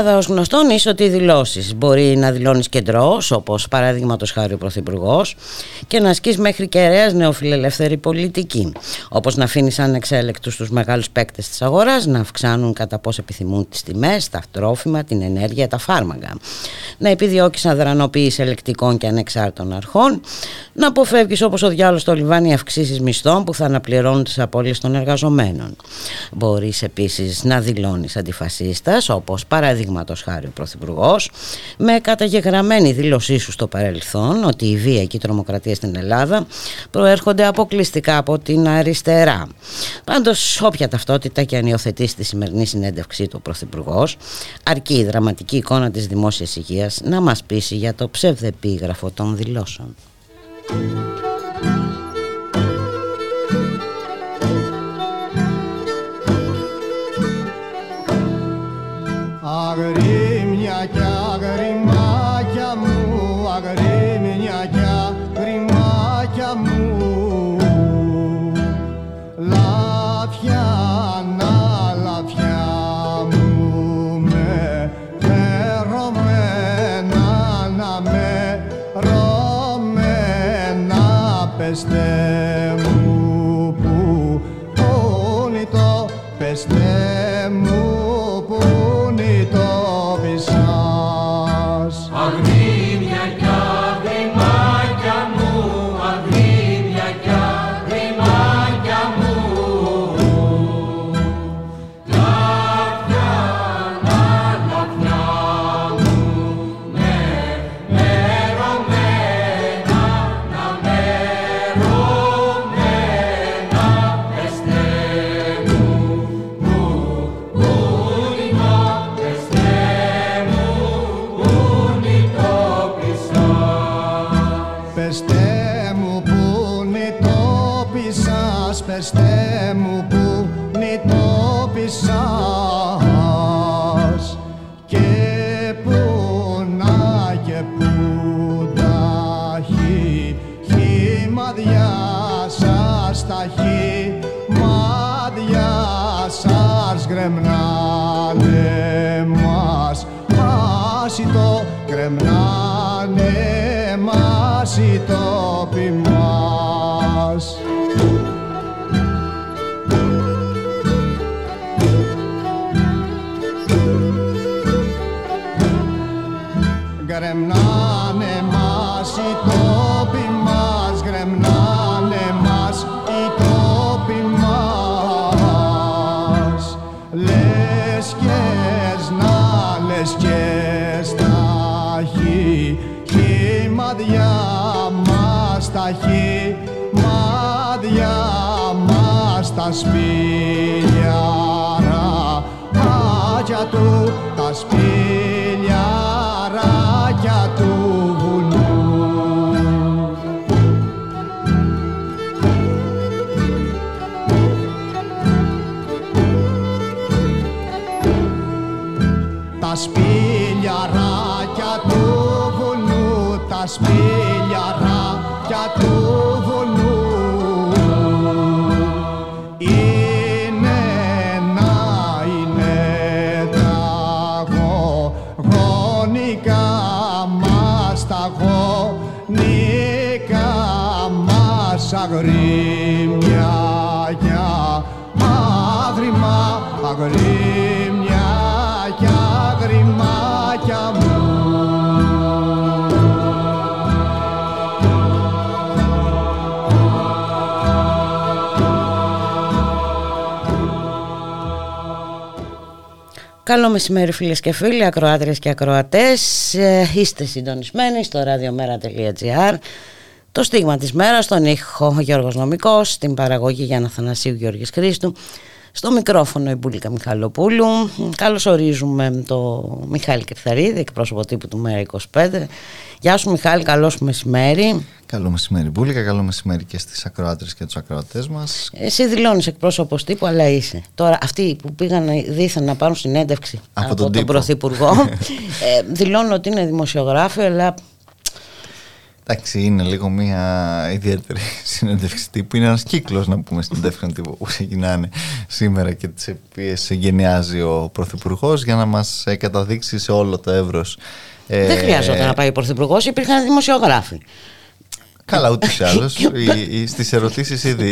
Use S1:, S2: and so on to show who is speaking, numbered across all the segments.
S1: Ελλάδα, ως γνωστόν, είσαι ότι δηλώσεις. Μπορεί να δηλώνεις κεντρό, όπως παραδείγματος χάρη ο Πρωθυπουργός, και να ασκείς μέχρι κεραία νεοφιλελεύθερη πολιτική. Όπως να αφήνεις ανεξέλεκτους τους μεγάλους παίκτες της αγοράς να αυξάνουν κατά πώς επιθυμούν τις τιμές, τα τρόφιμα, την ενέργεια, τα φάρμακα. Να επιδιώκεις αδρανοποίηση ελεκτικών και ανεξάρτητων αρχών. Να αποφεύγεις όπως ο διάλογος στο Λιβάνι αυξήσεις μισθών που θα αναπληρώνουν τις απώλειες των εργαζομένων. Μπορείς επίσης να δηλώνεις αντιφασίστας, όπως παραδείγματος χάρη ο Πρωθυπουργός, με καταγεγραμμένη δήλωσή σου στο παρελθόν ότι η βία και η τρομοκρατία στην Ελλάδα προέρχονται αποκλειστικά από την αριστερά. Πάντως, όποια ταυτότητα και αν υιοθετεί στη σημερινή συνέντευξή του ο Πρωθυπουργός, αρκεί η δραματική εικόνα της δημόσιας υγείας να μας πείσει για το ψευδεπίγραφο των δηλώσεων.
S2: स्मीराजतो
S1: Καλό μεσημέρι φίλες και φίλοι, ακροάτριες και ακροατές. Ε, είστε συντονισμένοι στο radiomera.gr Το στίγμα της μέρας, στον ήχο Γιώργος Νομικός, στην παραγωγή Γιάννα Θανασίου Γιώργης Χρήστου, Στο μικρόφωνο η Μπουλίκα Μιχαλοπούλου. Καλώς ορίζουμε το Μιχάλη Κερθαρίδη, εκπρόσωπο τύπου του ΜΕΡΑ25. Γεια σου Μιχάλη, καλώς μεσημέρι.
S3: Καλό μεσημέρι Μπούλικα, καλό μεσημέρι και στις ακροάτρες και τους ακροατές μας.
S1: Εσύ δηλώνεις εκπρόσωπος τύπου, αλλά είσαι. Τώρα αυτοί που πήγαν δίθεν να πάρουν συνέντευξη
S3: Από
S1: από,
S3: τον
S1: τον,
S3: τύπο.
S1: Πρωθυπουργό ε, δηλώνουν ότι είναι δημοσιογράφοι, αλλά
S3: Εντάξει, είναι λίγο μια ιδιαίτερη συνέντευξη τύπου. Είναι ένας κύκλος να πούμε συνέντευξη τύπου που ξεκινάνε σήμερα και τις οποίες εγκαινιάζει ο Πρωθυπουργός για να μας ε, καταδείξει σε όλο το εύρος. ε,
S1: δεν χρειάζεται να πάει ο Πρωθυπουργός, υπήρχαν δημοσιογράφοι.
S3: Καλά, ούτε ή άλλως. Οι- οι- Στις ερωτήσεις ήδη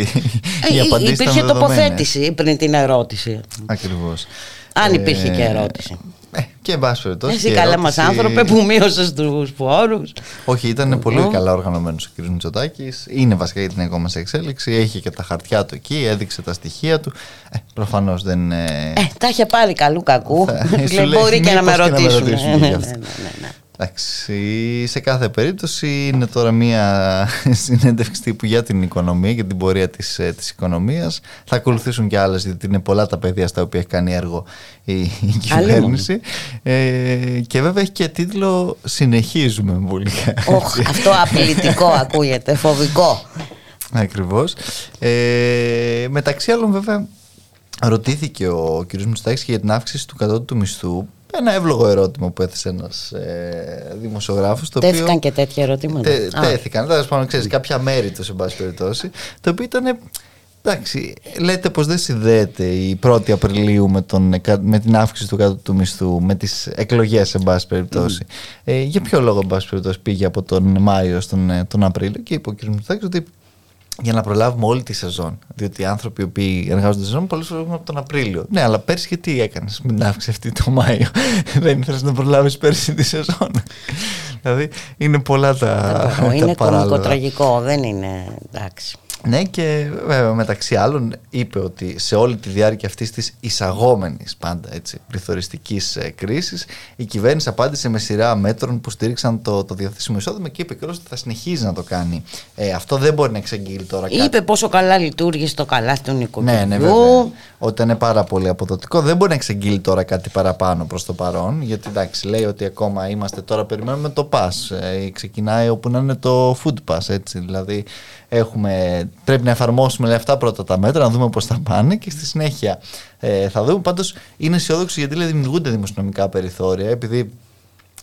S3: οι
S1: Ε,
S3: απαντήσεις
S1: υπήρχε
S3: ήταν δεδομένες.
S1: τοποθέτηση πριν την ερώτηση.
S3: Ακριβώς.
S1: Αν
S3: Ε,
S1: υπήρχε και ερώτηση.
S3: Ε, και εν πάση περιπτώσει.
S1: Εσύ
S3: η
S1: καλά
S3: ερώτηση-
S1: μας άνθρωπε που μείωσες τους φόρους.
S3: Όχι, ήταν πολύ
S1: Mm.
S3: καλά οργανωμένος ο κ. Μητσοτάκης. Είναι βασικά γιατί είναι ακόμα σε εξέλιξη. Έχει και τα χαρτιά του εκεί, έδειξε τα στοιχεία του. Ε, Προφανώς δεν. Ε,
S1: Ε, τα είχε πάρει καλού κακού.
S3: Θα- σου
S1: Λέει,
S3: λέει,
S1: μπορεί και να με
S3: μήπως και να με
S1: ρωτήσουν.
S3: ρωτήσουν
S1: Ναι,
S3: και
S1: ναι,
S3: γι'
S1: ναι,
S3: αυτό.
S1: ναι, ναι.
S3: Εντάξει, σε κάθε περίπτωση είναι τώρα μια συνέντευξη τύπου για την οικονομία, για την πορεία της, ε, της οικονομίας. Θα ακολουθήσουν και άλλες, γιατί είναι πολλά τα πεδία στα οποία έχει κάνει έργο η, η κυβέρνηση. Ε, και βέβαια έχει και τίτλο «Συνεχίζουμε» πολύ.
S1: Οχ, αυτό απειλητικό ακούγεται, φοβικό.
S3: Ακριβώς. Ε, μεταξύ άλλων βέβαια ρωτήθηκε ο κ. Μητσοτάκης και για την αύξηση του κατώτατου μισθού ένα εύλογο ερώτημα που έθεσε ένας ε, δημοσιογράφος το
S1: Τέθηκαν
S3: οποίο,
S1: και τέτοια ερωτήματα.
S3: Τε,
S1: Α,
S3: τέθηκαν, τέλος πάντων, ξέρεις, κάποια μέρη του, σε πάση περιπτώσει. Το οποίο ήταν. Εντάξει, λέτε πως δεν συνδέεται η 1η Απριλίου με, τον, με την αύξηση του κάτω του μισθού, με τις εκλογές, σε πάση περιπτώσει. Ε, για ποιο λόγο, εν πάση περιπτώσει, πήγε από τον Μάιο στον ε, τον Απρίλιο και είπε ο κ. Μητσοτάκης ότι για να προλάβουμε όλη τη σεζόν. Διότι οι άνθρωποι οι οποίοι εργάζονται τη σεζόν πολλές φορές από τον Απρίλιο. Ναι, αλλά πέρσι και τι έκανες; Με την αύξηση αυτή το Μάιο. Δεν ήθελες να προλάβεις πέρσι τη σεζόν. δηλαδή είναι πολλά τα,
S1: δεν μπορώ.
S3: τα
S1: Είναι
S3: παράλογα.
S1: κομικοτραγικό, δεν είναι εντάξει.
S3: Ναι και βέβαια μεταξύ άλλων είπε ότι σε όλη τη διάρκεια αυτής της εισαγόμενης πάντα έτσι πληθωριστικής ε, κρίσης η κυβέρνηση απάντησε με σειρά μέτρων που στήριξαν το, το διαθέσιμο εισόδημα και είπε και ότι θα συνεχίζει να το κάνει. Ε, αυτό δεν μπορεί να εξαγγείλει τώρα κάτι.
S1: Είπε πόσο καλά λειτουργήσε το καλάθι του νοικοκυριού.
S3: Ναι, ναι, βέβαια. Ότι είναι πάρα πολύ αποδοτικό. Δεν μπορεί να εξαγγείλει τώρα κάτι παραπάνω προς το παρόν. Γιατί εντάξει, λέει ότι ακόμα είμαστε τώρα, περιμένουμε το pass. Ε, ξεκινάει όπου να είναι το food pass. Έτσι. Δηλαδή, έχουμε, πρέπει να εφαρμόσουμε λέει, αυτά πρώτα τα μέτρα, να δούμε πώς θα πάνε και στη συνέχεια ε, θα δούμε. Πάντως, είναι αισιόδοξο γιατί λέει, δημιουργούνται δημοσιονομικά περιθώρια. Επειδή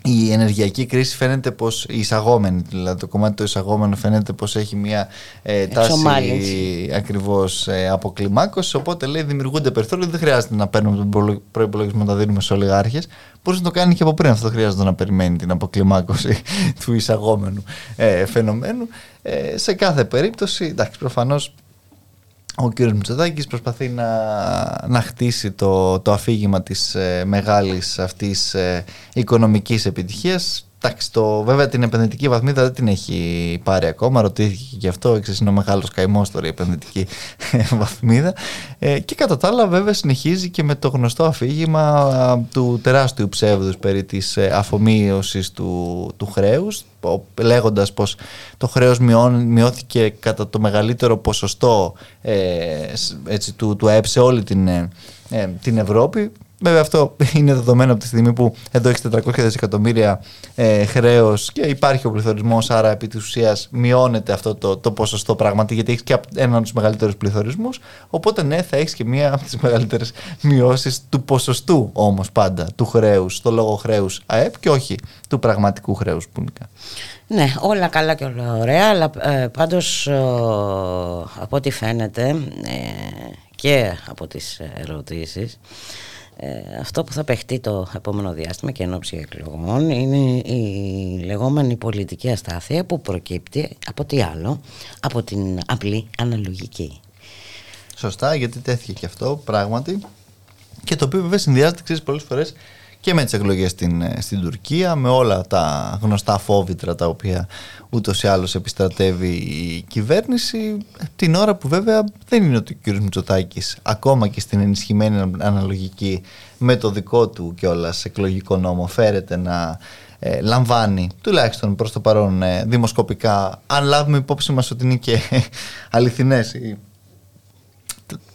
S3: η ενεργειακή κρίση φαίνεται πως η εισαγόμενη, δηλαδή το κομμάτι το εισαγόμενο φαίνεται πως έχει μια ε, τάση
S1: Εξομάλυνση.
S3: ακριβώς ε, αποκλιμάκωσης. Οπότε λέει δημιουργούνται περιθώρια δεν χρειάζεται να παίρνουμε τον προλο- προϋπολογισμό να τα δίνουμε σε ολιγάρχες. Μπορείς να το κάνει και από πριν αυτό χρειάζεται να περιμένει την αποκλιμάκωση του εισαγόμενου ε, φαινομένου. Ε, σε κάθε περίπτωση εντάξει προφανώς ο κ. Μητσοτάκης προσπαθεί να, να χτίσει το, το αφήγημα της ε, μεγάλης αυτής ε, οικονομικής επιτυχίας. Εντάξει, το, βέβαια την επενδυτική βαθμίδα δεν την έχει πάρει ακόμα, ρωτήθηκε και γι' αυτό, ξέρεις, είναι ο μεγάλος καημός τώρα η επενδυτική βαθμίδα. Ε, και κατά τα άλλα βέβαια συνεχίζει και με το γνωστό αφήγημα α, του τεράστιου ψεύδους περί της ε, αφομοίωσης του, του χρέους, ο- λέγοντας πως το χρέος μειών- μειώθηκε κατά το μεγαλύτερο ποσοστό ε, σ- έτσι, του, του ΑΕΠ σε όλη την, ε, ε, την Ευρώπη. Βέβαια αυτό είναι δεδομένο από τη στιγμή που εδώ έχεις 400 δισεκατομμύρια ε, χρέος και υπάρχει ο πληθωρισμός άρα επί της ουσίας μειώνεται αυτό το, το ποσοστό πράγματι γιατί έχεις και απ- έναν από τους μεγαλύτερους πληθωρισμούς οπότε ναι θα έχεις και μία από τις μεγαλύτερες μειώσεις του ποσοστού όμως πάντα του χρέους, στο λόγο χρέους ΑΕΠ και όχι του πραγματικού χρέους πουλικά.
S1: Ναι, όλα καλά και όλα ωραία, αλλά ε, πάντως ε, από ό,τι φαίνεται ε, και από τις ερωτήσεις ε, αυτό που θα παιχτεί το επόμενο διάστημα και εν ώψη εκλογών είναι η λεγόμενη πολιτική αστάθεια που προκύπτει από τι άλλο, από την απλή αναλογική.
S3: Σωστά, γιατί τέθηκε και αυτό πράγματι. Και το οποίο βέβαια συνδυάζεται ξέρεις, πολλές φορές και με τις εκλογές στην, ε, στην Τουρκία, με όλα τα γνωστά φόβητρα τα οποία ούτως ή άλλως επιστρατεύει η κυβέρνηση, την ώρα που βέβαια δεν είναι ότι ο κ. Μητσοτάκης ακόμα και στην ενισχυμένη αναλογική με το δικό του κιόλας εκλογικό νόμο φέρεται να ε, λαμβάνει τουλάχιστον προς το παρόν ε, δημοσκοπικά αν λάβουμε υπόψη μας ότι είναι και αληθινές οι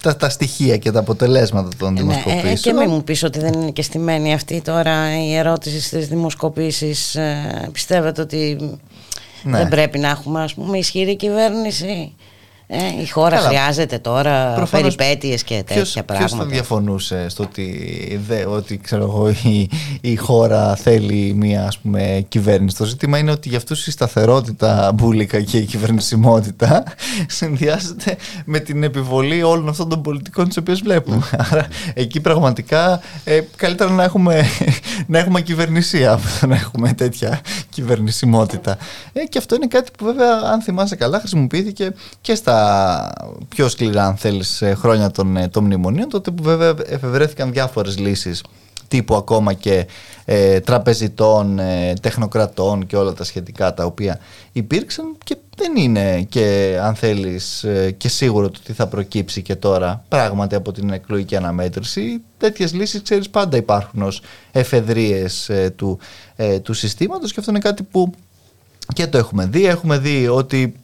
S3: τα, τα στοιχεία και τα αποτελέσματα των
S1: Ε, ναι, ε,
S3: δημοσκοπήσεων.
S1: και μην μου πεις ότι δεν είναι και στημένη αυτή τώρα η ερώτηση στις δημοσκοπήσεις. Ε, πιστεύετε ότι
S3: Ναι.
S1: δεν πρέπει να έχουμε ας πούμε ισχυρή κυβέρνηση; Ε, η χώρα
S3: Καλά.
S1: χρειάζεται τώρα
S3: Προφανώς
S1: περιπέτειες και τέτοια
S3: ποιος,
S1: πράγματα.
S3: Ποιος θα διαφωνούσε στο ότι, δε, ότι ξέρω εγώ, η, η χώρα θέλει μια ας πούμε, κυβέρνηση; Το ζήτημα είναι ότι για αυτούς η σταθερότητα μπουλικα και η κυβερνησιμότητα συνδυάζεται με την επιβολή όλων αυτών των πολιτικών τις οποίες βλέπουμε. Άρα εκεί πραγματικά ε, καλύτερα να έχουμε, να έχουμε κυβερνησία από το να έχουμε τέτοια κυβερνησιμότητα. Ε, και αυτό είναι κάτι που βέβαια αν θυμάσαι καλά χρησιμοποιήθηκε και στα πιο σκληρά αν θέλεις ε, χρόνια των, ε, των μνημονίων τότε που βέβαια εφευρέθηκαν διάφορες λύσεις τύπου ακόμα και ε, τραπεζιτών, ε, τεχνοκρατών και όλα τα σχετικά τα οποία υπήρξαν και δεν είναι και αν θέλεις ε, και σίγουρο το τι θα προκύψει και τώρα πράγματι από την εκλογική αναμέτρηση τέτοιες λύσεις ξέρεις πάντα υπάρχουν ως εφεδρείες ε, του, ε, του συστήματος και αυτό είναι κάτι που και το έχουμε δει. Έχουμε δει ότι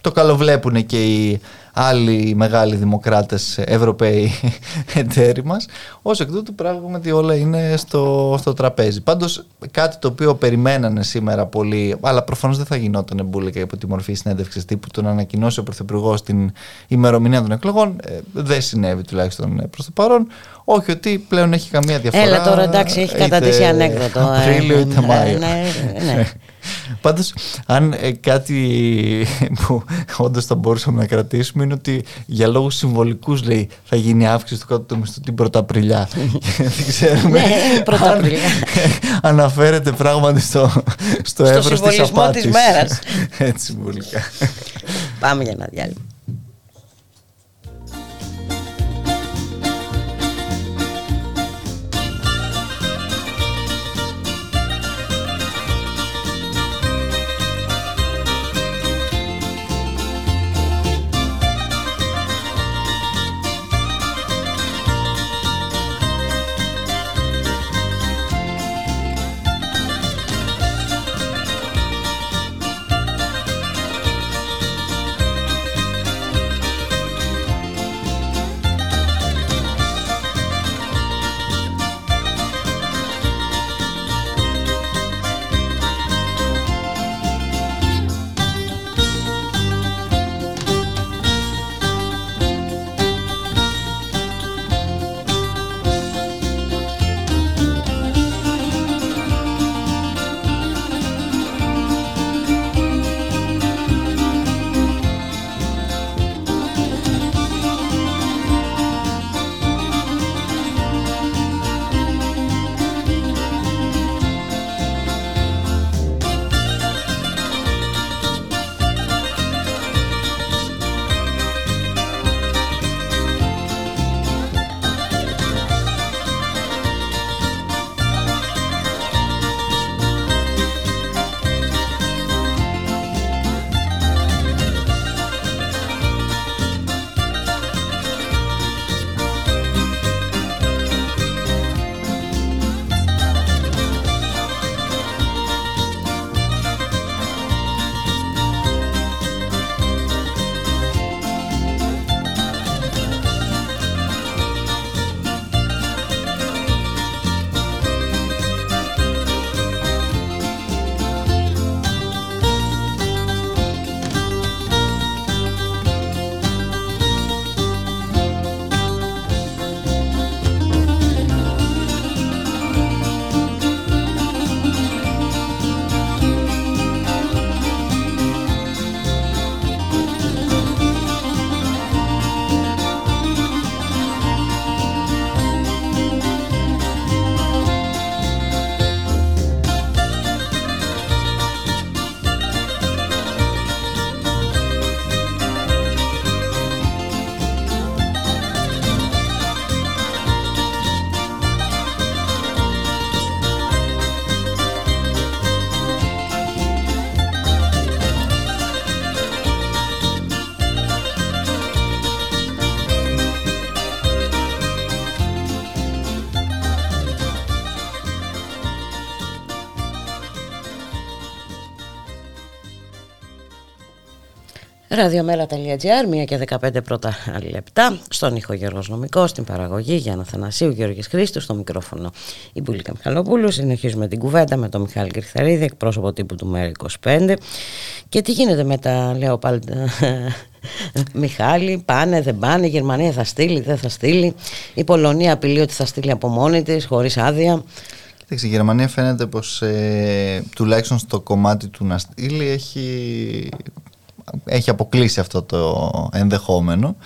S3: το καλοβλέπουν και οι άλλοι μεγάλοι δημοκράτες Ευρωπαίοι εταίροι μας. Ως εκ τούτου πράγματι όλα είναι στο, στο τραπέζι. Πάντως κάτι το οποίο περιμένανε σήμερα πολύ, αλλά προφανώς δεν θα γινόταν μπουλικα υπό τη μορφή συνέντευξης τύπου του να ανακοινώσει ο Πρωθυπουργός την ημερομηνία των εκλογών. Ε, δεν συνέβη τουλάχιστον ε, προς το παρόν. Όχι ότι πλέον έχει καμία διαφορά.
S1: Έλα τώρα εντάξει έχει
S3: είτε
S1: κατατήσει ανέκδοτο. ε,
S3: Απρίλιο είτε
S1: ε,
S3: Μάιο.
S1: ναι, ναι.
S3: Πάντως αν ε, κάτι που όντως θα μπορούσαμε να κρατήσουμε είναι ότι για λόγους συμβολικούς λέει θα γίνει αύξηση του κάτω του μισθού την Πρωταπριλιά. Δεν ξέρουμε
S1: Ναι, Πρωταπριλιά.
S3: αν αναφέρεται πράγματι στο, στο, εύρος της
S1: συμβολισμό
S3: απάτης.
S1: της μέρας.
S3: Έτσι συμβολικά.
S1: Πάμε για ένα διάλειμμα. Ραδιομέρα.gr, 1 και 15 πρώτα λεπτά. Στον ήχο Γιώργος Νομικός, στην παραγωγή Γιάννα Θανασίου, Γιώργης Χρήστου, στο μικρόφωνο η Μπουλίκα Μιχαλοπούλου. Συνεχίζουμε την κουβέντα με τον Μιχάλη Κρυθαρίδη, εκπρόσωπο τύπου του ΜΕΡΑ25. Και τι γίνεται με τα Λέοπαλτ Μιχάλη, πάνε, δεν πάνε, η Γερμανία θα στείλει, δεν θα στείλει. Η Πολωνία απειλεί ότι θα στείλει από μόνη της, χωρίς άδεια.
S3: η Γερμανία φαίνεται πως ε, τουλάχιστον στο κομμάτι του να στείλει έχει έχει αποκλείσει αυτό το ενδεχόμενο.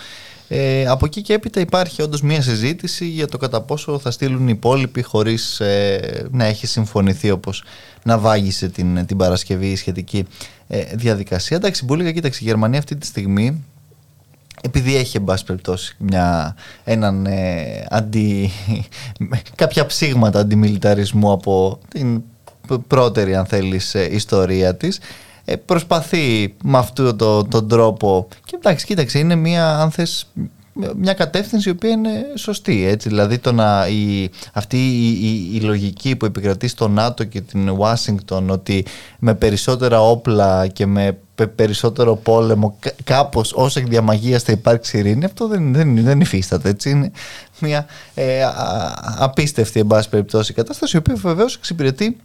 S3: Ε, από εκεί και έπειτα υπάρχει όντως μια συζήτηση για το κατά πόσο θα στείλουν οι υπόλοιποι χωρίς ε, να έχει συμφωνηθεί όπως να βάγισε την, την Παρασκευή η σχετική ε, διαδικασία. Εντάξει, Μπούλικα, κοίταξε, η Γερμανία αυτή τη στιγμή επειδή έχει εν πάση περιπτώσει μια, έναν ε, αντι, κάποια ψήγματα αντιμιλιταρισμού από την πρώτερη αν θέλεις ε, ιστορία της ε, προσπαθεί με αυτόν το, τον τρόπο. Και εντάξει κοίταξε είναι μια αν θες, μια κατεύθυνση η οποία είναι σωστή έτσι. Δηλαδή το να, η, αυτή η, η, λογική που επικρατεί στο ΝΑΤΟ και την Ουάσιγκτον ότι με περισσότερα όπλα και με περισσότερο πόλεμο κάπως όσο εκ διαμαγείας θα υπάρξει ειρήνη αυτό δεν, δεν, δεν υφίσταται έτσι. Είναι μια ε, απίστευτη εν πάση περιπτώσει κατάσταση η οποία βεβαίως εξυπηρετεί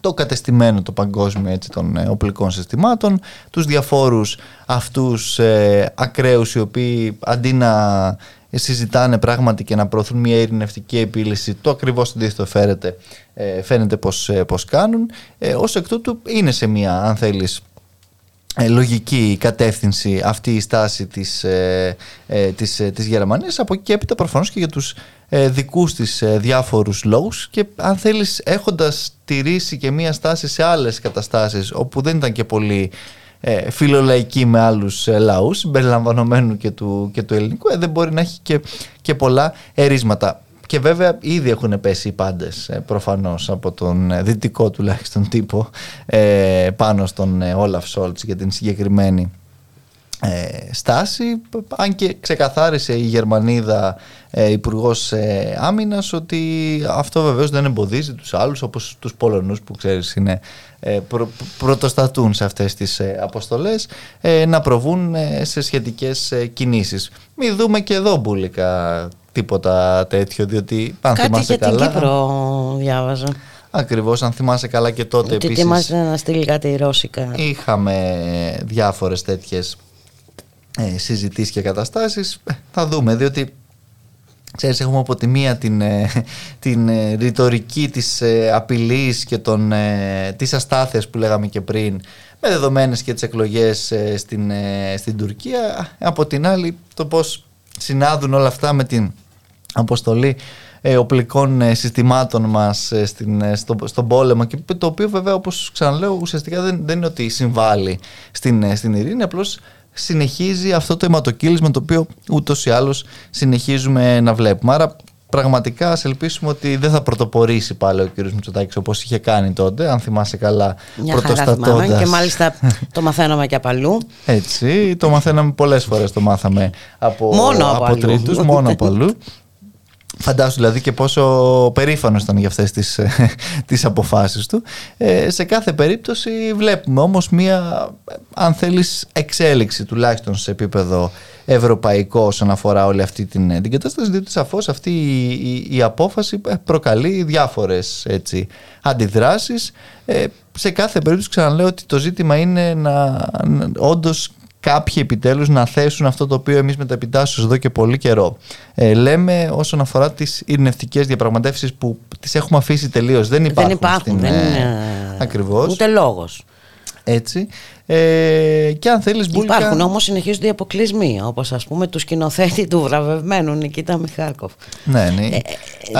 S3: το κατεστημένο το παγκόσμιο έτσι, των ε, οπλικών συστημάτων, τους διαφόρους αυτούς ε, ακραίους οι οποίοι αντί να συζητάνε πράγματι και να προωθούν μια ειρηνευτική επίλυση, το ακριβώς αντίθετο φαίνεται, ε, φαίνεται πως, ε, πως κάνουν. Ε, ως εκ τούτου είναι σε μια, αν θέλεις, ε, λογική κατεύθυνση αυτή η στάση της, ε, ε, της, ε, της Γερμανίας από εκεί και έπειτα προφανώς και για τους ε, δικούς της ε, διάφορους λόγους και αν θέλεις έχοντας τηρήσει και μία στάση σε άλλες καταστάσεις όπου δεν ήταν και πολύ ε, φιλολαϊκή με άλλους ε, λαούς συμπεριλαμβανομένου και του, και του ελληνικού δεν μπορεί να έχει και, και πολλά ερίσματα. Και βέβαια ήδη έχουν πέσει οι πάντες ε, προφανώς από τον ε, δυτικό τουλάχιστον τύπο ε, πάνω στον Όλαφ Σόλτς για την συγκεκριμένη στάση αν και ξεκαθάρισε η Γερμανίδα ε, Υπουργός ε, Άμυνας ότι αυτό βεβαίως δεν εμποδίζει τους άλλους όπως τους Πολωνούς που ξέρεις είναι πρωτοστατούν σε αυτές τις αποστολές να προβούν σε σχετικές κινήσεις. Μην δούμε και εδώ μπουλικα τίποτα τέτοιο, διότι αν
S1: Κάτι
S3: θυμάσαι
S1: για
S3: καλά...
S1: την Κύπρο διάβαζα.
S3: Ακριβώς, αν θυμάσαι καλά και τότε
S1: Ότι
S3: επίσης...
S1: ετοιμάζεται να στείλει κάτι ρώσικα.
S3: Είχαμε διάφορες τέτοιες ε, συζητήσεις και καταστάσεις. Ε, θα δούμε, διότι Ξέρεις, έχουμε από τη μία την, ε, την ε, ρητορική της ε, απειλής και των, ε, της αστάθειας που λέγαμε και πριν με δεδομένες και τις εκλογές στην, στην Τουρκία από την άλλη το πώς συνάδουν όλα αυτά με την αποστολή ε, οπλικών ε, συστημάτων μας ε, στην, στο, στον πόλεμο και το οποίο βέβαια όπως ξαναλέω ουσιαστικά δεν, δεν είναι ότι συμβάλλει στην, στην ειρήνη απλώς συνεχίζει αυτό το αιματοκύλισμα το οποίο ούτως ή άλλως συνεχίζουμε να βλέπουμε άρα πραγματικά ας ελπίσουμε ότι δεν θα πρωτοπορήσει πάλι ο κ. Μητσοτάκης όπως είχε κάνει τότε, αν θυμάσαι καλά
S1: Μια χαρά και μάλιστα το μαθαίναμε και από αλλού.
S3: Έτσι, το μαθαίναμε πολλές φορές, το μάθαμε από,
S1: μόνο από,
S3: από τρίτους, μόνο από αλλού. Φαντάσου δηλαδή και πόσο περήφανος ήταν για αυτές τις, τις αποφάσεις του. Ε, σε κάθε περίπτωση βλέπουμε όμως μία, αν θέλεις, εξέλιξη τουλάχιστον σε επίπεδο ευρωπαϊκό όσον αφορά όλη αυτή την, την κατάσταση, διότι σαφώς αυτή η, η, απόφαση προκαλεί διάφορες έτσι, αντιδράσεις. Ε, σε κάθε περίπτωση ξαναλέω ότι το ζήτημα είναι να, να όντως κάποιοι επιτέλους να θέσουν αυτό το οποίο εμείς μεταπιτάσσουμε εδώ και πολύ καιρό. Ε, λέμε όσον αφορά τις ειρηνευτικές διαπραγματεύσεις που τις έχουμε αφήσει τελείως. Δεν υπάρχουν.
S1: Δεν υπάρχουν.
S3: Στην,
S1: δεν
S3: ε,
S1: είναι...
S3: Ακριβώς.
S1: Ούτε λόγος.
S3: Έτσι. Ε, και αν θέλεις Μπούλικα...
S1: Υπάρχουν όμως συνεχίζονται οι αποκλεισμοί όπως ας πούμε του σκηνοθέτη του βραβευμένου Νικήτα Μιχάκοφ.
S3: Ναι, ναι.
S1: Ε,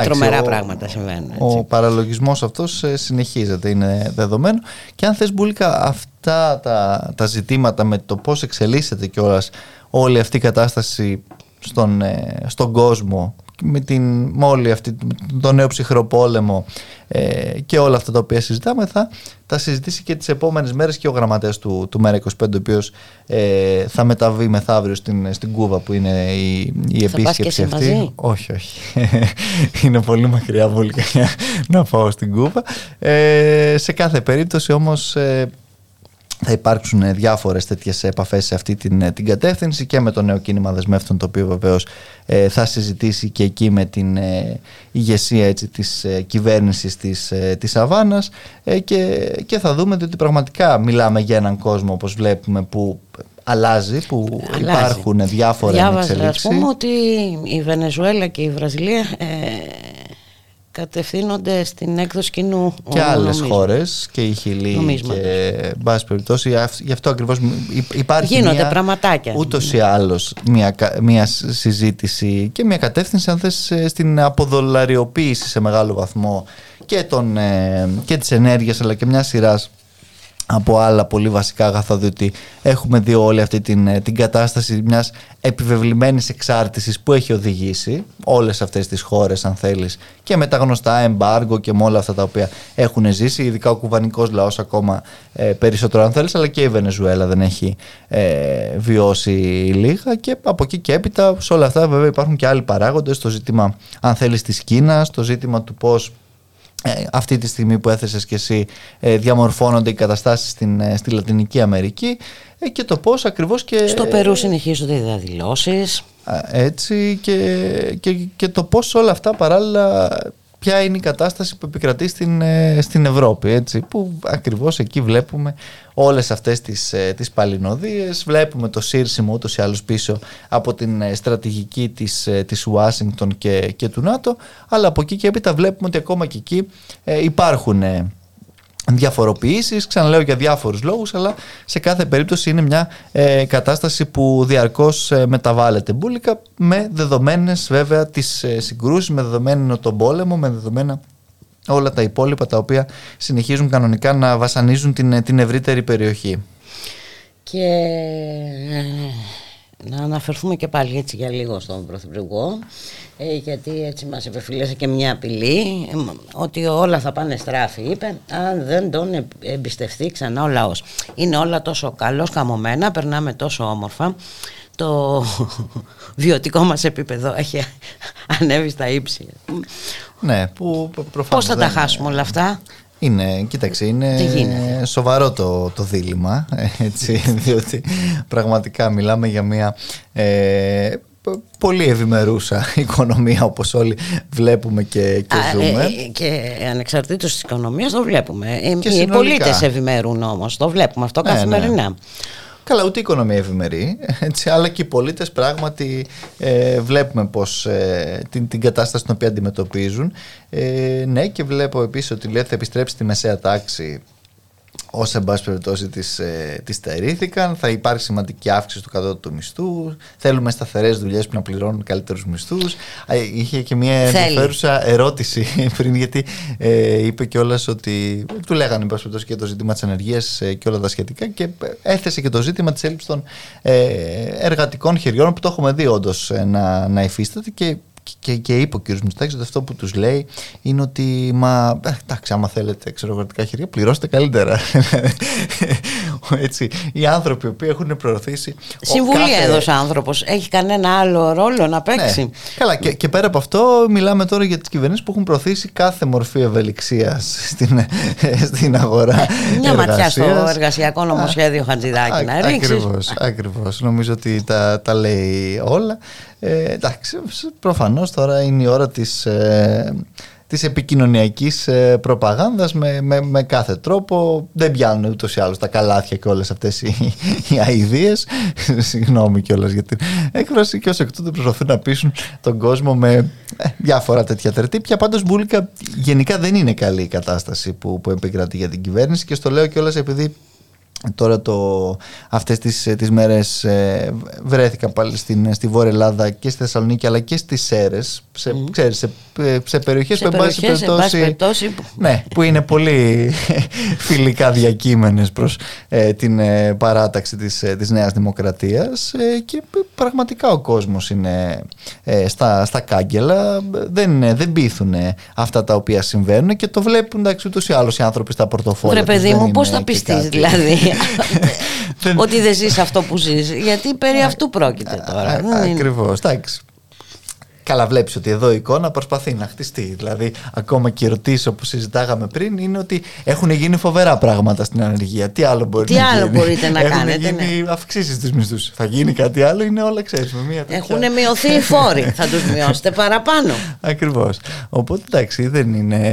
S1: ε, τρομερά ο, πράγματα συμβαίνουν. Έτσι.
S3: Ο παραλογισμός αυτός ε, συνεχίζεται, είναι δεδομένο. Και αν θες Μπούλικα αυτά τα, τα ζητήματα με το πώς εξελίσσεται κιόλας όλη αυτή η κατάσταση στον, ε, στον κόσμο με, την, με όλη αυτή τον νέο ψυχροπόλεμο ε, και όλα αυτά τα οποία συζητάμε θα τα συζητήσει και τις επόμενες μέρες και ο γραμματέας του, του ΜΕΡΑ 25 ο οποίος ε, θα μεταβεί μεθαύριο στην, στην Κούβα που είναι η, η επίσκεψη αυτή.
S1: Μαζί;
S3: Όχι, όχι. είναι πολύ μακριά βούλικα να πάω στην Κούβα. Ε, σε κάθε περίπτωση όμως ε, θα υπάρξουν ε, διάφορες τέτοιες επαφές σε αυτή την, ε, την κατεύθυνση και με το νέο κίνημα δεσμεύτων το οποίο βεβαίως ε, θα συζητήσει και εκεί με την ε, ηγεσία έτσι, της ε, κυβέρνησης της, ε, της Αβάνας ε, και, και θα δούμε ότι πραγματικά μιλάμε για έναν κόσμο όπως βλέπουμε που αλλάζει, που
S1: Αλλάζει.
S3: υπάρχουν διάφορα
S1: Διάβαζα, ας
S3: εξελίξεις.
S1: πούμε, ότι η Βενεζουέλα και η Βραζιλία ε, κατευθύνονται στην έκδοση κοινού
S3: και άλλες
S1: νομίσματος.
S3: χώρες και η Χιλή
S1: Νομίσματος.
S3: και εν πάση περιπτώσει αυ- γι' αυτό ακριβώς υ- υπάρχει
S1: Γίνονται
S3: μια,
S1: πραγματάκια.
S3: ούτως ή άλλως μια, κα- μια σ- συζήτηση και μια κατεύθυνση αν θες ε, στην αποδολαριοποίηση σε μεγάλο βαθμό και, των, ε, και της ενέργειας αλλά και μιας σειράς από άλλα πολύ βασικά αγαθά διότι έχουμε δει όλη αυτή την, ε, την κατάσταση μιας επιβεβλημένης εξάρτησης που έχει οδηγήσει όλες αυτές τις χώρες αν θέλεις και με τα γνωστά εμπάργο και με όλα αυτά τα οποία έχουν ζήσει ειδικά ο κουβανικός λαός ακόμα ε, περισσότερο αν θέλεις αλλά και η Βενεζουέλα δεν έχει ε, βιώσει λίγα και από εκεί και έπειτα σε όλα αυτά βέβαια υπάρχουν και άλλοι παράγοντες το ζήτημα αν θέλεις της Κίνας το ζήτημα του πώς ε, αυτή τη στιγμή που έθεσες και εσύ ε, διαμορφώνονται οι καταστάσεις στην, ε, στη Λατινική Αμερική ε, και το πώς ακριβώς και...
S1: Στο Περού συνεχίζονται οι διαδηλώσεις.
S3: Α, έτσι και, και, και το πώς όλα αυτά παράλληλα ποια είναι η κατάσταση που επικρατεί στην, ε, στην Ευρώπη έτσι, που ακριβώς εκεί βλέπουμε όλες αυτές τις, ε, τις παλινοδίες. Βλέπουμε το σύρσιμο ούτως ή άλλως πίσω από την ε, στρατηγική της, ε, της Ουάσιγκτον και, και του ΝΑΤΟ αλλά από εκεί και έπειτα βλέπουμε ότι ακόμα και εκεί ε, υπάρχουν ε, διαφοροποιήσεις, ξαναλέω για διάφορους λόγους αλλά σε κάθε περίπτωση είναι μια ε, κατάσταση που διαρκώς ε, μεταβάλλεται μπουλικα με δεδομένες βέβαια τις ε, συγκρούσεις, με δεδομένο τον πόλεμο, με δεδομένα όλα τα υπόλοιπα τα οποία συνεχίζουν κανονικά να βασανίζουν την, ε, την ευρύτερη περιοχή.
S1: Και ε, να αναφερθούμε και πάλι έτσι για λίγο στον Πρωθυπουργό ε, γιατί έτσι μας επεφυλέσε και μια απειλή ε, ότι όλα θα πάνε στράφη είπε αν δεν τον ε- εμπιστευτεί ξανά ο λαός. Είναι όλα τόσο καλώς καμωμένα περνάμε τόσο όμορφα. Το βιωτικό μας επίπεδο έχει ανέβει στα ύψη.
S3: Ναι, που προ- προφανώς
S1: Πώς θα τα
S3: δεν-
S1: χάσουμε όλα αυτά;
S3: Είναι, κοίταξε,
S1: Τι
S3: είναι
S1: γίνεται;
S3: σοβαρό το, το δίλημα, ε, έτσι, διότι πραγματικά μιλάμε για μια ε, π- πολύ ευημερούσα οικονομία όπως όλοι βλέπουμε και, και
S1: Α,
S3: ζούμε.
S1: ε, ε, και ανεξαρτήτως της οικονομίας το βλέπουμε. Ε,
S3: Και
S1: Οι
S3: συνολικά.
S1: πολίτες ευημερούν όμως, το βλέπουμε αυτό
S3: Ναι, ναι.
S1: Καθημερινά.
S3: Καλά, ούτε η οικονομία ευημερεί, έτσι, αλλά και οι πολίτες πράγματι ε, βλέπουμε πως ε, την, την κατάσταση την οποία αντιμετωπίζουν. Ε, ναι, και βλέπω επίσης ότι λέει ότι θα επιστρέψει στη μεσαία τάξη όσα εν πάση περιπτώσει τις, ε, τις στερήθηκαν. Θα υπάρχει σημαντική αύξηση του κατώτατου μισθού. Θέλουμε σταθερές δουλειές που να πληρώνουν καλύτερους μισθούς. Α, Είχε και μια
S1: Θέλει.
S3: ενδιαφέρουσα ερώτηση πριν γιατί ε, είπε κιόλας ότι του λέγανε εν πάση περιπτώσει και το ζήτημα της ανεργίας ε, και όλα τα σχετικά και έθεσε και το ζήτημα της έλλειψης των ε, εργατικών χεριών που το έχουμε δει όντως ε, να, να υφίσταται και και, και είπε ο κ. Μητσοτάκης ότι αυτό που τους λέει είναι ότι μα ε, εντάξει άμα θέλετε ξέρω, εργατικά χέρια πληρώστε καλύτερα έτσι οι άνθρωποι οι οποίοι έχουν προωθήσει ο
S1: Συμβουλή
S3: κάθε-
S1: έδωσε άνθρωπος. Έχει κανένα άλλο ρόλο να παίξει.
S3: ναι. Καλά, και, και πέρα από αυτό, μιλάμε τώρα για τις κυβερνήσεις που έχουν προωθήσει κάθε μορφή ευελιξίας στην, στην αγορά.
S1: Μια ματιά στο
S3: εργασίας.
S1: εργασιακό νομοσχέδιο Χατζηδάκη να ρίξεις.
S3: Ακριβώς, ακριβώς. Νομίζω ότι τα, τα λέει όλα. Ε, εντάξει, προφανώς τώρα είναι η ώρα της, ε, της επικοινωνιακής ε, προπαγάνδας με, με, με κάθε τρόπο. Δεν πιάνουν ούτως ή άλλως τα καλάθια και όλες αυτές οι, οι αηδίες. Συγγνώμη κιόλας για την έκφραση και ως εκ τούτου προσπαθούν να πείσουν τον κόσμο με ε, διάφορα τέτοια τερτύπια. Πάντως Μπούλικα γενικά δεν είναι καλή η κατάσταση που, που επικρατεί για την κυβέρνηση και στο λέω κιόλας επειδή Τώρα το, αυτές τις, τις μέρες ε, βρέθηκα πάλι στην, στη Βόρεια Ελλάδα και στη Θεσσαλονίκη αλλά και στις Σέρες. Σε, ξέρεις, σε, σε περιοχές
S1: Σε
S3: που εν πάση
S1: περιοχές, εν πάση
S3: περιπτώσει,
S1: περιπτώσει, που-
S3: ναι, που είναι πολύ φιλικά διακείμενες προς ε, την ε, παράταξη της, ε, της Νέας Δημοκρατίας ε, και ε, πραγματικά ο κόσμος είναι ε, στα, στα κάγκελα. Δεν, ε, δεν πείθουν ε, αυτά τα οποία συμβαίνουν και το βλέπουν εντάξει ούτως ή άλλως οι άνθρωποι στα πορτοφόλια
S1: Βρε
S3: τους,
S1: παιδί
S3: δεν
S1: μου, πώς
S3: είναι
S1: θα
S3: και
S1: πιστείς
S3: κάτι.
S1: δηλαδή;
S3: Δεν-
S1: ότι δεν ζεις αυτό που ζεις. Γιατί περί αυτού πρόκειται τώρα.
S3: Α,
S1: Δεν είναι.
S3: Ακριβώς, εντάξει. Καλά, βλέπεις ότι εδώ η εικόνα προσπαθεί να χτιστεί. Δηλαδή, ακόμα και οι ερωτήσεις που συζητάγαμε πριν είναι ότι έχουν γίνει φοβερά πράγματα στην ανεργία. Τι άλλο μπορεί
S1: Τι
S3: να
S1: άλλο
S3: γίνει;
S1: μπορείτε να
S3: έχουν
S1: κάνετε, ναι.
S3: γίνει αυξήσεις στου μισθούς. Θα γίνει κάτι άλλο, είναι όλα ξέρεις. Με μια τέτοια-
S1: Έχουν μειωθεί οι φόροι. Θα τους μειώσετε παραπάνω.
S3: Ακριβώς. Οπότε εντάξει, δεν είναι.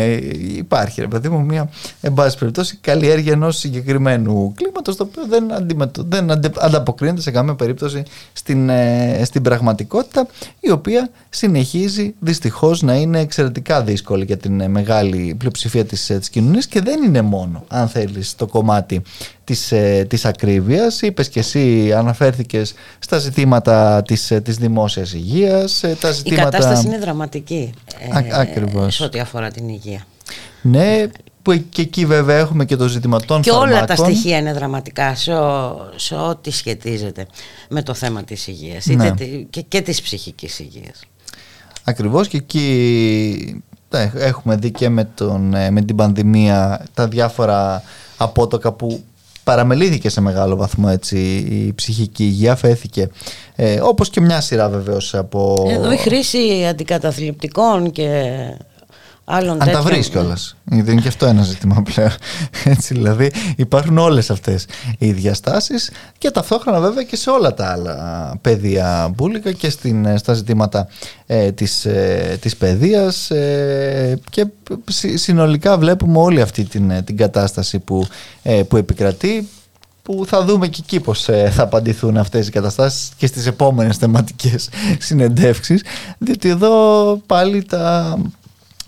S3: Υπάρχει, ρε παιδί μου, μια εν πάση περιπτώσει καλλιέργεια ενός συγκεκριμένου κλίματος το οποίο δεν, αντιμετω... δεν αντε- ανταποκρίνεται σε καμία περίπτωση στην, ε, στην πραγματικότητα, η οποία συνεχίζει δυστυχώς να είναι εξαιρετικά δύσκολη για την ε, μεγάλη πλειοψηφία της της κοινωνίας και δεν είναι μόνο, αν θέλεις, το κομμάτι της, ε, της ακρίβειας. Είπες και εσύ, αναφέρθηκες στα ζητήματα της, ε, της δημόσιας υγείας, ε, τα
S1: Η
S3: ζητήματα...
S1: κατάσταση είναι δραματική.
S3: Α- ακριβώς.
S1: Σε ό,τι αφορά την υγεία.
S3: Ναι, που και εκεί βέβαια έχουμε και το ζήτημα των
S1: Και όλα τα
S3: φαρμάκων.
S1: στοιχεία είναι δραματικά σε, ο- σε ό,τι σχετίζεται με το θέμα της υγείας είτε
S3: Ναι.
S1: τη- και, και της ψυχικής υγείας.
S3: Ακριβώς και εκεί ναι, έχουμε δει και με, τον, ε, με την πανδημία τα διάφορα απότοκα που παραμελήθηκε σε μεγάλο βαθμό έτσι, η ψυχική υγεία, φέθηκε ε, όπως και μια σειρά βεβαίως από...
S1: Εδώ η χρήση αντικαταθλιπτικών και άλλων
S3: Αν τα
S1: τέτοιων-
S3: βρεις κιόλας. Δεν είναι και αυτό ένα ζήτημα πλέον. Έτσι, δηλαδή υπάρχουν όλες αυτές οι διαστάσεις και ταυτόχρονα βέβαια και σε όλα τα άλλα πεδία μπουλικα και στην, στα ζητήματα ε, της, ε, της παιδείας ε, και συ- συνολικά βλέπουμε όλη αυτή την, ε, την κατάσταση που, ε, που επικρατεί που θα δούμε και εκεί πώς ε, θα απαντηθούν αυτές οι καταστάσεις και στις επόμενες θεματικές συνεντεύξεις διότι εδώ πάλι τα,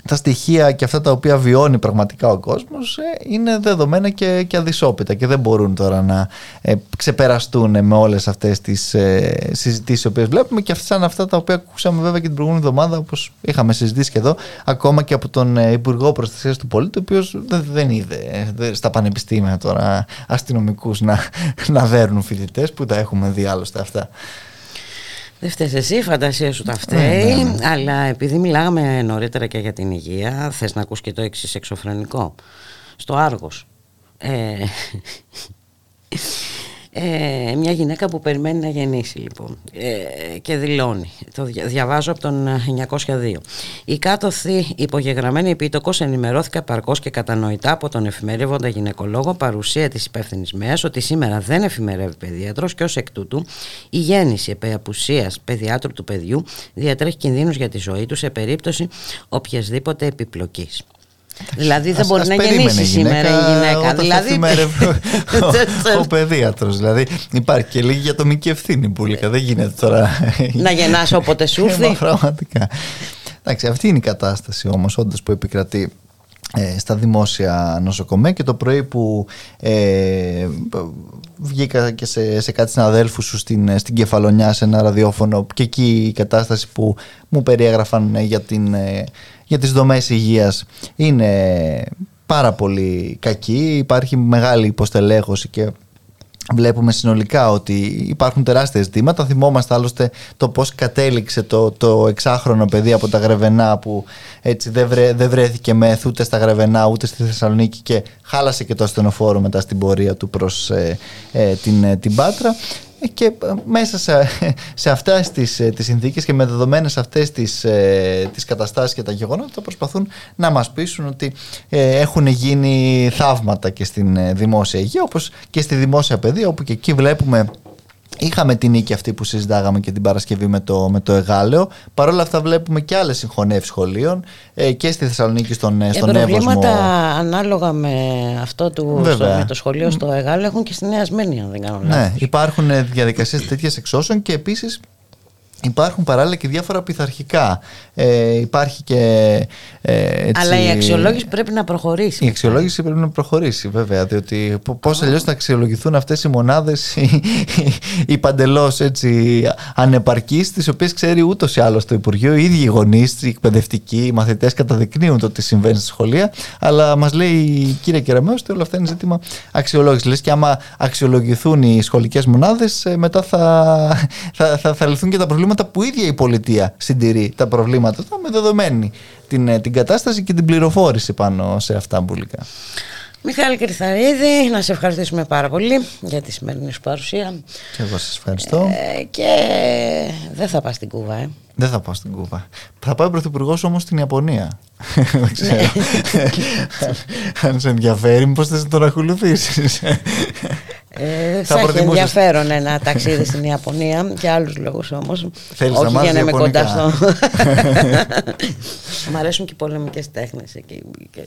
S3: τα στοιχεία και αυτά τα οποία βιώνει πραγματικά ο κόσμος ε, είναι δεδομένα και, και αδυσόπιτα και δεν μπορούν τώρα να ε, ξεπεραστούν με όλες αυτές τις ε, συζητήσεις οι οποίες βλέπουμε και αυτά, σαν αυτά τα οποία ακούσαμε βέβαια και την προηγούμενη εβδομάδα όπως είχαμε συζητήσει και εδώ ακόμα και από τον ε, Υπουργό Προστασίας του Πολίτη ο οποίος δεν, δεν είδε ε, δεν- στα πανεπιστήμια τώρα αστυνομικούς να, να δέρνουν φοιτητές που τα έχουμε δει άλλωστε αυτά.
S1: Δεν φταίς εσύ, η φαντασία σου τα φταίει,
S3: Ναι, ναι,
S1: αλλά επειδή μιλάγαμε νωρίτερα και για την υγεία, θες να ακούς και το εξής εξωφρενικό. Στο Άργος, ε, ε, μια γυναίκα που περιμένει να γεννήσει λοιπόν ε, και δηλώνει, το δια- διαβάζω από τον ε, 902 η κάτωθη υπογεγραμμένη επίτοκος ενημερώθηκα παρκώς και κατανοητά από τον εφημερεύοντα γυναικολόγο παρουσία της υπεύθυνης ΜΕΑΣ ότι σήμερα δεν εφημερεύει παιδίατρος και ως εκ τούτου η γέννηση επί απουσίας παιδιάτρου του παιδιού διατρέχει κινδύνους για τη ζωή του σε περίπτωση οποιασδήποτε επιπλοκής. Δηλαδή δεν
S3: Ας-
S1: μπορεί
S3: ας
S1: να
S3: περίμενε
S1: γεννήσεις σήμερα η γυναίκα.
S3: όταν θα
S1: Δηλαδή.
S3: εφημερεύει ο, ο παιδίατρος. Δηλαδή υπάρχει και λίγη ατομική ευθύνη πουλικα. Δεν γίνεται τώρα.
S1: να γεννάς όποτε σου
S3: Ε,
S1: έρθει.
S3: μα Πραγματικά. Εντάξει, αυτή είναι η κατάσταση όμως όντως που επικρατεί ε, στα δημόσια νοσοκομεία και το πρωί που ε, βγήκα και σε, σε κάτι συναδέλφους σου στην, στην Κεφαλονιά σε ένα ραδιόφωνο και εκεί η κατάσταση που μου περιέγραφαν ε, για, την, ε, για τις δομές υγείας είναι πάρα πολύ κακή υπάρχει μεγάλη υποστελέχωση και Βλέπουμε συνολικά ότι υπάρχουν τεράστια ζητήματα. Θυμόμαστε άλλωστε το πώς κατέληξε το, το εξάχρονο παιδί από τα Γρεβενά που έτσι δεν, βρε, δεν βρέθηκε μεθ ούτε στα Γρεβενά ούτε στη Θεσσαλονίκη και χάλασε και το ασθενοφόρο μετά στην πορεία του προς ε, ε, την, ε, την Πάτρα. Ε, Και ε, μέσα σε, σε αυτές τις, ε, τις συνθήκες και με δεδομένες αυτές τις, ε, τις καταστάσεις και τα γεγονότα προσπαθούν να μας πείσουν ότι ε, έχουν γίνει θαύματα και στην ε, δημόσια υγεία όπως και στη δημόσια παιδεία όπου και εκεί βλέπουμε Είχαμε την νίκη αυτή που συζητάγαμε και την Παρασκευή με το, με το Εγάλεο. Παρ' όλα αυτά βλέπουμε και άλλες συγχωνεύσεις σχολείων ε, και στη Θεσσαλονίκη στον, ε,
S1: Ε,
S3: στον
S1: προβλήματα
S3: Εύωσμο.
S1: ανάλογα με αυτό του, στο,
S3: Βέβαια.
S1: με το σχολείο στο Εγάλο έχουν και στη Νέα Σμύρνη αν δεν κάνω
S3: Ναι,
S1: λάθος.
S3: υπάρχουν ε, διαδικασίες τέτοιες εξώσεων και επίσης υπάρχουν παράλληλα και διάφορα πειθαρχικά. Ε, υπάρχει και ε, έτσι,
S1: Αλλά η αξιολόγηση πρέπει να προχωρήσει.
S3: Η αξιολόγηση πρέπει να προχωρήσει, βέβαια. Διότι πώς αλλιώς θα αξιολογηθούν αυτές οι μονάδες οι, οι παντελώς ανεπαρκείς, τις οποίες ξέρει ούτως ή άλλως το Υπουργείο. Οι ίδιοι οι γονείς, οι εκπαιδευτικοί, οι μαθητές καταδεικνύουν το τι συμβαίνει στη σχολεία. Αλλά μας λέει η κυρία Κεραμέο ότι όλα αυτά είναι ζήτημα αξιολόγησης. Λες και άμα αξιολογηθούν οι σχολικές μονάδες, μετά θα, θα, θα, θα λυθούν και τα προβλήματα που η ίδια η πολιτεία συντηρεί. Τα προβλήματα αυτά με δεδομένη την, ε, την κατάσταση και την πληροφόρηση πάνω σε αυτά μπουλικά.
S1: Μιχάλη Κρυθαρίδη, να σε ευχαριστήσουμε πάρα πολύ για τη σημερινή σου παρουσία.
S3: Και εγώ σας ευχαριστώ.
S1: Ε, και δεν θα πας στην Κούβα, ε.
S3: Δεν θα πάω στην Κούβα. Θα πάει ο Πρωθυπουργός όμως στην Ιαπωνία. Δεν ξέρω. Αν σε ενδιαφέρει, μήπως θες να τον ακολουθήσεις.
S1: Ε,
S3: Θα
S1: θα έχει
S3: προτιμούσες-
S1: ενδιαφέρον ένα ταξίδι στην Ιαπωνία για άλλους λόγους όμως
S3: Θέλεις να
S1: όχι για
S3: μάθεις
S1: να είμαι κοντά
S3: Ιαπωνικά.
S1: στο Μ' αρέσουν και οι πολεμικές τέχνες εκεί και...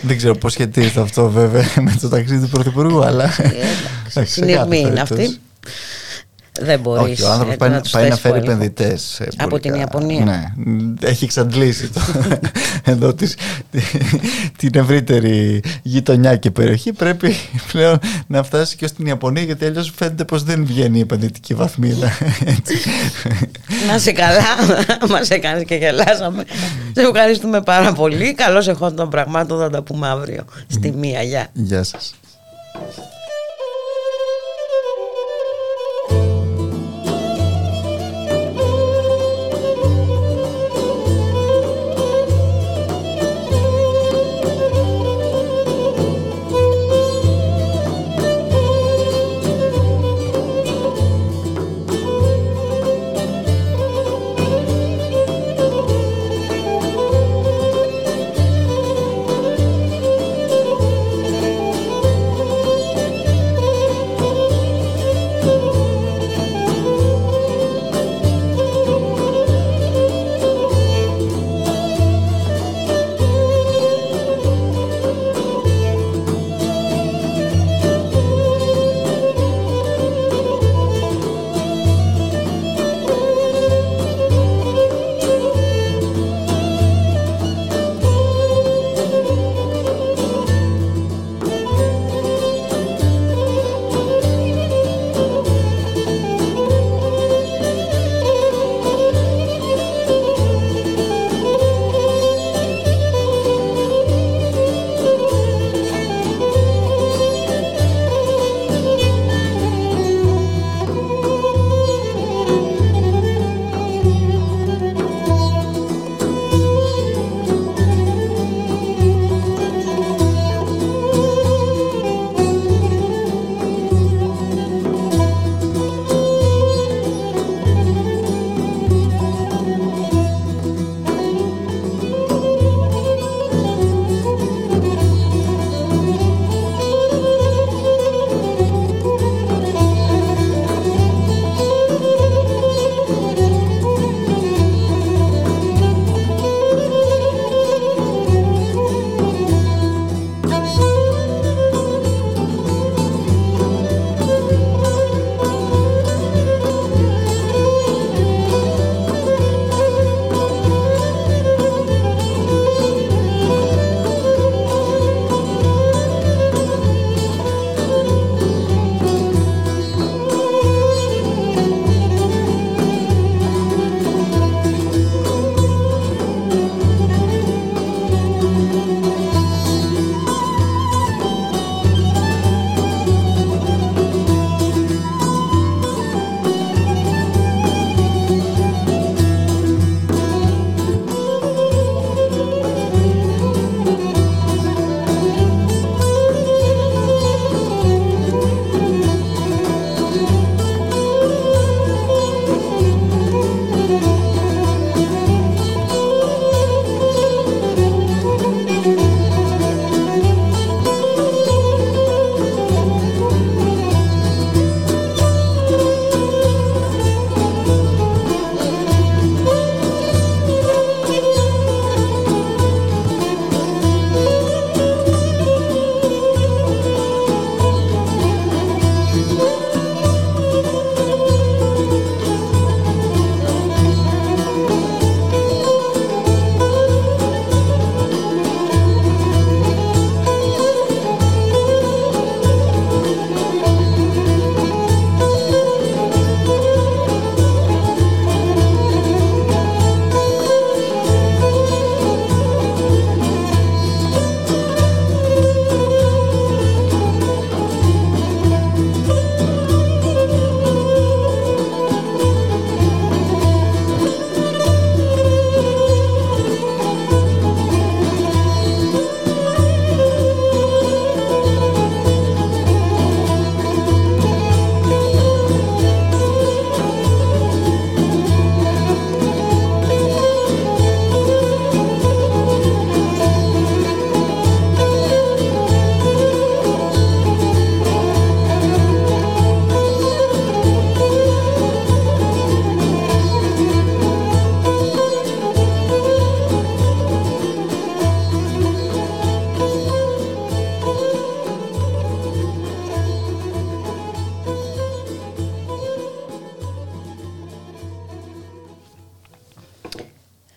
S3: Δεν ξέρω πώς σχετίζεται αυτό βέβαια με το ταξίδι του Πρωθυπουργού, αλλά.
S1: Ε, εντάξει,
S3: Εντάξει, σε
S1: Συνειρμή
S3: κάθε
S1: είναι
S3: περίπτωση.
S1: αυτή Δεν μπορείς
S3: Όχι, ο άνθρωπος
S1: ε,
S3: πάει,
S1: τους
S3: πάει να
S1: θέσεις
S3: φέρει
S1: υπό έλεγχο.
S3: επενδυτέ.
S1: Από την Ιαπωνία.
S3: Ναι, έχει εξαντλήσει το, εδώ της, την ευρύτερη γειτονιά και περιοχή. Πρέπει πλέον να φτάσει και στην Ιαπωνία, γιατί αλλιώς φαίνεται πως δεν βγαίνει η επενδυτική βαθμίδα. Έτσι.
S1: Να σε καλά, μας έκανες και γελάσαμε Σε ευχαριστούμε πάρα πολύ Καλώς εχόντων των πραγμάτων θα τα πούμε αύριο Στη μία, γεια
S3: Γεια σας.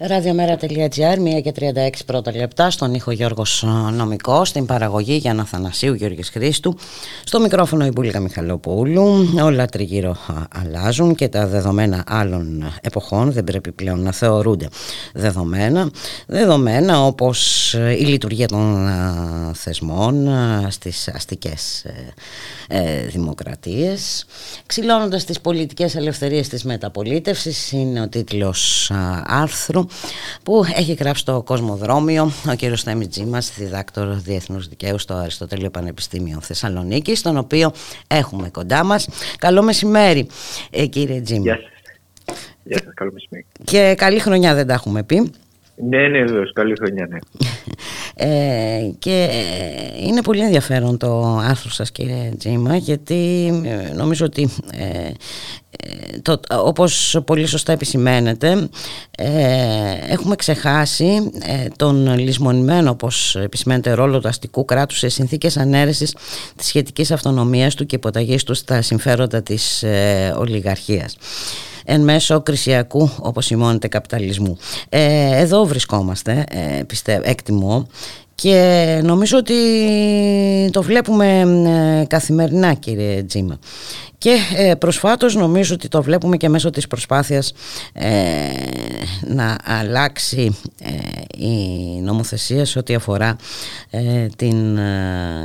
S1: Ραδιομέρα.gr, 1 και 36 πρώτα λεπτά, στον ήχο Γιώργος Νομικό, στην παραγωγή Γιάννα Θανασίου, Γιώργης Χρήστου, στο μικρόφωνο η Μπουλίκα Μιχαλοπούλου. Όλα τριγύρω αλλάζουν και τα δεδομένα άλλων εποχών δεν πρέπει πλέον να θεωρούνται δεδομένα. Δεδομένα όπως η λειτουργία των θεσμών στις αστικές ε, ε, δημοκρατίες. Ξυλώνοντας τις πολιτικές ελευθερίες της μεταπολίτευσης είναι ο τίτλος άρθρου που έχει γράψει το Κοσμοδρόμιο ο κύριος Θέμης Τζίμας, διδάκτορ Διεθνούς Δικαίου στο Αριστοτέλειο Πανεπιστήμιο Θεσσαλονίκη, τον οποίο έχουμε κοντά μας. Καλό μεσημέρι ε, κύριε Τζίμα.
S4: Γεια σας. Γεια σας, καλό μεσημέρι.
S1: Και καλή χρονιά δεν τα έχουμε πει.
S4: Ναι, ναι, βέβαια, καλή χρονιά, ναι.
S1: Ε, και είναι πολύ ενδιαφέρον το άρθρο σας κύριε Τζίμα γιατί ε, νομίζω ότι ε, ε, το, όπως πολύ σωστά επισημαίνεται έχουμε ξεχάσει τον λησμονημένο όπως επισημαίνεται ρόλο του αστικού κράτους σε συνθήκες ανέρεσης της σχετικής αυτονομίας του και υποταγής του στα συμφέροντα της ολιγαρχίας εν μέσω κρισιακού όπως σημώνεται καπιταλισμού. Ε, εδώ βρισκόμαστε, ε, πιστεύω, εκτιμώ και νομίζω ότι το βλέπουμε ε, καθημερινά κύριε Τζίμα. Και ε, προσφάτως νομίζω ότι το βλέπουμε και μέσω της προσπάθειας να αλλάξει η νομοθεσία σε ό,τι αφορά την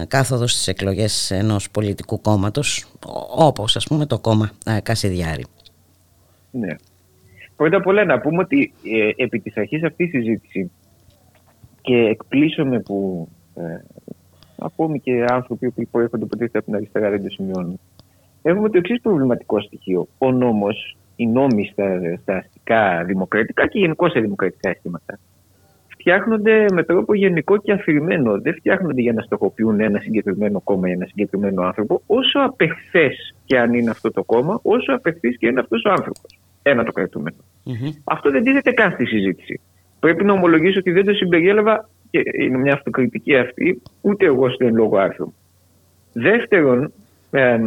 S1: κάθοδος στις εκλογές ενός πολιτικού κόμματος όπως ας πούμε το κόμμα Κασιδιάρη.
S4: Ναι. Πρώτα απ' όλα να πούμε ότι ε, επί της αρχής αυτή η συζήτηση και εκπλήσωμε που ε, ακόμη και άνθρωποι που προέρχονται ποτέ από την αριστερά δεν το σημειώνουν. Έχουμε το εξής προβληματικό στοιχείο. Ο νόμος, οι νόμοι στα, στα αστικά δημοκρατικά και γενικώ σε δημοκρατικά αισθήματα φτιάχνονται με τρόπο γενικό και αφηρημένο. Δεν φτιάχνονται για να στοχοποιούν ένα συγκεκριμένο κόμμα ή ένα συγκεκριμένο άνθρωπο, όσο απεχθές και αν είναι αυτό το κόμμα, όσο απεχθής και είναι αυτός ο άνθρωπος. Ένα το κρατούμενο. Mm-hmm. Αυτό δεν τίθεται καν στη συζήτηση. Πρέπει να ομολογήσω ότι δεν το συμπεριέλαβα και είναι μια αυτοκριτική αυτή, ούτε εγώ στο εν λόγω άρθρο. Δεύτερον, ε,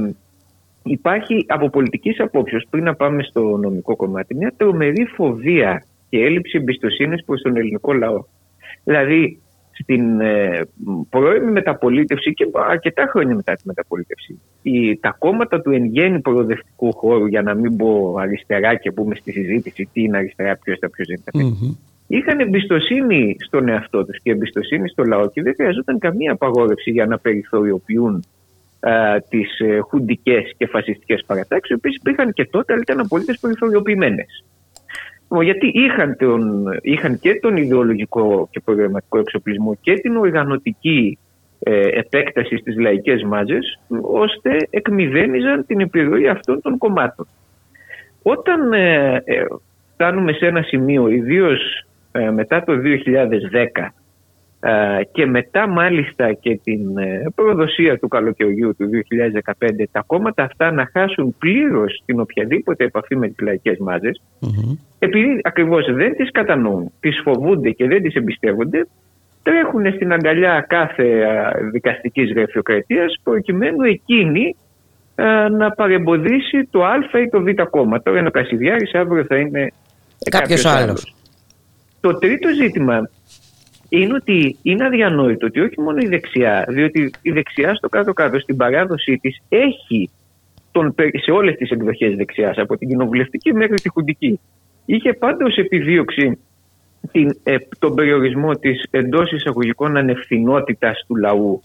S4: υπάρχει από πολιτικής απόψεως, πριν να πάμε στο νομικό κομμάτι, μια τρομερή φοβία και έλλειψη εμπιστοσύνης προς τον ελληνικό λαό. Δηλαδή, στην ε, πρώιμη μεταπολίτευση και αρκετά χρόνια μετά τη μεταπολίτευση, η, τα κόμματα του εν γέννη προοδευτικού χώρου, για να μην πω αριστερά και πούμε στη συζήτηση τι είναι αριστερά, ποιος θα ποιος δεν mm-hmm. είχαν εμπιστοσύνη στον εαυτό τους και εμπιστοσύνη στο λαό και δεν χρειαζόταν καμία απαγόρευση για να περιθωριοποιούν τις ε, χουντικές και φασιστικές παρατάξεις, οι οποίες υπήρχαν και τότε, αλλά ήταν απολύτως περιθωριοποιημένες γιατί είχαν, τον, είχαν και τον ιδεολογικό και προγραμματικό εξοπλισμό και την οργανωτική ε, επέκταση στις λαϊκές μάζες ώστε εκμυδένιζαν την επιρροή αυτών των κομμάτων. Όταν ε, ε, φτάνουμε σε ένα σημείο, ιδίως ε, μετά το 2010 και μετά μάλιστα και την ε, προδοσία του καλοκαιριού του 2015 τα κόμματα αυτά να χάσουν πλήρως την οποιαδήποτε επαφή με τις λαϊκές επειδή ακριβώς δεν τις κατανοούν, τις φοβούνται και δεν τις εμπιστεύονται τρέχουν στην αγκαλιά κάθε δικαστικής γραφειοκρατίας προκειμένου εκείνη να παρεμποδίσει το Α ή το Β κόμμα. Τώρα ένα Κασιδιάρης αύριο θα είναι κάποιος, άλλος. άλλος. Το τρίτο ζήτημα είναι ότι είναι αδιανόητο ότι όχι μόνο η δεξιά, διότι η δεξιά στο κάτω-κάτω στην παράδοσή της έχει τον, σε όλες τις εκδοχές δεξιάς, από την κοινοβουλευτική μέχρι τη χουντική, είχε πάντα ω επιδίωξη την, ε, τον περιορισμό της εντός εισαγωγικών ανευθυνότητας του λαού.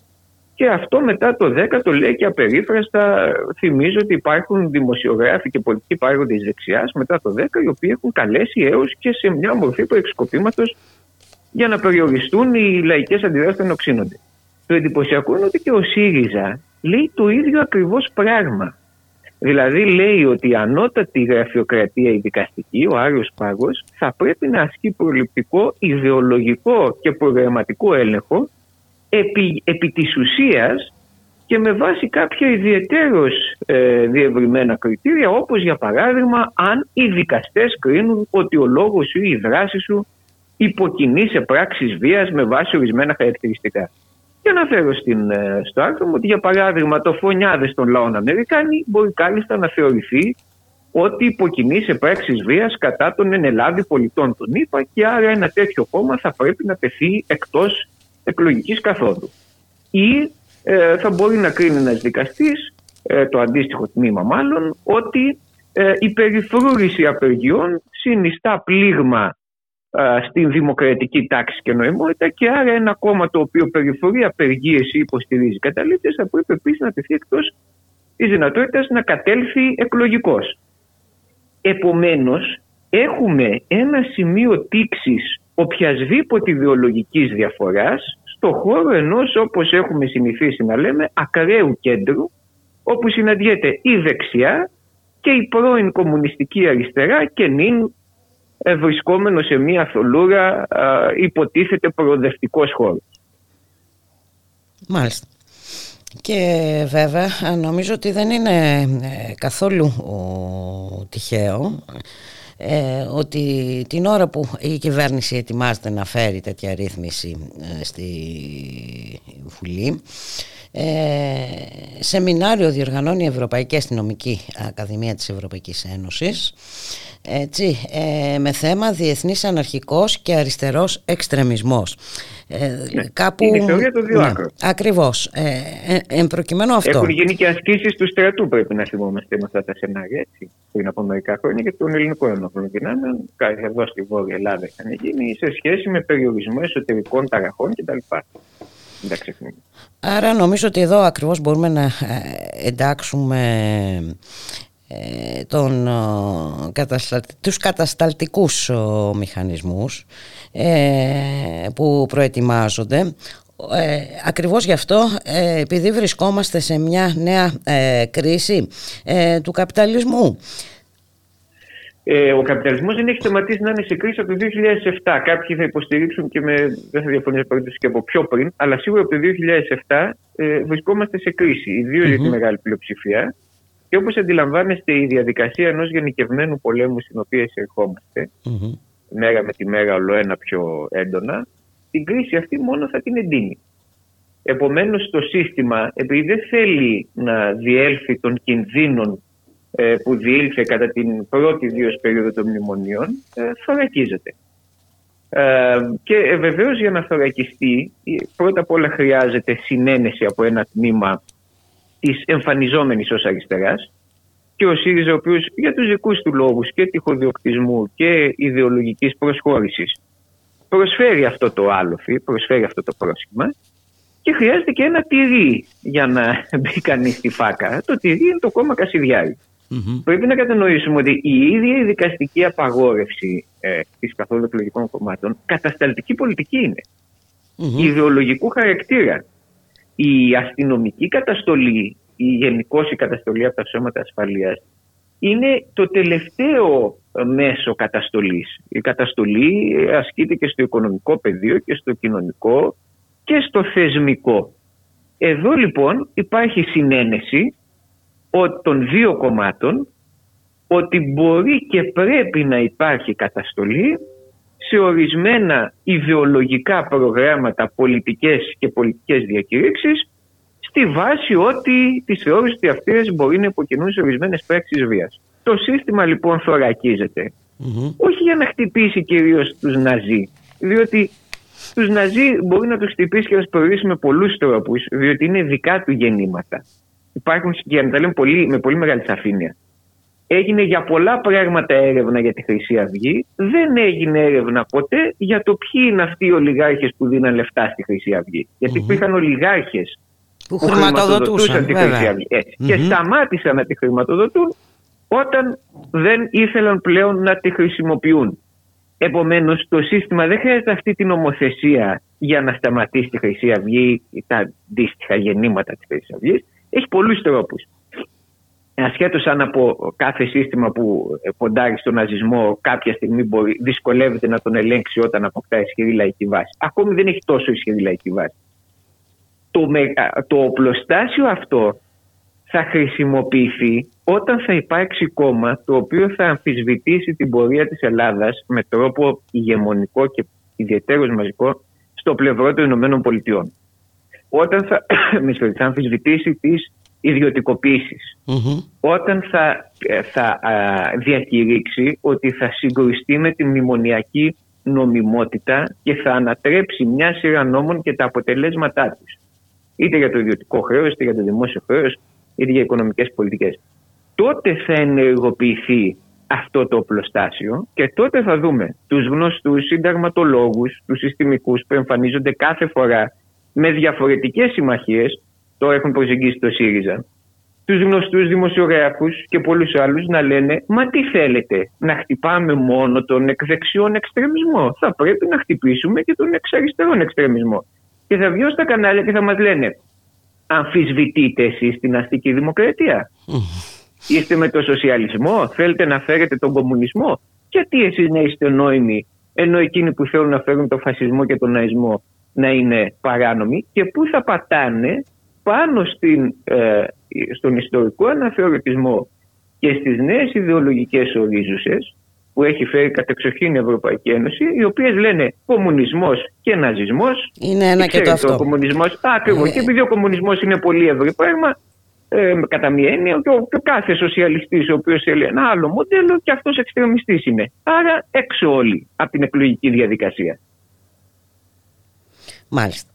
S4: Και αυτό μετά το 10 το λέει και απερίφραστα. Θυμίζω ότι υπάρχουν δημοσιογράφοι και πολιτικοί παράγοντες δεξιάς μετά το 10 οι οποίοι έχουν καλέσει έως και σε μια μορφή προεξικοπήματος για να περιοριστούν οι λαϊκές αντιδράσεις να οξύνονται. Το εντυπωσιακό είναι ότι και ο ΣΥΡΙΖΑ λέει το ίδιο ακριβώς πράγμα. Δηλαδή λέει ότι η ανώτατη γραφειοκρατία η δικαστική, ο Άριος Πάγος, θα πρέπει να ασκεί προληπτικό, ιδεολογικό και προγραμματικό έλεγχο επί, επί της ουσίας και με βάση κάποια ιδιαίτερως ε, διευρυμένα κριτήρια όπως για παράδειγμα αν οι δικαστές κρίνουν ότι ο λόγος σου ή η δράση σου υποκινεί σε πράξεις βίας με βάση ορισμένα χαρακτηριστικά. Και αναφέρω στην, ε, στο άρθρο μου ότι για παράδειγμα το φωνιάδες των λαών Αμερικάνοι μπορεί κάλλιστα να θεωρηθεί ότι υποκινεί σε πράξεις βίας κατά των ενελάδη πολιτών των ΗΠΑ και άρα ένα τέτοιο κόμμα θα πρέπει να τεθεί εκτός εκλογικής καθόδου. Ή ε, θα μπορεί να κρίνει ένας δικαστής, ε, το αντίστοιχο τμήμα μάλλον, ότι ε, η περιφρούρηση απεργιών συνιστά πλήγμα ε, στην δημοκρατική τάξη και νοημότητα και άρα ένα κόμμα το οποίο περιφορεί απεργίες ή υποστηρίζει καταλήτες θα πρέπει επίσης να τεθεί εκτός της δυνατότητας να κατέλθει εκλογικός. Επομένως, έχουμε ένα σημείο τήξης οποιασδήποτε ιδεολογικής διαφοράς στο χώρο ενός, όπως έχουμε συνηθίσει να λέμε, ακραίου κέντρου, όπου συναντιέται η δεξιά και η πρώην κομμουνιστική αριστερά και νυν ε, βρισκόμενο σε μια θολούρα υποτίθεται προοδευτικός χώρος.
S1: Μάλιστα. Και βέβαια νομίζω ότι δεν είναι ε, καθόλου τυχαίο ε, ότι την ώρα που η κυβέρνηση ετοιμάζεται να φέρει τέτοια ρύθμιση ε, στη Βουλή σεμινάριο διοργανώνει η Ευρωπαϊκή Αστυνομική Ακαδημία της Ευρωπαϊκής Ένωσης έτσι, ε, με θέμα διεθνής αναρχικός και αριστερός εξτρεμισμός.
S4: Ε, ναι. κάπου... Είναι η θεωρία των δύο ναι,
S1: Ακριβώς. Ε, ε, εν προκειμένου αυτό.
S4: Έχουν γίνει και ασκήσεις του στρατού πρέπει να θυμόμαστε με αυτά τα σενάρια έτσι, πριν από μερικά χρόνια και των ελληνικών ενόπλων δυνάμεων. Εδώ στη Βόρεια Ελλάδα είχαν γίνει σε σχέση με περιορισμό εσωτερικών ταραχών κτλ.
S1: Άρα νομίζω ότι εδώ ακριβώς μπορούμε να ε, εντάξουμε ε, τον, τους κατασταλτικούς μηχανισμούς ε, που προετοιμάζονται ε, ακριβώς γι' αυτό ε, επειδή βρισκόμαστε σε μια νέα κρίση του καπιταλισμού
S4: ο καπιταλισμός δεν έχει σταματήσει να είναι σε κρίση από το 2007. Κάποιοι θα υποστηρίξουν και με, δεν θα διαφωνήσω περίπτωση και από πιο πριν, αλλά σίγουρα από το 2007 βρισκόμαστε σε κρίση, ιδίως για τη μεγάλη πλειοψηφία. Και όπως αντιλαμβάνεστε η διαδικασία ενός γενικευμένου πολέμου στην οποία εισερχόμαστε, μέρα με τη μέρα όλο ένα πιο έντονα, την κρίση αυτή μόνο θα την εντείνει. Επομένως το σύστημα, επειδή δεν θέλει να διέλθει των κινδύνων ε, που διήλθε κατά την πρώτη δύο περίοδο των μνημονίων, ε, θωρακίζεται. Ε, και ε, βεβαίως για να θωρακιστεί, πρώτα απ' όλα χρειάζεται συνένεση από ένα τμήμα της εμφανιζόμενης ως αριστεράς και ο ΣΥΡΙΖΑ, ο οποίος για τους δικούς του λόγους και τυχοδιοκτισμού και ιδεολογικής προσχώρησης προσφέρει αυτό το άλοφι, προσφέρει αυτό το πρόσχημα και χρειάζεται και ένα τυρί για να μπει κανείς στη φάκα. Το τυρί είναι το κόμμα Πρέπει να κατανοήσουμε ότι η ίδια η δικαστική απαγόρευση ε, της καθόλου εκλογικών κομμάτων κατασταλτική πολιτική Ιδεολογικού χαρακτήρα η αστυνομική καταστολή, η γενικώς η καταστολή από τα σώματα ασφαλείας είναι το τελευταίο μέσο καταστολής. Η καταστολή ασκείται και στο οικονομικό πεδίο και στο κοινωνικό και στο θεσμικό. Εδώ λοιπόν υπάρχει συνένεση των δύο κομμάτων ότι μπορεί και πρέπει να υπάρχει καταστολή σε ορισμένα ιδεολογικά προγράμματα, πολιτικές και πολιτικές διακηρύξεις στη βάση ότι τη θεώρηση ότι αυτές μπορεί να υποκινούν σε ορισμένες πράξεις βίας. Το σύστημα λοιπόν όχι για να χτυπήσει κυρίως τους Ναζί, διότι τους Ναζί μπορεί να τους χτυπήσει και να τους προορίσει με πολλούς τρόπους, διότι είναι δικά του γεννήματα. Υπάρχουν, και να τα λέμε πολύ, με πολύ μεγάλη σαφήνεια, Έγινε για πολλά πράγματα έρευνα για τη Χρυσή Αυγή. Δεν έγινε έρευνα ποτέ για το ποιοι είναι αυτοί οι ολιγάρχες που δίναν λεφτά στη Χρυσή Αυγή. Γιατί mm-hmm. υπήρχαν ολιγάρχες
S1: που, που χρηματοδοτούσαν
S4: τη Χρυσή Αυγή. Και σταμάτησαν να τη χρηματοδοτούν όταν δεν ήθελαν πλέον να τη χρησιμοποιούν. Επομένως, το σύστημα δεν χρειάζεται αυτή την ομοθεσία για να σταματήσει τη Χρυσή Αυγή ή τα αντίστοιχα γεννήματα της Χρυσής Αυγής. Έχει πολλούς τρόπους ασχέτως αν από κάθε σύστημα που ποντάρει στον ναζισμό κάποια στιγμή μπορεί, δυσκολεύεται να τον ελέγξει όταν αποκτά ισχυρή λαϊκή βάση. Ακόμη δεν έχει τόσο ισχυρή λαϊκή βάση. Το, το οπλοστάσιο αυτό θα χρησιμοποιηθεί όταν θα υπάρξει κόμμα το οποίο θα αμφισβητήσει την πορεία της Ελλάδας με τρόπο ηγεμονικό και ιδιαίτερος μαζικό στο πλευρό των Ηνωμένων Πολιτειών. Όταν θα, θα αμφισβητήσει τις ιδιωτικοποίησης.
S1: Μμμ.
S4: Όταν θα, ε, θα α, διακηρύξει ότι θα συγκρουστεί με τη μνημονιακή νομιμότητα και θα ανατρέψει μια σειρά νόμων και τα αποτελέσματά τους. Είτε για το ιδιωτικό χρέος, είτε για το δημόσιο χρέος, είτε για οικονομικές πολιτικές. Τότε θα ενεργοποιηθεί αυτό το οπλοστάσιο και τότε θα δούμε τους γνωστούς συνταγματολόγους, τους συστημικούς που εμφανίζονται κάθε φορά με διαφορετικές συμμαχίες, το έχουν προσεγγίσει το ΣΥΡΙΖΑ, τους γνωστούς δημοσιογράφους και πολλούς άλλους να λένε «Μα τι θέλετε, να χτυπάμε μόνο τον εκδεξιόν εξτρεμισμό, θα πρέπει να χτυπήσουμε και τον εξαριστερόν εξτρεμισμό». Και θα βγουν στα κανάλια και θα μας λένε «Αμφισβητείτε εσείς την αστική δημοκρατία». Είστε με το σοσιαλισμό, θέλετε να φέρετε τον κομμουνισμό. Γιατί εσείς να είστε νόημοι, ενώ εκείνοι που θέλουν να φέρουν τον φασισμό και τον ναϊσμό να είναι παράνομοι και πού θα πατάνε πάνω στην, ε, στον ιστορικό αναθεωρητισμό και στις νέες ιδεολογικές ορίζουσες που έχει φέρει κατεξοχήν η Ευρωπαϊκή Ένωση, οι οποίες λένε κομμουνισμός και ναζισμός.
S1: Είναι ένα και το
S4: ξέρετε,
S1: αυτό.
S4: Ο κομμουνισμός, ακριβώς,
S1: Ε.
S4: και επειδή ο κομμουνισμός είναι πολύ ευρύ πράγμα, ε, κατά μία έννοια, και ο, και ο κάθε σοσιαλιστής ο οποίος θέλει ένα άλλο μοντέλο και αυτός εξτρεμιστής είναι. Άρα έξω όλοι από την εκλογική διαδικασία.
S1: Μάλιστα.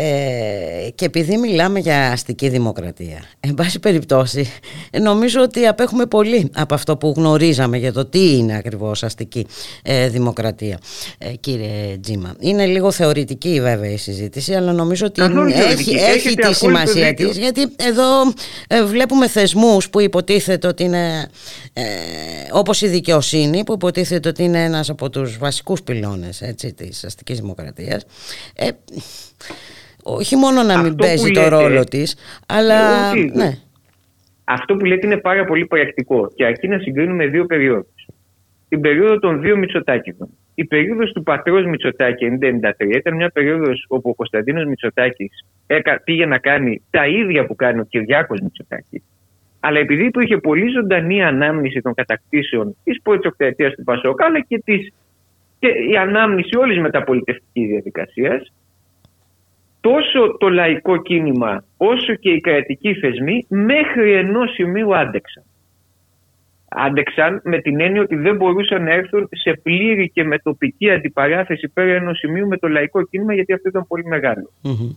S1: Ε, και επειδή μιλάμε για αστική δημοκρατία, εν πάση περιπτώσει, νομίζω ότι απέχουμε πολύ από αυτό που γνωρίζαμε για το τι είναι ακριβώς αστική ε, δημοκρατία, ε, κύριε Τζίμα. Είναι λίγο θεωρητική βέβαια η συζήτηση, αλλά νομίζω ότι
S4: Καθόλου
S1: έχει,
S4: θεωρητική.
S1: έχει
S4: Έχετε
S1: τη
S4: απόλυτο
S1: σημασία
S4: δίκιο.
S1: της, γιατί εδώ ε, βλέπουμε θεσμούς που υποτίθεται ότι είναι, ε, όπως η δικαιοσύνη, που υποτίθεται ότι είναι ένας από τους βασικούς πυλώνες έτσι, της αστικής δημοκρατίας. Ε, όχι μόνο να μην
S4: Αυτό που
S1: παίζει το
S4: λέτε-
S1: ρόλο της, αλλά...
S4: Όχι.
S1: Ναι.
S4: Αυτό που λέτε είναι πάρα πολύ πρακτικό και αρκεί να συγκρίνουμε δύο περιόδους. Την περίοδο των δύο Μητσοτάκηδων. Η περίοδος του πατρός Μητσοτάκη 90-93 ήταν μια περίοδος όπου ο Κωνσταντίνος Μητσοτάκης έκα- πήγε να κάνει τα ίδια που κάνει ο Κυριάκος Μητσοτάκης. Αλλά επειδή υπήρχε πολύ ζωντανή ανάμνηση των κατακτήσεων της πρώτη οκταετία του Πασόκ, αλλά και, της, και η ανάμνηση όλης μεταπολιτευτικής διαδικασίας, τόσο το λαϊκό κίνημα όσο και οι κρατικοί θεσμοί μέχρι ενός σημείου άντεξαν. Άντεξαν με την έννοια ότι δεν μπορούσαν να έρθουν σε πλήρη και με τοπική αντιπαράθεση πέρα ενός σημείου με το λαϊκό κίνημα γιατί αυτό ήταν πολύ μεγάλο.
S1: Μμμ.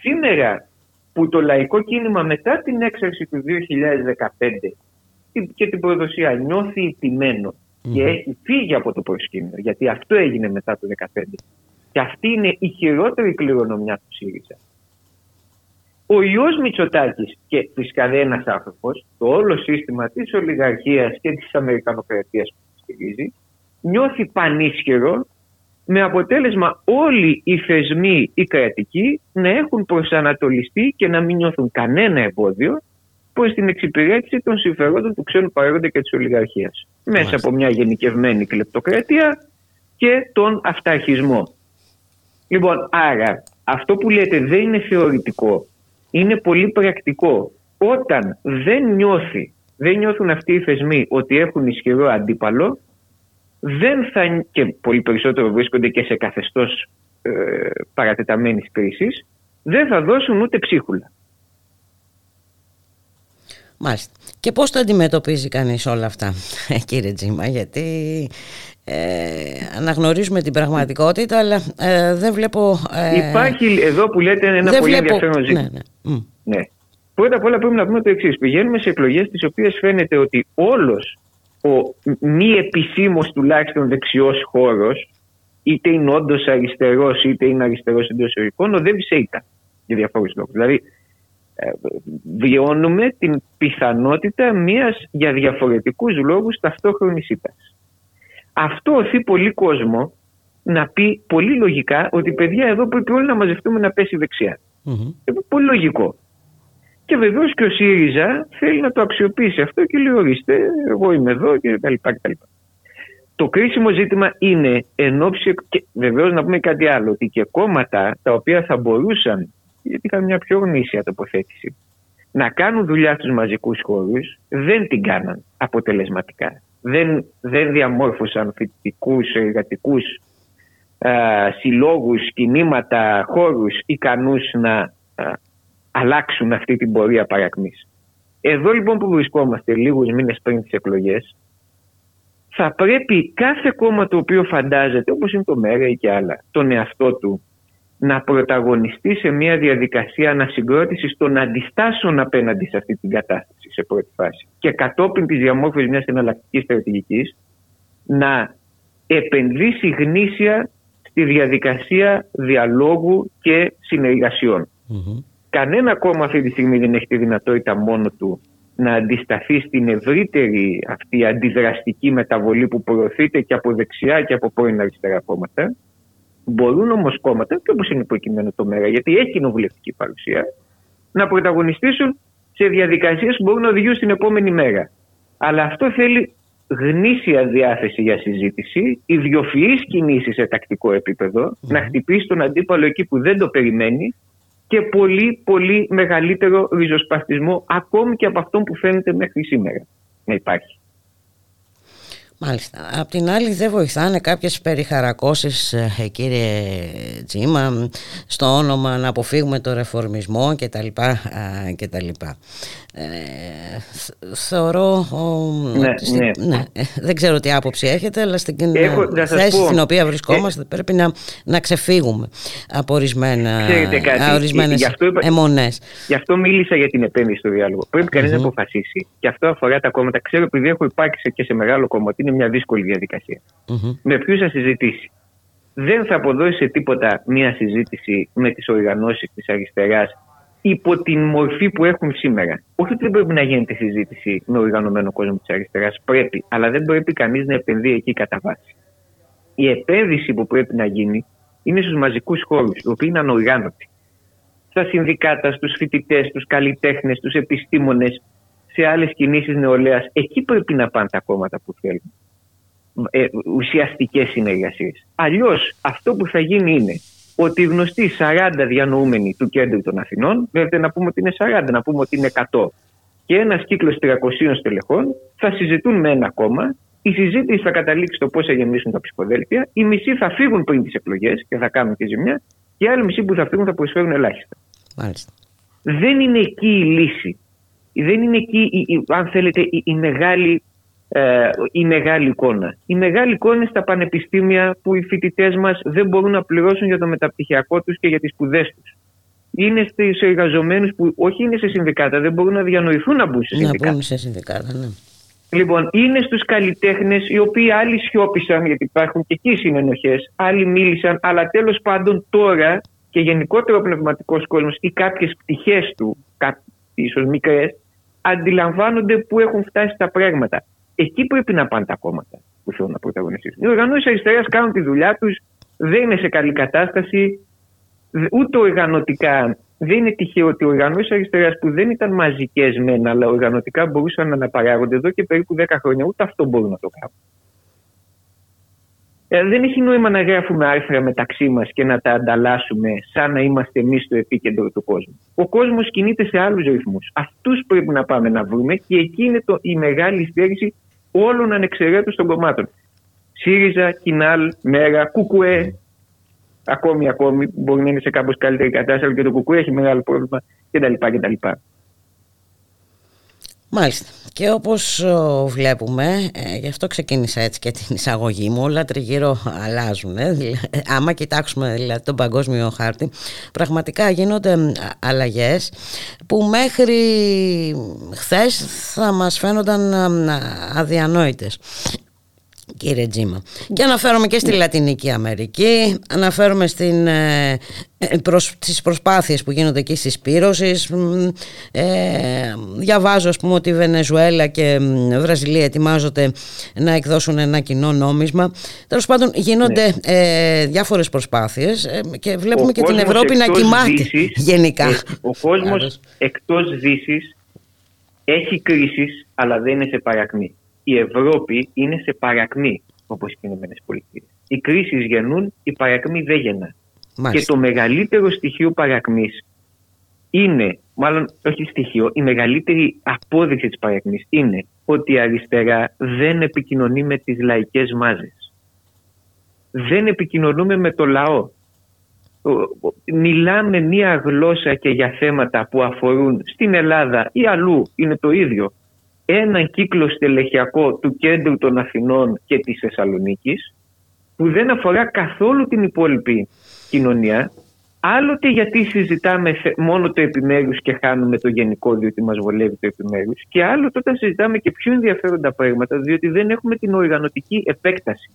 S4: Σήμερα που το λαϊκό κίνημα μετά την έξαρση του 2015 και την προδοσία νιώθει ιτημένο και έχει φύγει από το προσκήνιο, γιατί αυτό έγινε μετά το 2015 και αυτή είναι η χειρότερη κληρονομιά του ΣΥΡΙΖΑ. Ο ιός Μητσοτάκης και φυσικά δεν είναι ένας άνθρωπος, το όλο σύστημα της ολιγαρχίας και της Αμερικανοκρατίας που στηρίζει, νιώθει πανίσχυρο με αποτέλεσμα όλοι οι θεσμοί οι κρατικοί να έχουν προσανατολιστεί και να μην νιώθουν κανένα εμπόδιο προς την εξυπηρέτηση των συμφερόντων του ξένου παράγοντα και της ολιγαρχίας. Μέσα
S1: Μάλιστα.
S4: από μια γενικευμένη κλεπτοκρατία και τον αυταρχισμό. Λοιπόν, άρα αυτό που λέτε δεν είναι θεωρητικό, είναι πολύ πρακτικό. Όταν δεν νιώθει, δεν νιώθουν αυτοί οι θεσμοί ότι έχουν ισχυρό αντίπαλο, δεν θα, και πολύ περισσότερο βρίσκονται και σε καθεστώς ε, παρατεταμένης κρίσης, δεν θα δώσουν ούτε ψίχουλα.
S1: Μάλιστα. Και πώς το αντιμετωπίζει κανείς όλα αυτά, κύριε Τζίμα, γιατί ε, αναγνωρίζουμε την πραγματικότητα, αλλά ε, δεν βλέπω... ε,
S4: Υπάρχει εδώ που λέτε ένα
S1: δεν
S4: πολύ
S1: βλέπω-
S4: ενδιαφέρον ζήτημα.
S1: Ναι, ναι. Μμ.
S4: Ναι. Πρώτα απ' όλα πρέπει να πούμε το εξής. Πηγαίνουμε σε εκλογές τις οποίες φαίνεται ότι όλος ο μη επισήμως τουλάχιστον δεξιός χώρος, είτε είναι όντως αριστερός είτε είναι αριστερός εντός εισαγωγικών, οδεύει σε ήττα για διαφόρους λόγους. Δηλαδή, ε, βιώνουμε την πιθανότητα μιας για διαφορετικούς λόγους ταυτόχρονης ήττας. Αυτό οθεί πολύ κόσμο να πει πολύ λογικά ότι παιδιά εδώ πρέπει όλοι να μαζευτούμε να πέσει δεξιά.
S1: Μμμ.
S4: Είναι πολύ λογικό. Και βεβαίως και ο ΣΥΡΙΖΑ θέλει να το αξιοποιήσει αυτό και λέει: Ορίστε, εγώ είμαι εδώ και τα λοιπά και τα λοιπά. Το κρίσιμο ζήτημα είναι εν ώψη, και βεβαίως να πούμε κάτι άλλο, ότι και κόμματα τα οποία θα μπορούσαν, γιατί είχαν μια πιο γνήσια τοποθέτηση, να κάνουν δουλειά στους μαζικούς χώρους, δεν την κάναν αποτελεσματικά. Δεν, δεν διαμόρφωσαν φοιτητικούς, εργατικούς α, συλλόγους, κινήματα, χώρους ικανούς να α, αλλάξουν αυτή την πορεία παρακμής. Εδώ λοιπόν που βρισκόμαστε λίγους μήνες πριν τις εκλογές θα πρέπει κάθε κόμμα το οποίο φαντάζεται, όπως είναι το ΜΕΡΑ ή και άλλα, τον εαυτό του, να πρωταγωνιστεί σε μια διαδικασία ανασυγκρότησης των αντιστάσεων απέναντι σε αυτή την κατάσταση σε πρώτη φάση. Και κατόπιν της διαμόρφωσης μιας εναλλακτικής στρατηγικής να επενδύσει γνήσια στη διαδικασία διαλόγου και συνεργασιων Κανένα κόμμα αυτή τη στιγμή δεν έχει τη δυνατότητα μόνο του να αντισταθεί στην ευρύτερη αυτή αντιδραστική μεταβολή που προωθείται και από δεξιά και από πρώην αριστερά κόμματα. Μπορούν όμως κόμματα, και όπως είναι υποκείμενο το ΜΕΡΑ, γιατί έχει κοινοβουλευτική παρουσία, να πρωταγωνιστήσουν σε διαδικασίες που μπορούν να οδηγούν στην επόμενη μέρα. Αλλά αυτό θέλει γνήσια διάθεση για συζήτηση, ιδιοφυείς κινήσεις σε τακτικό να χτυπήσει τον αντίπαλο εκεί που δεν το περιμένει και πολύ πολύ μεγαλύτερο ριζοσπαστισμό ακόμη και από αυτόν που φαίνεται μέχρι σήμερα να υπάρχει.
S1: Μάλιστα. Απ' την άλλη δεν βοηθάνε κάποιες περιχαρακώσεις ε, κύριε Τζίμα στο όνομα να αποφύγουμε το ρεφορμισμό και τα λοιπά και τα λοιπά. Ε, θεωρώ ναι, ναι. ναι. δεν ξέρω τι άποψη έχετε αλλά στην Έχω, θέση στην οποία βρισκόμαστε ε, πρέπει να, να ξεφύγουμε από ορισμένα, ορισμένες γι αυτό, αιμονές.
S4: Γι' αυτό μίλησα για την επένδυση στο διάλογο. Πρέπει κανείς να αποφασίσει και αυτό αφορά τα κόμματα. Ξέρω επειδή έχω υπάρξει και σε μεγάλο κόμμα είναι μια δύσκολη Με ποιους θα συζητήσει; Δεν θα αποδώσει σε τίποτα μια συζήτηση με τις οργανώσεις της αριστεράς υπό την μορφή που έχουν σήμερα. Όχι ότι δεν πρέπει να γίνεται συζήτηση με οργανωμένο κόσμο της αριστεράς, πρέπει, αλλά δεν πρέπει κανείς να επενδύει εκεί κατά βάση. Η επένδυση που πρέπει να γίνει είναι στους μαζικούς χώρους, οι οποίοι είναι ανοργάνωτοι. Στα συνδικάτα, στους φοιτητές, στους καλλιτέχνες, στους επιστήμονες, σε άλλες κινήσεις νεολαίας. Εκεί πρέπει να πάνε τα κόμματα που θέλουν ε, ουσιαστικές συνεργασίες. Αλλιώς αυτό που θα γίνει είναι ότι οι γνωστοί 40 διανοούμενοι του κέντρου των Αθηνών, βέβαια να πούμε ότι είναι 40, να πούμε ότι είναι 100 και ένας κύκλος 300 στελεχών θα συζητούν με ένα κόμμα η συζήτηση θα καταλήξει στο πώς θα γεμίσουν τα ψηφοδέλτια. Οι μισοί θα φύγουν πριν τις εκλογές και θα κάνουν και ζημιά. Και οι άλλοι μισοί που θα φύγουν θα προσφέρουν ελάχιστα.
S1: Μάλιστα.
S4: Δεν είναι εκεί η λύση. Δεν είναι εκεί, η, αν θέλετε, η, η μεγάλη ε, η μεγάλη εικόνα. Η μεγάλη εικόνα είναι στα πανεπιστήμια που οι φοιτητές μας δεν μπορούν να πληρώσουν για το μεταπτυχιακό τους και για τις σπουδές τους. Είναι στου εργαζομένους που όχι είναι σε συνδικάτα, δεν μπορούν να διανοηθούν να μπουν σε συνδικάτα.
S1: Να μπουν σε συνδικάτα, ναι.
S4: Λοιπόν, είναι στους καλλιτέχνες οι οποίοι άλλοι σιώπησαν, γιατί υπάρχουν και εκεί συνενοχές, άλλοι μίλησαν, αλλά τέλος πάντων τώρα και γενικότερο ο πνευματικός κόσμος ή κάποιες πτυχές του, ίσως μικρές, αντιλαμβάνονται πού έχουν φτάσει τα πράγματα. Εκεί πρέπει να πάνε τα κόμματα που θέλουν να πρωταγωνιστήσουν. Οι οργανώσεις αριστεράς κάνουν τη δουλειά τους, δεν είναι σε καλή κατάσταση, ούτε οργανωτικά. Δεν είναι τυχαίο ότι οι οργανώσεις αριστεράς που δεν ήταν μαζικές μεν, αλλά οργανωτικά μπορούσαν να αναπαράγονται εδώ και περίπου 10 χρόνια, ούτε αυτό μπορούν να το κάνουν. Ε, δεν έχει νόημα να γράφουμε άρθρα μεταξύ μας και να τα ανταλλάσσουμε σαν να είμαστε εμείς στο επίκεντρο του κόσμου. Ο κόσμος κινείται σε άλλους ρυθμούς. Αυτούς πρέπει να πάμε να βρούμε και εκεί είναι το, η μεγάλη στέρηση όλων ανεξαιρέτως των κομμάτων. ΣΥΡΙΖΑ, ΚΙΝΑΛ, ΜΕΡΑ, ΚΚΕ, ακόμη, ακόμη, μπορεί να είναι σε κάπως καλύτερη κατάσταση, αλλά και το ΚΚΕ έχει μεγάλο πρόβλημα κτλ. κτλ.
S1: Μάλιστα. Και όπως βλέπουμε, ε, γι' αυτό ξεκίνησα έτσι και την εισαγωγή μου, όλα τριγύρω αλλάζουν. Ε, άμα κοιτάξουμε δηλαδή, τον παγκόσμιο χάρτη, πραγματικά γίνονται αλλαγές που μέχρι χθες θα μας φαίνονταν αδιανόητες κύριε Τζίμα. Και αναφέρομαι και στη Λατινική Αμερική, αναφέρομαι στην, ε, προς, στις προσπάθειες που γίνονται εκεί στις πύρωσης. Ε, διαβάζω ας πούμε ότι η Βενεζουέλα και Βραζιλία ετοιμάζονται να εκδώσουν ένα κοινό νόμισμα. Τέλος πάντων γίνονται ναι. ε, διάφορες προσπάθειες ε, και βλέπουμε και την Ευρώπη να κοιμάται γενικά. Ε,
S4: ο κόσμος εκτός Δύσης έχει κρίσεις αλλά δεν είναι σε παρακμή η Ευρώπη είναι σε παρακμή όπως οι Ηνωμένες Πολιτείες. Οι κρίσεις γεννούν, η παρακμή δεν γεννά. Και το μεγαλύτερο στοιχείο παρακμής είναι, μάλλον όχι στοιχείο, η μεγαλύτερη απόδειξη της παρακμής είναι ότι η αριστερά δεν επικοινωνεί με τις λαϊκές μάζες. Δεν επικοινωνούμε με το λαό. ο- ο- μιλάμε μία γλώσσα και για θέματα που αφορούν στην Ελλάδα ή αλλού είναι το ίδιο έναν κύκλο στελεχειακό του κέντρου των Αθηνών και της Θεσσαλονίκης που δεν αφορά καθόλου την υπόλοιπη κοινωνία άλλοτε γιατί συζητάμε θε- μόνο το επιμέρους και χάνουμε το γενικό διότι μας βολεύει το επιμέρους και άλλοτε όταν συζητάμε και πιο ενδιαφέροντα πράγματα διότι δεν έχουμε την οργανωτική επέκταση.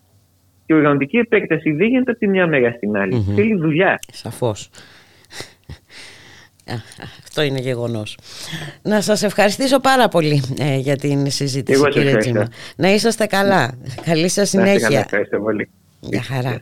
S4: Και η οργανωτική επέκταση δεν γίνεται από τη μια μέρα στην άλλη.
S1: Μμμ.
S4: Θέλει δουλειά.
S1: Σαφώς. Α, Αυτό είναι γεγονός. Να σας ευχαριστήσω πάρα πολύ ε, για την συζήτηση
S4: Εγώ σας
S1: κύριε
S4: ευχαριστώ.
S1: Τσίμα. Να είσαστε καλά. Καλή σας
S4: Να είστε καλά,
S1: συνέχεια.
S4: Ευχαριστώ πολύ.
S1: Γεια χαρά.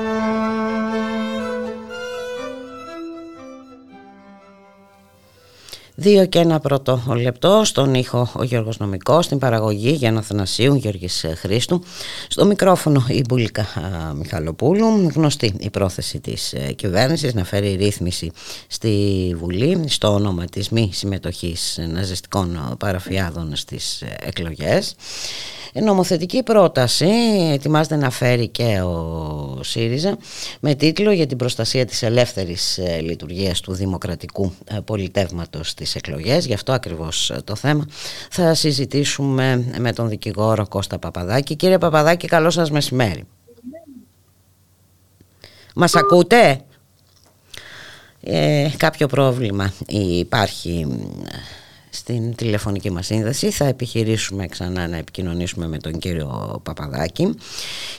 S1: Δύο και ένα πρώτο λεπτό στον ήχο ο Γιώργος Νομικός, στην παραγωγή Γιάννα Θανασίου, Γιώργης Χρήστου, στο μικρόφωνο η Μπουλίκα Μιχαλοπούλου, γνωστή η πρόθεση της ε, κυβέρνησης να φέρει ρύθμιση στη Βουλή στο όνομα της μη συμμετοχής ναζιστικών παραφιάδων στις ε, εκλογές. Νομοθετική πρόταση ετοιμάζεται να φέρει και ο ΣΥΡΙΖΑ με τίτλο για την προστασία της ελεύθερης ε, λειτουργίας του δημοκρατικού ε, πολιτεύματος στις εκλογές. Γι' αυτό ακριβώς ε, το θέμα θα συζητήσουμε με τον δικηγόρο Κώστα Παπαδάκη. Κύριε Παπαδάκη, καλό σας μεσημέρι. Μας ακούτε; Ε, κάποιο πρόβλημα υπάρχει στην τηλεφωνική μας σύνδεση. Θα επιχειρήσουμε ξανά να επικοινωνήσουμε με τον κύριο Παπαδάκη.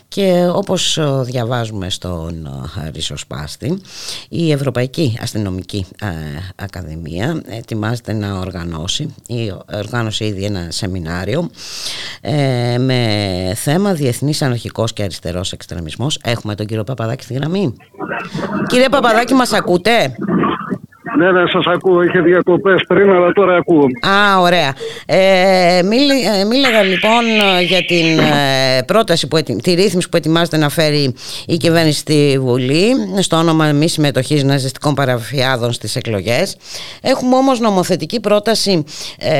S1: Και όπως διαβάζουμε στον Ρισοσπάστη η Ευρωπαϊκή Αστυνομική Ακαδημία ετοιμάζεται να οργανώσει ή οργάνωσε ήδη ένα σεμινάριο ε, με θέμα Διεθνής Αναρχικός και Αριστερός Εξτρεμισμός. Έχουμε τον κύριο Παπαδάκη στη γραμμή. Κύριε Παπαδάκη μας ακούτε;
S5: Ναι, ναι, σας ακούω. Είχε διακοπές πριν, αλλά τώρα ακούω.
S1: Α, ωραία. Ε, μίλαγα λοιπόν για την ε, πρόταση, που, τη ρύθμιση που ετοιμάζεται να φέρει η κυβέρνηση στη Βουλή στο όνομα μη συμμετοχής ναζιστικών παραφιάδων στις εκλογές. Έχουμε όμως νομοθετική πρόταση ε,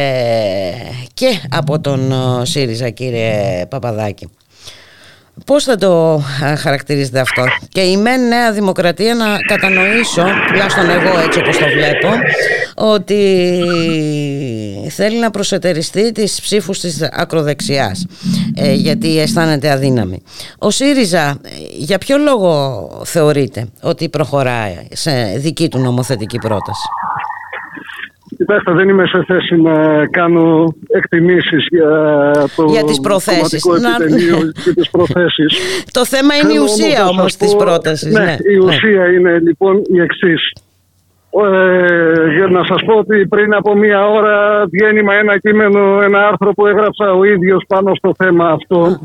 S1: και από τον ε, ΣΥΡΙΖΑ, κύριε Παπαδάκη. Πώς θα το χαρακτηρίζετε αυτό; Και η ΜΕΝ Νέα Δημοκρατία να κατανοήσω, τουλάχιστον εγώ έτσι όπως το βλέπω, ότι θέλει να προσετεριστεί τις ψήφους της ακροδεξιάς ε, γιατί αισθάνεται αδύναμη. Ο ΣΥΡΙΖΑ για ποιο λόγο θεωρείτε ότι προχωράει σε δική του νομοθετική πρόταση;
S5: Κοιτάξτε, δεν είμαι σε θέση να κάνω εκτιμήσεις για το
S1: για τις προθέσεις.
S5: Να... και τις προθέσεις.
S1: το θέμα είναι η ουσία όμως της πρότασης.
S5: Ναι,
S1: ναι,
S5: η ουσία είναι λοιπόν η εξής. Ε, για να σας πω ότι πριν από μία ώρα βγαίνει με ένα κείμενο, ένα άρθρο που έγραψα ο ίδιος πάνω στο θέμα αυτό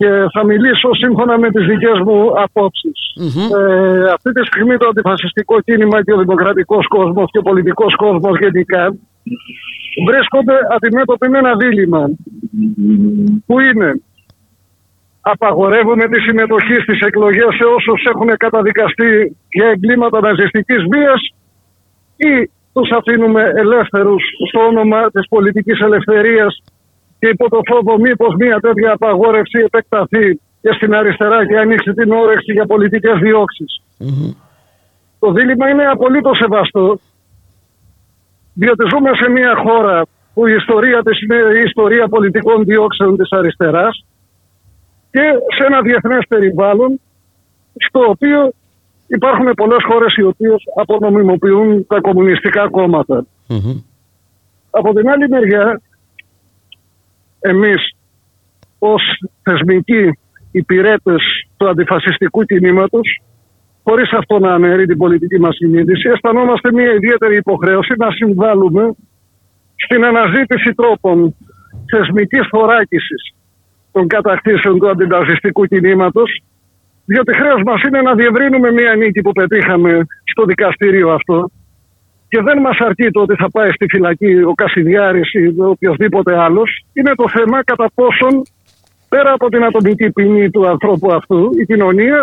S5: και θα μιλήσω σύμφωνα με τις δικές μου απόψεις. Ε, αυτή τη στιγμή το αντιφασιστικό κίνημα και ο δημοκρατικός κόσμος και ο πολιτικός κόσμος γενικά βρίσκονται αντιμέτωποι με ένα δίλημα που είναι απαγορεύουμε τη συμμετοχή στις εκλογές σε όσους έχουν καταδικαστεί για εγκλήματα ναζιστικής βίας ή τους αφήνουμε ελεύθερους στο όνομα της πολιτικής ελευθερίας και υπό το φόβο μήπως μια τέτοια απαγόρευση επεκταθεί και στην αριστερά και ανοίξει την όρεξη για πολιτικές Το δίλημα είναι απολύτως σεβαστό διότι ζούμε σε μια χώρα που η ιστορία της είναι η ιστορία πολιτικών διώξεων της αριστεράς και σε ένα διεθνές περιβάλλον στο οποίο υπάρχουν πολλές χώρες οι οποίες απονομιμοποιούν τα κομμουνιστικά Από την άλλη μεριά εμείς ως θεσμικοί υπηρέτες του αντιφασιστικού κινήματος χωρίς αυτό να αναιρεί την πολιτική μας συνείδηση αισθανόμαστε μια ιδιαίτερη υποχρέωση να συμβάλλουμε στην αναζήτηση τρόπων θεσμικής θωράκισης των κατακτήσεων του αντιφασιστικού κινήματος διότι χρέος μας είναι να διευρύνουμε μια νίκη που πετύχαμε στο δικαστήριο αυτό και δεν μας αρκεί το ότι θα πάει στη φυλακή ο Κασιδιάρης ή οποιοδήποτε άλλος. Είναι το θέμα κατά πόσον πέρα από την ατομική ποινή του ανθρώπου αυτού η κοινωνία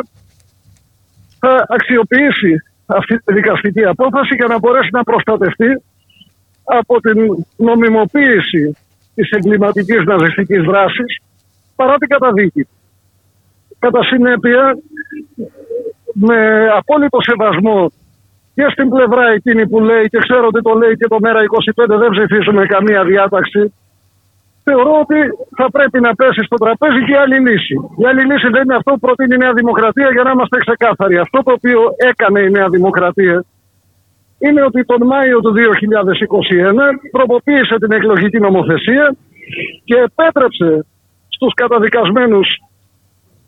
S5: θα αξιοποιήσει αυτή τη δικαστική απόφαση για να μπορέσει να προστατευτεί από την νομιμοποίηση της εγκληματικής ναζιστικής δράσης παρά την καταδίκη. Κατά συνέπεια, με απόλυτο σεβασμό και στην πλευρά εκείνη που λέει και ξέρω ότι το λέει και το μέρα 25 δεν ψηφίσουμε καμία διάταξη θεωρώ ότι θα πρέπει να πέσει στο τραπέζι και άλλη λύση. Η άλλη λύση δεν είναι αυτό που προτείνει η Νέα Δημοκρατία για να είμαστε ξεκάθαροι. Αυτό το οποίο έκανε η Νέα Δημοκρατία είναι ότι τον Μάιο του 2021 τροποποίησε την εκλογική νομοθεσία και επέτρεψε στους καταδικασμένους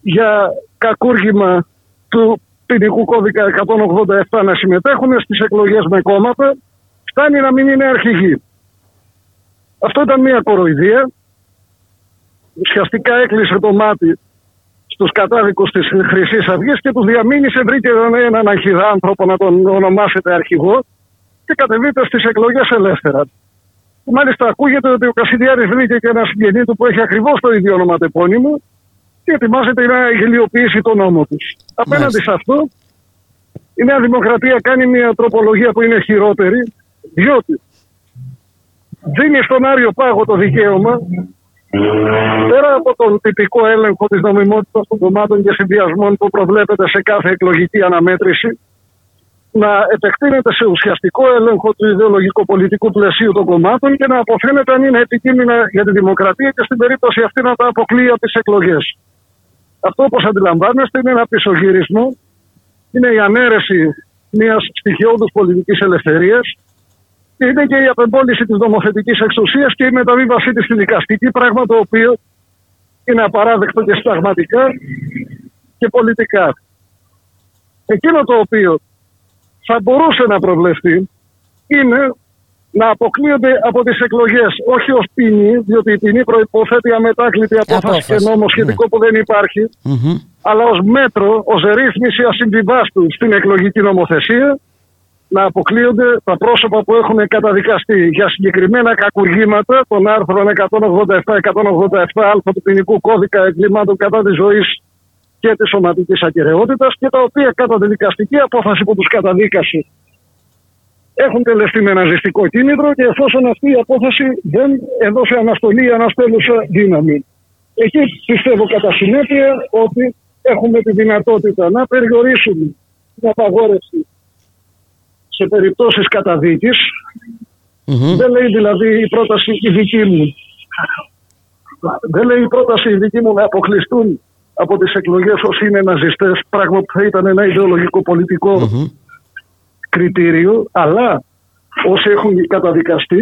S5: για κακούργημα του ποινικού κώδικα 187 να συμμετέχουν στις εκλογές με κόμματα φτάνει να μην είναι αρχηγοί. Αυτό ήταν μια κοροϊδία. Ουσιαστικά έκλεισε το μάτι στους κατάδικους της Χρυσής Αυγής και τους διαμήνυσε, βρήκε έναν αρχιδάνθρωπο να τον ονομάσετε αρχηγό και κατεβείτε στις εκλογές ελεύθερα. Μάλιστα ακούγεται ότι ο Κασιδιάρης βρήκε και ένα συγγενή του που έχει ακριβώς το ίδιο ονοματεπώνυμο και ετοιμάζεται να γελιοποιήσει τον νόμο τους. Απέναντι σε αυτό η Νέα Δημοκρατία κάνει μια τροπολογία που είναι χειρότερη διότι δίνει στον Άριο Πάγο το δικαίωμα πέρα από τον τυπικό έλεγχο της νομιμότητας των κομμάτων και συνδυασμών που προβλέπεται σε κάθε εκλογική αναμέτρηση να επεκτείνεται σε ουσιαστικό έλεγχο του ιδεολογικο-πολιτικού πλαισίου των κομμάτων και να αποφαίνεται αν είναι επικίνδυνα για τη δημοκρατία και στην περίπτωση αυτή να τα αποκλείει από τις εκλογές. Αυτό, όπως αντιλαμβάνεστε, είναι ένα πισωγυρισμό, είναι η ανέρεση μιας στοιχειώδους πολιτικής ελευθερίας και είναι και η απεμπόληση της νομοθετικής εξουσίας και η μεταβίβασή της στη δικαστική, πράγμα το οποίο είναι απαράδεκτο και συνταγματικά και πολιτικά. Εκείνο το οποίο θα μπορούσε να προβλεφθεί είναι να αποκλείονται από τις εκλογές όχι ως ποινή, διότι η ποινή προϋποθέτει αμετάκλητη απόφαση και νόμο σχετικό που δεν υπαρχει αλλά ως μέτρο, ως ρύθμιση ασυμβιβάστου στην εκλογική νομοθεσία να αποκλείονται τα πρόσωπα που έχουν καταδικαστεί για συγκεκριμένα κακουργήματα των άρθρων 187-187α του ποινικού κώδικα εγκλημάτων κατά της ζωής και της σωματικής ακαιρεότητας και τα οποία κατά τη δικαστική απόφαση που τους καταδίκασε έχουν τελεστεί με ναζιστικό κίνητρο και εφόσον αυτή η απόφαση δεν έδωσε αναστολή ή αναστέλουσα δύναμη. Εκεί πιστεύω κατά συνέπεια ότι έχουμε τη δυνατότητα να περιορίσουμε την απαγόρευση σε περιπτώσεις καταδίκης. Δεν λέει δηλαδή η πρόταση η δική μου. Δεν λέει η πρόταση η δική μου να αποκλειστούν από τις εκλογές όσοι είναι ναζιστές, πράγμα που θα ήταν ένα ιδεολογικό κριτήριο, αλλά όσοι έχουν καταδικαστεί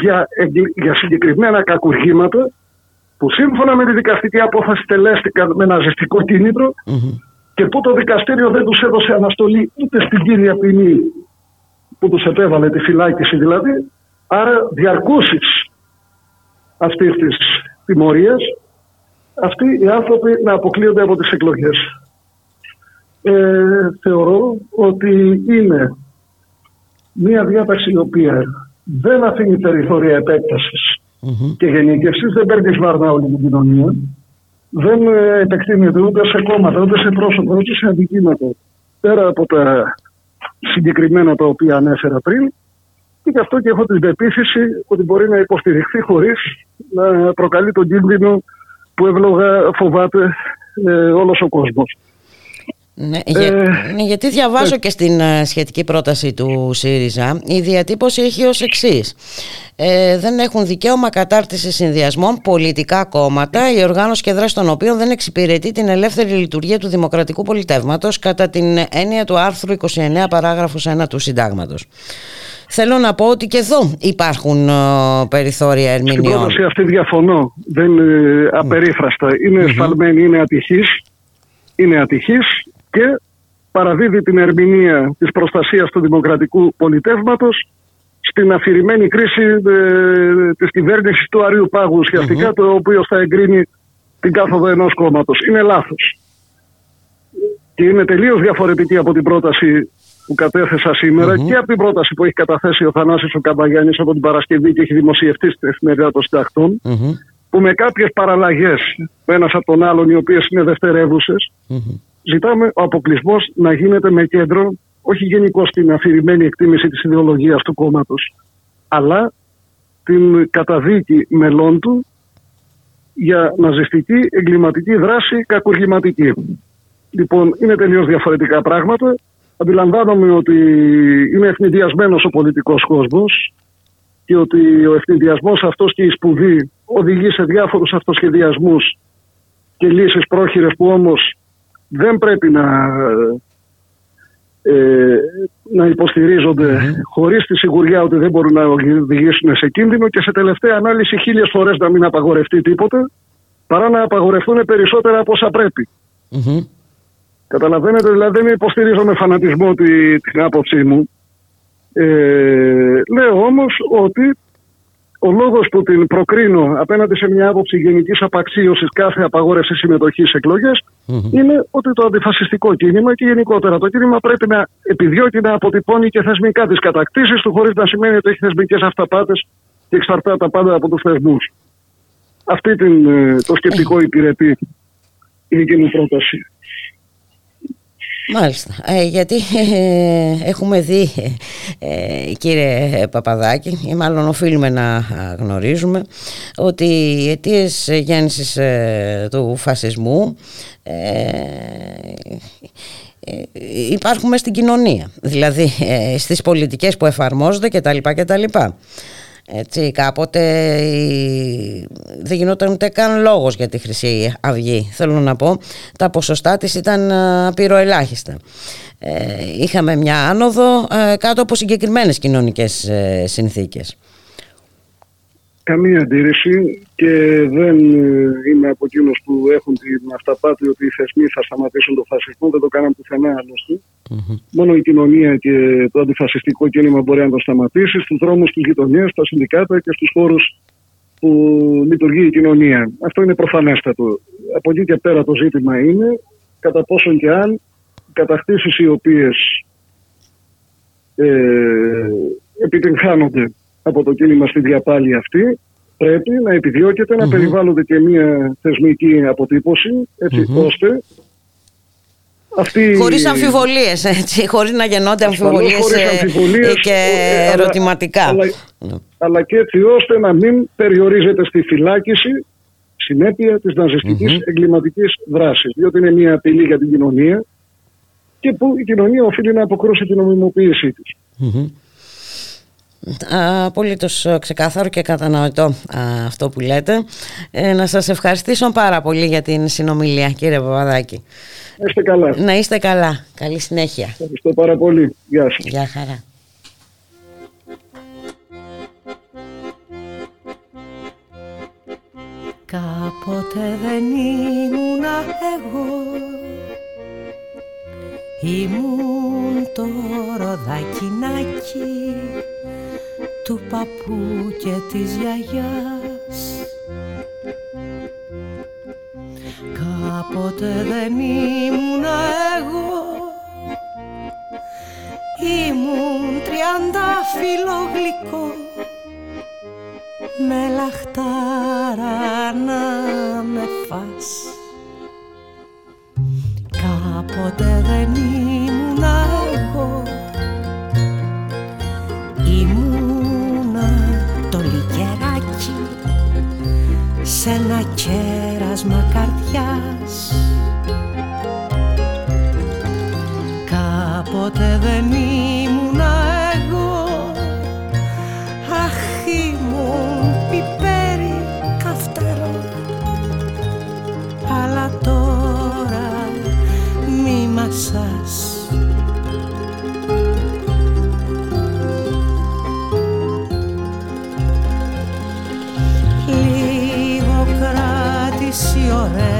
S5: για, για συγκεκριμένα κακουργήματα που σύμφωνα με τη δικαστική απόφαση τελέστηκαν με ναζιστικό και που το δικαστήριο δεν τους έδωσε αναστολή ούτε στην κύρια ποινή που τους επέβαλε τη φυλάκιση δηλαδή, άρα διαρκούσεις αυτής της τιμωρίας αυτοί οι άνθρωποι να αποκλείονται από τις εκλογές. Ε, θεωρώ ότι είναι μια διάταξη η οποία δεν αφήνει περιθώρια και γενικευσής, δεν παίρνει σβάρνα όλη την κοινωνία, δεν ε, επεκτείνεται ούτε σε κόμματα, ούτε σε πρόσωπα, ούτε σε αντικείμενα πέρα από τα συγκεκριμένα τα οποία ανέφερα πριν και γι' αυτό και έχω την πεποίθηση ότι μπορεί να υποστηριχθεί χωρίς να προκαλεί τον κίνδυνο που εύλογα φοβάται ε, όλος ο κόσμος.
S1: Ναι, ε, ναι, γιατί διαβάζω και στην ε, σχετική πρόταση του ΣΥΡΙΖΑ η διατύπωση έχει ως εξής. Ε, δεν έχουν δικαίωμα κατάρτισης συνδυασμών πολιτικά κόμματα η οργάνωση και δράση των οποίων δεν εξυπηρετεί την ελεύθερη λειτουργία του δημοκρατικού πολιτεύματος κατά την έννοια του άρθρου 29 παράγραφος 1 του συντάγματος. Θέλω να πω ότι και εδώ υπάρχουν ε, περιθώρια ερμηνεών.
S5: Στην πρόταση αυτή διαφωνώ. Δεν είναι απερίφραστα. Είναι εσφαλμένη, είναι ατυχής. Είναι ατυχής και παραδίδει την ερμηνεία της προστασίας του δημοκρατικού πολιτεύματος στην αφηρημένη κρίση ε, της κυβέρνησης του Αρίου Πάγου ουσιαστικά, το οποίο θα εγκρίνει την κάθοδο ενός κόμματος. Είναι λάθος. Και είναι τελείως διαφορετική από την πρόταση που κατέθεσα και από την πρόταση που έχει καταθέσει ο Θανάσης ο Καμπαγιάννης από την Παρασκευή και έχει δημοσιευτεί στην εφημερίδα των συντακτων που με κάποιες παραλλαγές ο ένας από τον άλλον οι οποίες είναι δευτερεύουσες ζητάμε ο αποκλεισμός να γίνεται με κέντρο όχι γενικώ την αφηρημένη εκτίμηση της ιδεολογίας του κόμματος αλλά την καταδίκη μελών του για ναζιστική εγκληματική δράση κακουργηματική. Λοιπόν, είναι τελείως διαφορετικά πράγματα αντιλαμβάνομαι ότι είναι ευνηδιασμένος ο πολιτικός κόσμος και ότι ο ευνηδιασμός αυτός και η σπουδή οδηγεί σε διάφορους αυτοσχεδιασμούς και λύσεις πρόχειρες που όμως δεν πρέπει να ε, να υποστηρίζονται χωρίς τη σιγουριά ότι δεν μπορούν να οδηγήσουν σε κίνδυνο και σε τελευταία ανάλυση χίλιες φορές να μην απαγορευτεί τίποτε παρά να απαγορευτούν περισσότερα από όσα πρέπει. Καταλαβαίνετε, δηλαδή δεν υποστηρίζω με φανατισμό τη, την άποψή μου. Ε, λέω όμως ότι ο λόγος που την προκρίνω απέναντι σε μια άποψη γενικής απαξίωσης κάθε απαγόρευση συμμετοχής σε εκλογες είναι ότι το αντιφασιστικό κίνημα και γενικότερα το κίνημα πρέπει να επιδιώκει να αποτυπώνει και θεσμικά τις κατακτήσεις του χωρίς να σημαίνει ότι έχει θεσμικές αυταπάτες και εξαρτάται τα πάντα από τους θεσμούς. Αυτή την, ε, το σκεπτικό υπηρετεί η δική μου πρόταση.
S1: Μάλιστα, ε, γιατί ε, έχουμε δει ε, κύριε Παπαδάκη ή μάλλον οφείλουμε να γνωρίζουμε ότι οι αιτίες γέννησης του φασισμού υπάρχουν στην κοινωνία δηλαδή στις πολιτικές που εφαρμόζονται κτλ. κτλ. Έτσι, κάποτε δεν γινόταν ούτε καν λόγος για τη Χρυσή Αυγή. Θέλω να πω, τα ποσοστά της ήταν πυροελάχιστα. Ε, είχαμε μια άνοδο ε, κάτω από συγκεκριμένες κοινωνικές ε, συνθήκες.
S5: Καμία αντίρρηση και δεν είμαι από εκείνους που έχουν την αυταπάτη ότι οι θεσμοί θα σταματήσουν το φασισμό. Δεν το κάναν πουθενά Μόνο η κοινωνία και το αντιφασιστικό κίνημα μπορεί να το σταματήσει στους δρόμους, στις γειτονιές, στα συνδικάτα και στους χώρους που λειτουργεί η κοινωνία. Αυτό είναι προφανέστατο. Από εκεί και πέρα το ζήτημα είναι κατά πόσον και αν οι κατακτήσεις οι οποίες ε, επιτυγχάνονται από το κίνημα στη διαπάλη αυτή πρέπει να επιδιώκεται να περιβάλλονται και μια θεσμική αποτύπωση ώστε αυτή...
S1: Χωρίς αμφιβολίες, έτσι, χωρίς να γεννώνται αμφιβολίες, ε, αμφιβολίες και ε, ερωτηματικά.
S5: Αλλά, ναι. αλλά, και έτσι ώστε να μην περιορίζεται στη φυλάκιση συνέπεια της ναζιστικής mm-hmm. εγκληματικής δράσης. Διότι είναι μια απειλή για την κοινωνία και που η κοινωνία οφείλει να αποκρούσει την νομιμοποίησή της. Mm-hmm.
S1: Απολύτως ξεκάθαρο και κατανοητό αυτό που λέτε. Ε, να σας ευχαριστήσω πάρα πολύ για την συνομιλία κύριε Παπαδάκη.
S5: Να είστε καλά.
S1: Να είστε καλά. Καλή συνέχεια.
S5: Ευχαριστώ πάρα πολύ. Γεια σας.
S1: Γεια χαρά.
S6: Κάποτε δεν ήμουν εγώ Ήμουν το ροδακινάκι του παππού και της γιαγιάς. Κάποτε δεν ήμουν εγώ. Ήμουν τριάντα γλυκό. Με λαχτάρα να με φας. Κάποτε δεν ήμουν εγώ σε ένα κέρασμα καρδιάς. Κάποτε δεν ήμουν η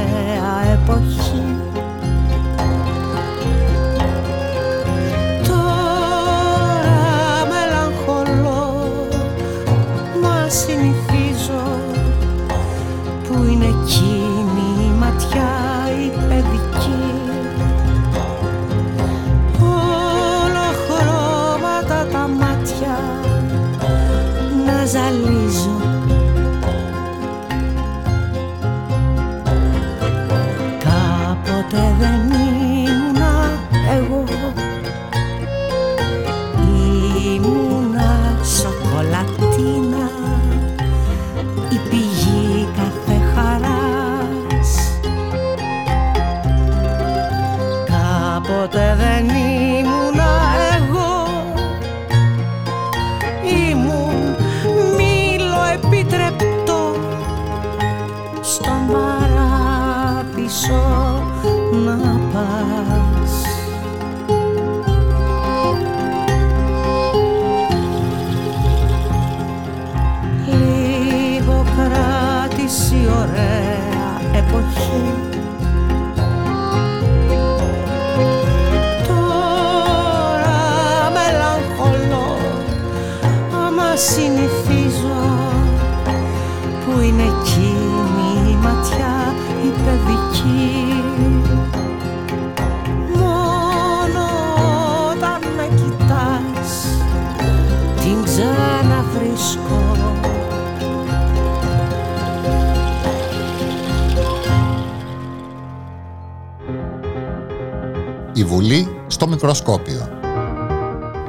S7: στο μικροσκόπιο.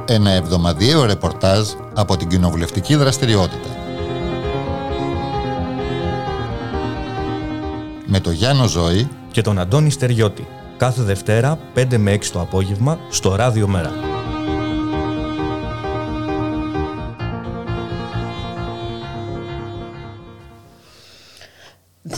S7: Ένα εβδομαδιαίο ρεπορτάζ από την κοινοβουλευτική δραστηριότητα. Με το Γιάννο Ζώη
S8: και τον Αντώνη Στεριώτη. Κάθε Δευτέρα 5 με 6 το απόγευμα στο Ράδιο Μέρα.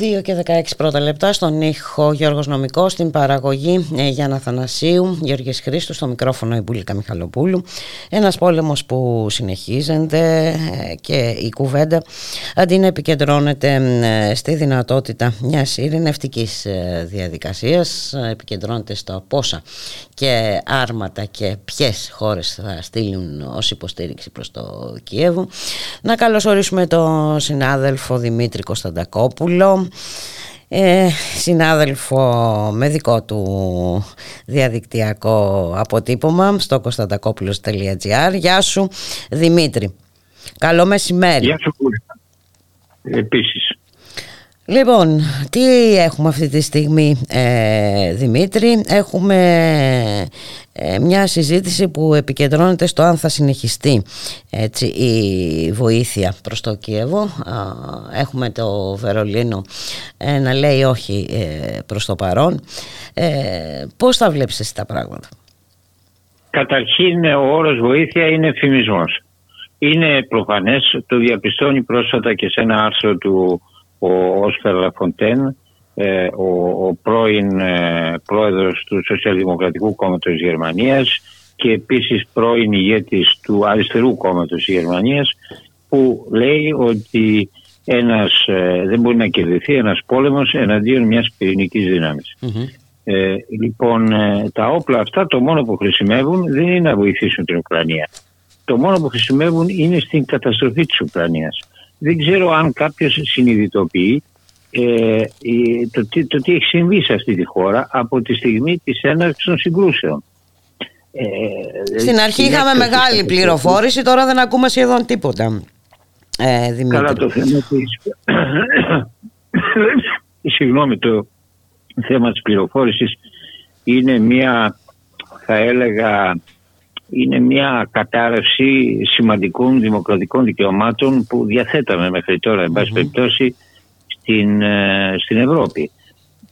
S1: 2 και 16 πρώτα λεπτά στον ήχο Γιώργος Νομικός, στην παραγωγή ε, Γιάννα Θανασίου, Γιώργης Χρήστου, στο μικρόφωνο η Μπουλίκα Μιχαλοπούλου. Ένας πόλεμος που συνεχίζεται ε, και η κουβέντα αντί να επικεντρώνεται ε, στη δυνατότητα μιας ειρηνευτικής ε, διαδικασίας, ε, επικεντρώνεται στο πόσα και άρματα και ποιες χώρες θα στείλουν ως υποστήριξη προς το Κιέβο. Να καλωσορίσουμε τον συνάδελφο Δημήτρη Κωνσταντακόπουλο ε, συνάδελφο με δικό του διαδικτυακό αποτύπωμα στο κωνσταντακόπουλος.gr Γεια σου Δημήτρη. Καλό μεσημέρι.
S9: Γεια σου Επίσης
S1: Λοιπόν, τι έχουμε αυτή τη στιγμή ε, Δημήτρη; Έχουμε ε, μια συζήτηση που επικεντρώνεται στο αν θα συνεχιστεί έτσι, η βοήθεια προς το Κίεβο. Έχουμε το Βερολίνο ε, να λέει όχι ε, προς το παρόν. Ε, Πώς θα βλέπεις εσύ τα πράγματα;
S9: Καταρχήν ο όρος βοήθεια είναι φημισμός. Είναι προφανές, το διαπιστώνει πρόσφατα και σε ένα άρθρο του ο Όσφερ Λαφοντέν, ε, ο, ο πρώην ε, πρόεδρος του Σοσιαλδημοκρατικού Κόμματος της Γερμανίας και επίσης πρώην ηγέτης του Αριστερού Κόμματος της Γερμανίας που λέει ότι ένας, ε, δεν μπορεί να κερδιθεί ένας πόλεμος εναντίον μιας πυρηνικής δύναμης. Ε, λοιπόν, ε, τα όπλα αυτά το μόνο που χρησιμεύουν δεν είναι να βοηθήσουν την Ουκρανία. Το μόνο που χρησιμεύουν είναι στην καταστροφή της Ουκρανίας δεν ξέρω αν κάποιος συνειδητοποιεί ε, το, τι, το τι έχει συμβεί σε αυτή τη χώρα από τη στιγμή της έναρξης των συγκρούσεων.
S1: Ε, Στην αρχή είχαμε μεγάλη πληροφόρηση, τώρα δεν ακούμε σχεδόν τίποτα. Ε, Δημήτρη.
S9: Καλά το θέμα της... Συγγνώμη, το θέμα της πληροφόρησης είναι μια, θα έλεγα, είναι μια κατάρρευση σημαντικών δημοκρατικών δικαιωμάτων που διαθέταμε μέχρι τώρα, εν πάση περιπτώσει, στην, ε, στην Ευρώπη.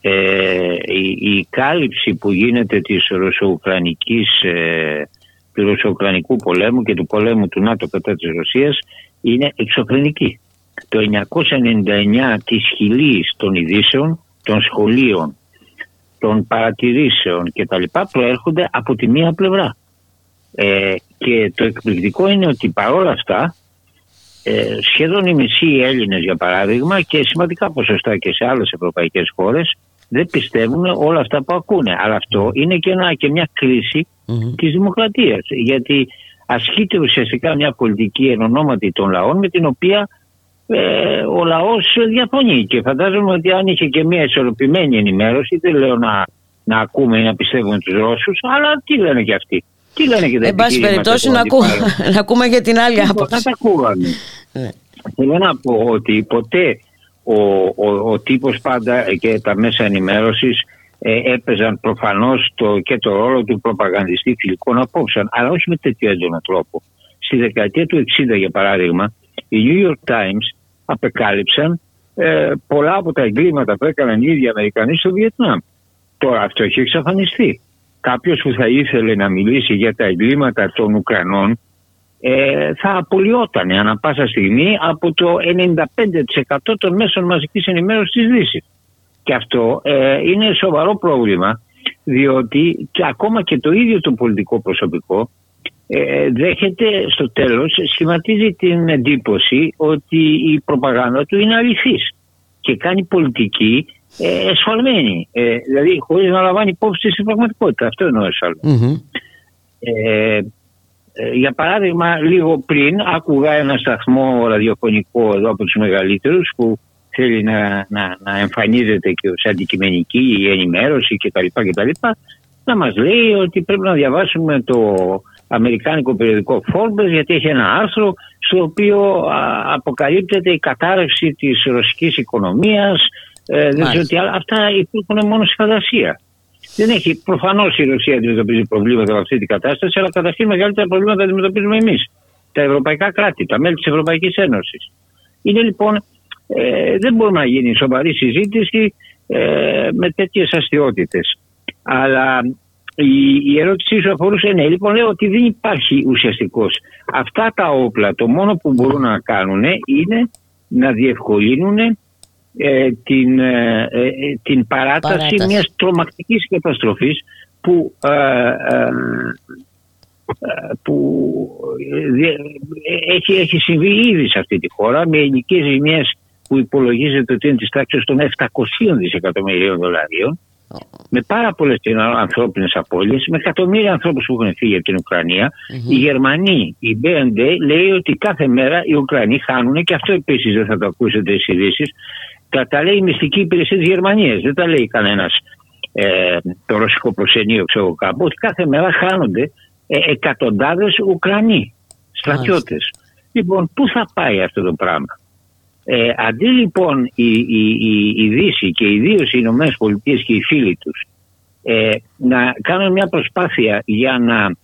S9: Ε, η, η, κάλυψη που γίνεται της ρωσοουκρανικής, ε, του ρωσοουκρανικού πολέμου και του πολέμου του ΝΑΤΟ κατά της Ρωσίας είναι εξωφρενική. Το 1999 της χιλής των ειδήσεων, των σχολείων, των παρατηρήσεων κτλ. προέρχονται από τη μία πλευρά. Ε, και το εκπληκτικό είναι ότι παρόλα αυτά ε, σχεδόν οι μισοί Έλληνες για παράδειγμα και σημαντικά ποσοστά και σε άλλες ευρωπαϊκές χώρες δεν πιστεύουν όλα αυτά που ακούνε. Αλλά αυτό είναι και, ένα, και μια κρίση mm-hmm. της δημοκρατίας γιατί ασκείται ουσιαστικά μια πολιτική εν ονόματι των λαών με την οποία ε, ο λαός διαφωνεί και φαντάζομαι ότι αν είχε και μια ισορροπημένη ενημέρωση δεν λέω να, να ακούμε ή να πιστεύουμε τους Ρώσους αλλά τι λένε και αυτοί τι λένε και τα
S1: Εν πάση περιπτώσει να, ακού, να ακούμε για την άλλη άποψη.
S9: Να τα ακούγανε. Ναι. Θέλω να πω ότι ποτέ ο, ο, ο τύπος πάντα και τα μέσα ενημέρωσης ε, έπαιζαν προφανώς το, και το ρόλο του προπαγανδιστή φιλικών απόψεων, αλλά όχι με τέτοιο έντονο τρόπο. Στη δεκαετία του 60 για παράδειγμα, οι New York Times απεκάλυψαν ε, πολλά από τα εγκλήματα που έκαναν οι ίδιοι Αμερικανοί στο Βιετνάμ. Τώρα αυτό έχει εξαφανιστεί κάποιος που θα ήθελε να μιλήσει για τα εγκλήματα των Ουκρανών ε, θα απολυόταν ανα πάσα στιγμή από το 95% των μέσων μαζικής ενημέρωσης της Δύσης. Και αυτό ε, είναι σοβαρό πρόβλημα διότι και ακόμα και το ίδιο το πολιτικό προσωπικό ε, δέχεται στο τέλος, σχηματίζει την εντύπωση ότι η προπαγάνδα του είναι αληθής και κάνει πολιτική ε, εσφαλμένη. Ε, δηλαδή χωρίς να λαμβάνει υπόψη στην πραγματικότητα. Αυτό εννοώ εσφαλμένο. Mm-hmm. Ε, ε, για παράδειγμα, λίγο πριν άκουγα ένα σταθμό ραδιοφωνικό εδώ από τους μεγαλύτερους που θέλει να, να, να εμφανίζεται και ως αντικειμενική η ενημέρωση κτλ. κτλ να μας λέει ότι πρέπει να διαβάσουμε το αμερικάνικο περιοδικό Forbes γιατί έχει ένα άρθρο στο οποίο α, αποκαλύπτεται η κατάρρευση της ρωσικής οικονομίας ε, δεν ξέρω τι άλλα. Αυτά υπάρχουν μόνο στη φαντασία. Δεν έχει. Προφανώς η Ρωσία αντιμετωπίζει προβλήματα με αυτή την κατάσταση, αλλά καταρχήν μεγαλύτερα προβλήματα αντιμετωπίζουμε εμείς. Τα ευρωπαϊκά κράτη, τα μέλη της Ευρωπαϊκής Ένωσης. Είναι λοιπόν. Ε, δεν μπορούμε να γίνει σοβαρή συζήτηση ε, με τέτοιες αστείωτητες. Αλλά η, η ερώτησή σου αφορούσε ναι. Λοιπόν, λέω ότι δεν υπάρχει ουσιαστικός. Αυτά τα όπλα το μόνο που μπορούν να κάνουν είναι να διευκολύνουν ε, την, ε, ε, την παράταση,
S1: Παράταση.
S9: μιας τρομακτικής καταστροφής που, ε, ε, ε, που ε, δι- ε, έχει, έχει συμβεί ήδη σε αυτή τη χώρα με ελληνικές ζημιές που υπολογίζεται ότι είναι της τάξης των 700 δισεκατομμυρίων δολαρίων με πάρα πολλές ανθρώπινες απώλειες, με εκατομμύρια ανθρώπους που έχουν φύγει από την ουκρανια Οι Γερμανοί, η BND, λέει ότι κάθε μέρα οι Ουκρανοί χάνουν και αυτό επίσης δεν θα το ακούσετε στις ειδήσεις. Τα, τα λέει η μυστική υπηρεσία της Γερμανίας. Δεν τα λέει κανένας ε, το ρωσικό προξενείο, ξέρω εγώ κάπου. Ότι κάθε μέρα χάνονται ε, εκατοντάδες Ουκρανοί στρατιώτες. Λοιπόν, πού θα πάει αυτό το πράγμα; Ε, αντί λοιπόν η, η, η, η Δύση και ιδίω οι Ηνωμένες Πολιτείες και οι φίλοι τους ε, να κάνουν μια προσπάθεια για να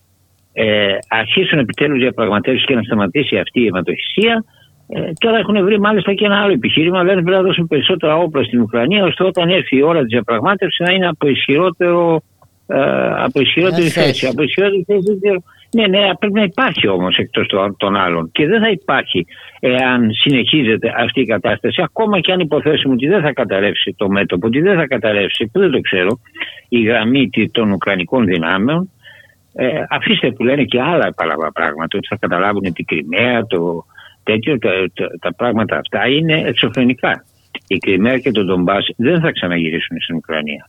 S9: ε, αρχίσουν επιτέλους διαπραγματεύσεις και να σταματήσει αυτή η αιματοχυσία ε, τώρα έχουν βρει μάλιστα και ένα άλλο επιχείρημα λένε πρέπει να δώσουν περισσότερα όπλα στην Ουκρανία ώστε όταν έρθει η ώρα της διαπραγμάτευσης να είναι από ισχυρότερο ε, από ισχυρότερη
S1: Μια θέση.
S9: θέση. Από ισχυρότερη θέση δεν ξέρω. Ναι, ναι, πρέπει να υπάρχει όμως εκτός των άλλων. Και δεν θα υπάρχει εάν συνεχίζεται αυτή η κατάσταση. Ακόμα και αν υποθέσουμε ότι δεν θα καταρρεύσει το μέτωπο, ότι δεν θα καταρρεύσει, που δεν το ξέρω, η γραμμή τη- των Ουκρανικών δυνάμεων. Ε, αφήστε που λένε και άλλα επαλαβά πράγματα, ότι θα καταλάβουν την Κρυμαία, το τέτοιο, τα, τα, τα πράγματα αυτά είναι εξωφρενικά. Η Κρυμαία και το Ντομπάς δεν θα ξαναγυρίσουν στην Ουκρανία.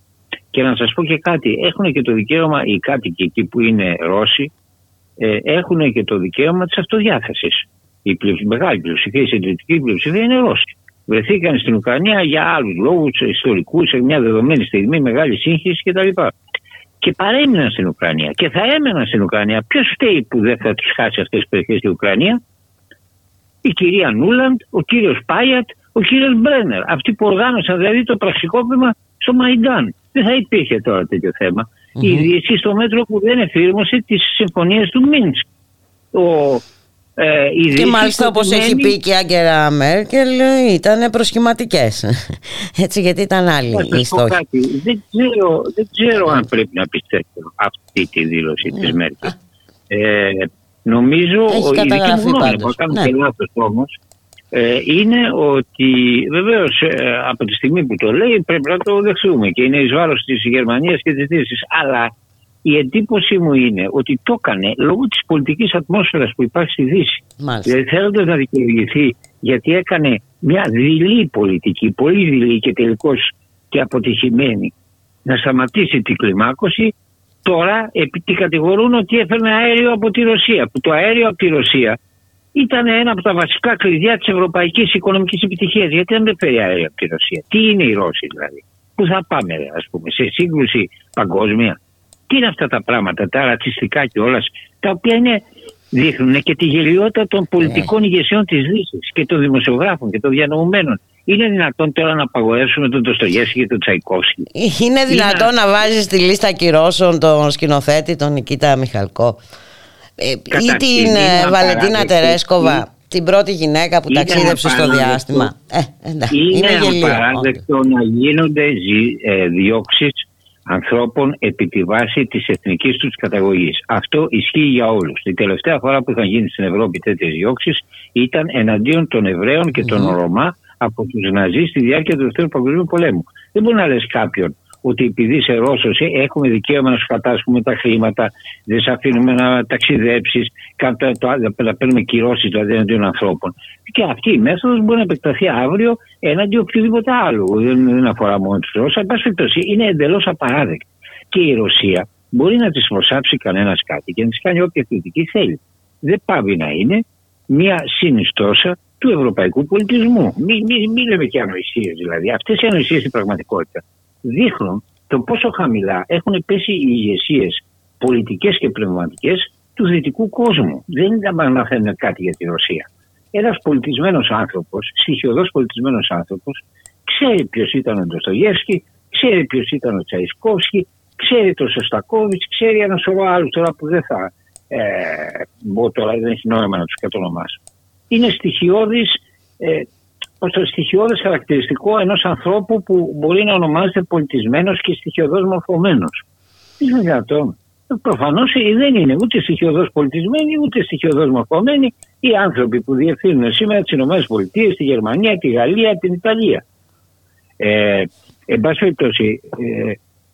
S9: Και να σας πω και κάτι, έχουν και το δικαίωμα οι κάτοικοι εκεί που είναι Ρώσοι, ε, έχουν και το δικαίωμα της αυτοδιάθεσης. Η πλειοψη- μεγάλη πλειοψηφία, η συντηρητική πλειοψηφία είναι Ρώσοι. Βρεθήκαν στην Ουκρανία για άλλους λόγους ιστορικούς, σε μια δεδομένη στιγμή, μεγάλη σύγχυση κτλ. Και παρέμειναν στην Ουκρανία και θα έμεναν στην Ουκρανία. Ποιος φταίει που δεν θα του χάσει αυτές τις περιοχές στην Ουκρανία, η κυρία Νούλαντ, ο κύριος Πάιατ, ο κύριος Μπρένερ. Αυτοί που οργάνωσαν δηλαδή το πραξικόπημα στο Μαϊντάν. Δεν θα υπήρχε τώρα τέτοιο θέμα. Η Δύση στο μέτρο που δεν εφήρμοσε τις συμφωνίες του Μίνσκ. Ο, ε, η
S1: Και
S9: Δύση
S1: μάλιστα όπως έχει
S9: κοπημένη-
S1: πει και η Άγκερα Μέρκελ ήταν προσχηματικές. Έτσι γιατί ήταν άλλη
S9: Να
S1: η
S9: σας πω
S1: στόχη.
S9: κάτι. Δεν ξέρω, δεν ξέρω αν πρέπει να πιστέψω αυτή τη δήλωση της Μέρκελ. Ε, νομίζω,
S1: Έχει
S9: η δική μου
S1: καταγραφεί
S9: γνώμη,
S1: πάντως.
S9: μπορεί να κάνω
S1: Ναι.
S9: και λάθος όμως, ε, είναι ότι βεβαίως ε, από τη στιγμή που το λέει πρέπει να το δεχθούμε και είναι εις βάρος της Γερμανίας και της Δύσης. Αλλά η εντύπωση μου είναι ότι το έκανε λόγω της πολιτικής ατμόσφαιρας που υπάρχει στη Δύση.
S1: Μάλιστα.
S9: Δηλαδή θέλοντας να δικαιολογηθεί γιατί έκανε μια δειλή πολιτική, πολύ δειλή και τελικώς και αποτυχημένη να σταματήσει την κλιμάκωση τώρα επί τη κατηγορούν ότι έφερνε αέριο από τη Ρωσία που το αέριο από τη Ρωσία ήταν ένα από τα βασικά κλειδιά της ευρωπαϊκής οικονομικής επιτυχίας γιατί δεν φέρει αέριο από τη Ρωσία τι είναι οι Ρώσοι δηλαδή; Πού θα πάμε ας πούμε σε σύγκρουση παγκόσμια; Τι είναι αυτά τα πράγματα, τα ρατσιστικά και όλας, τα οποία είναι, δείχνουν και τη γελιότητα των πολιτικών ηγεσιών της Δύσης και των δημοσιογράφων και των διανοουμένων. Είναι δυνατόν τώρα να απαγορεύσουμε τον Τοστογεύσκη και τον Τσαϊκόφσκι;
S1: Είναι δυνατόν να βάζεις στη λίστα κυρώσεων τον σκηνοθέτη, τον Νικήτα Μιχαλκό; Ε, ή
S9: Καταρχήν,
S1: την
S9: είναι
S1: ε, Βαλεντίνα
S9: απαράδεκτο.
S1: Tereskova, την πρώτη γυναίκα που
S9: Είναι
S1: ταξίδεψε στο
S9: απαράδεκτο.
S1: διάστημα; Ε, εντάξει,
S9: Είναι,
S1: είναι γελίο.
S9: απαράδεκτο να γίνονται ζη- ε, διώξεις ανθρώπων επί τη βάση της εθνικής τους καταγωγής. Αυτό ισχύει για όλους. Η τελευταία φορά που είχαν γίνει στην Ευρώπη τέτοιες διώξεις ήταν εναντίον των Εβραίων και των Ρωμά από τους Ναζί στη διάρκεια του Δεύτερου Παγκοσμίου Πολέμου. Δεν μπορεί να λες κάποιον ότι επειδή είσαι Ρώσος ε, έχουμε δικαίωμα να σου κατάσχουμε τα χρήματα, δεν σε αφήνουμε να ταξιδέψεις, κάτω- το- να παίρνουμε κυρώσεις δηλαδή εναντίον ανθρώπων. Και αυτή η μέθοδος μπορεί να επεκταθεί αύριο έναντι οποιοδήποτε άλλου. Δεν, δεν αφορά μόνο τους Ρώσους. Εν πάση περιπτώσει, είναι εντελώς απαράδεκτη. Και η Ρωσία μπορεί να τις προσάψει κανένας κάτι και να τις κάνει όποια κριτική θέλει. Δεν πάβει να είναι μια συνιστόσα του ευρωπαϊκού πολιτισμού. Μην μη, μη λέμε και ανοησίες δηλαδή. Αυτές οι ανοησίες στην πραγματικότητα δείχνουν το πόσο χαμηλά έχουν πέσει οι ηγεσίες πολιτικές και πνευματικές του δυτικού κόσμου. Δεν είναι να μαθαίνουν κάτι για τη Ρωσία. Ένας πολιτισμένος άνθρωπος, στοιχειοδός πολιτισμένος άνθρωπος, ξέρει ποιος ήταν ο Ντοστογεύσκη, ξέρει ποιος ήταν ο Τσαϊσκόφσκι, ξέρει τον Σωστακόβιτς, ξέρει ένα σωρό άλλους τώρα που δεν θα ε, μπω τώρα, δεν έχει νόημα να τους κατονομάσω. Είναι στοιχειώδης, ε, ως το στοιχειώδες χαρακτηριστικό ενός ανθρώπου που μπορεί να ονομάζεται πολιτισμένος και στοιχειοδός μορφωμένος. Είναι δυνατόν; Προφανώς δεν είναι ούτε στοιχειοδός πολιτισμένοι ούτε στοιχειοδός μορφωμένοι οι άνθρωποι που διευθύνουν σήμερα τις ΗΠΑ, τη Γερμανία, τη Γαλλία, την Ιταλία. Ε, εν πάση περιπτώσει, ε,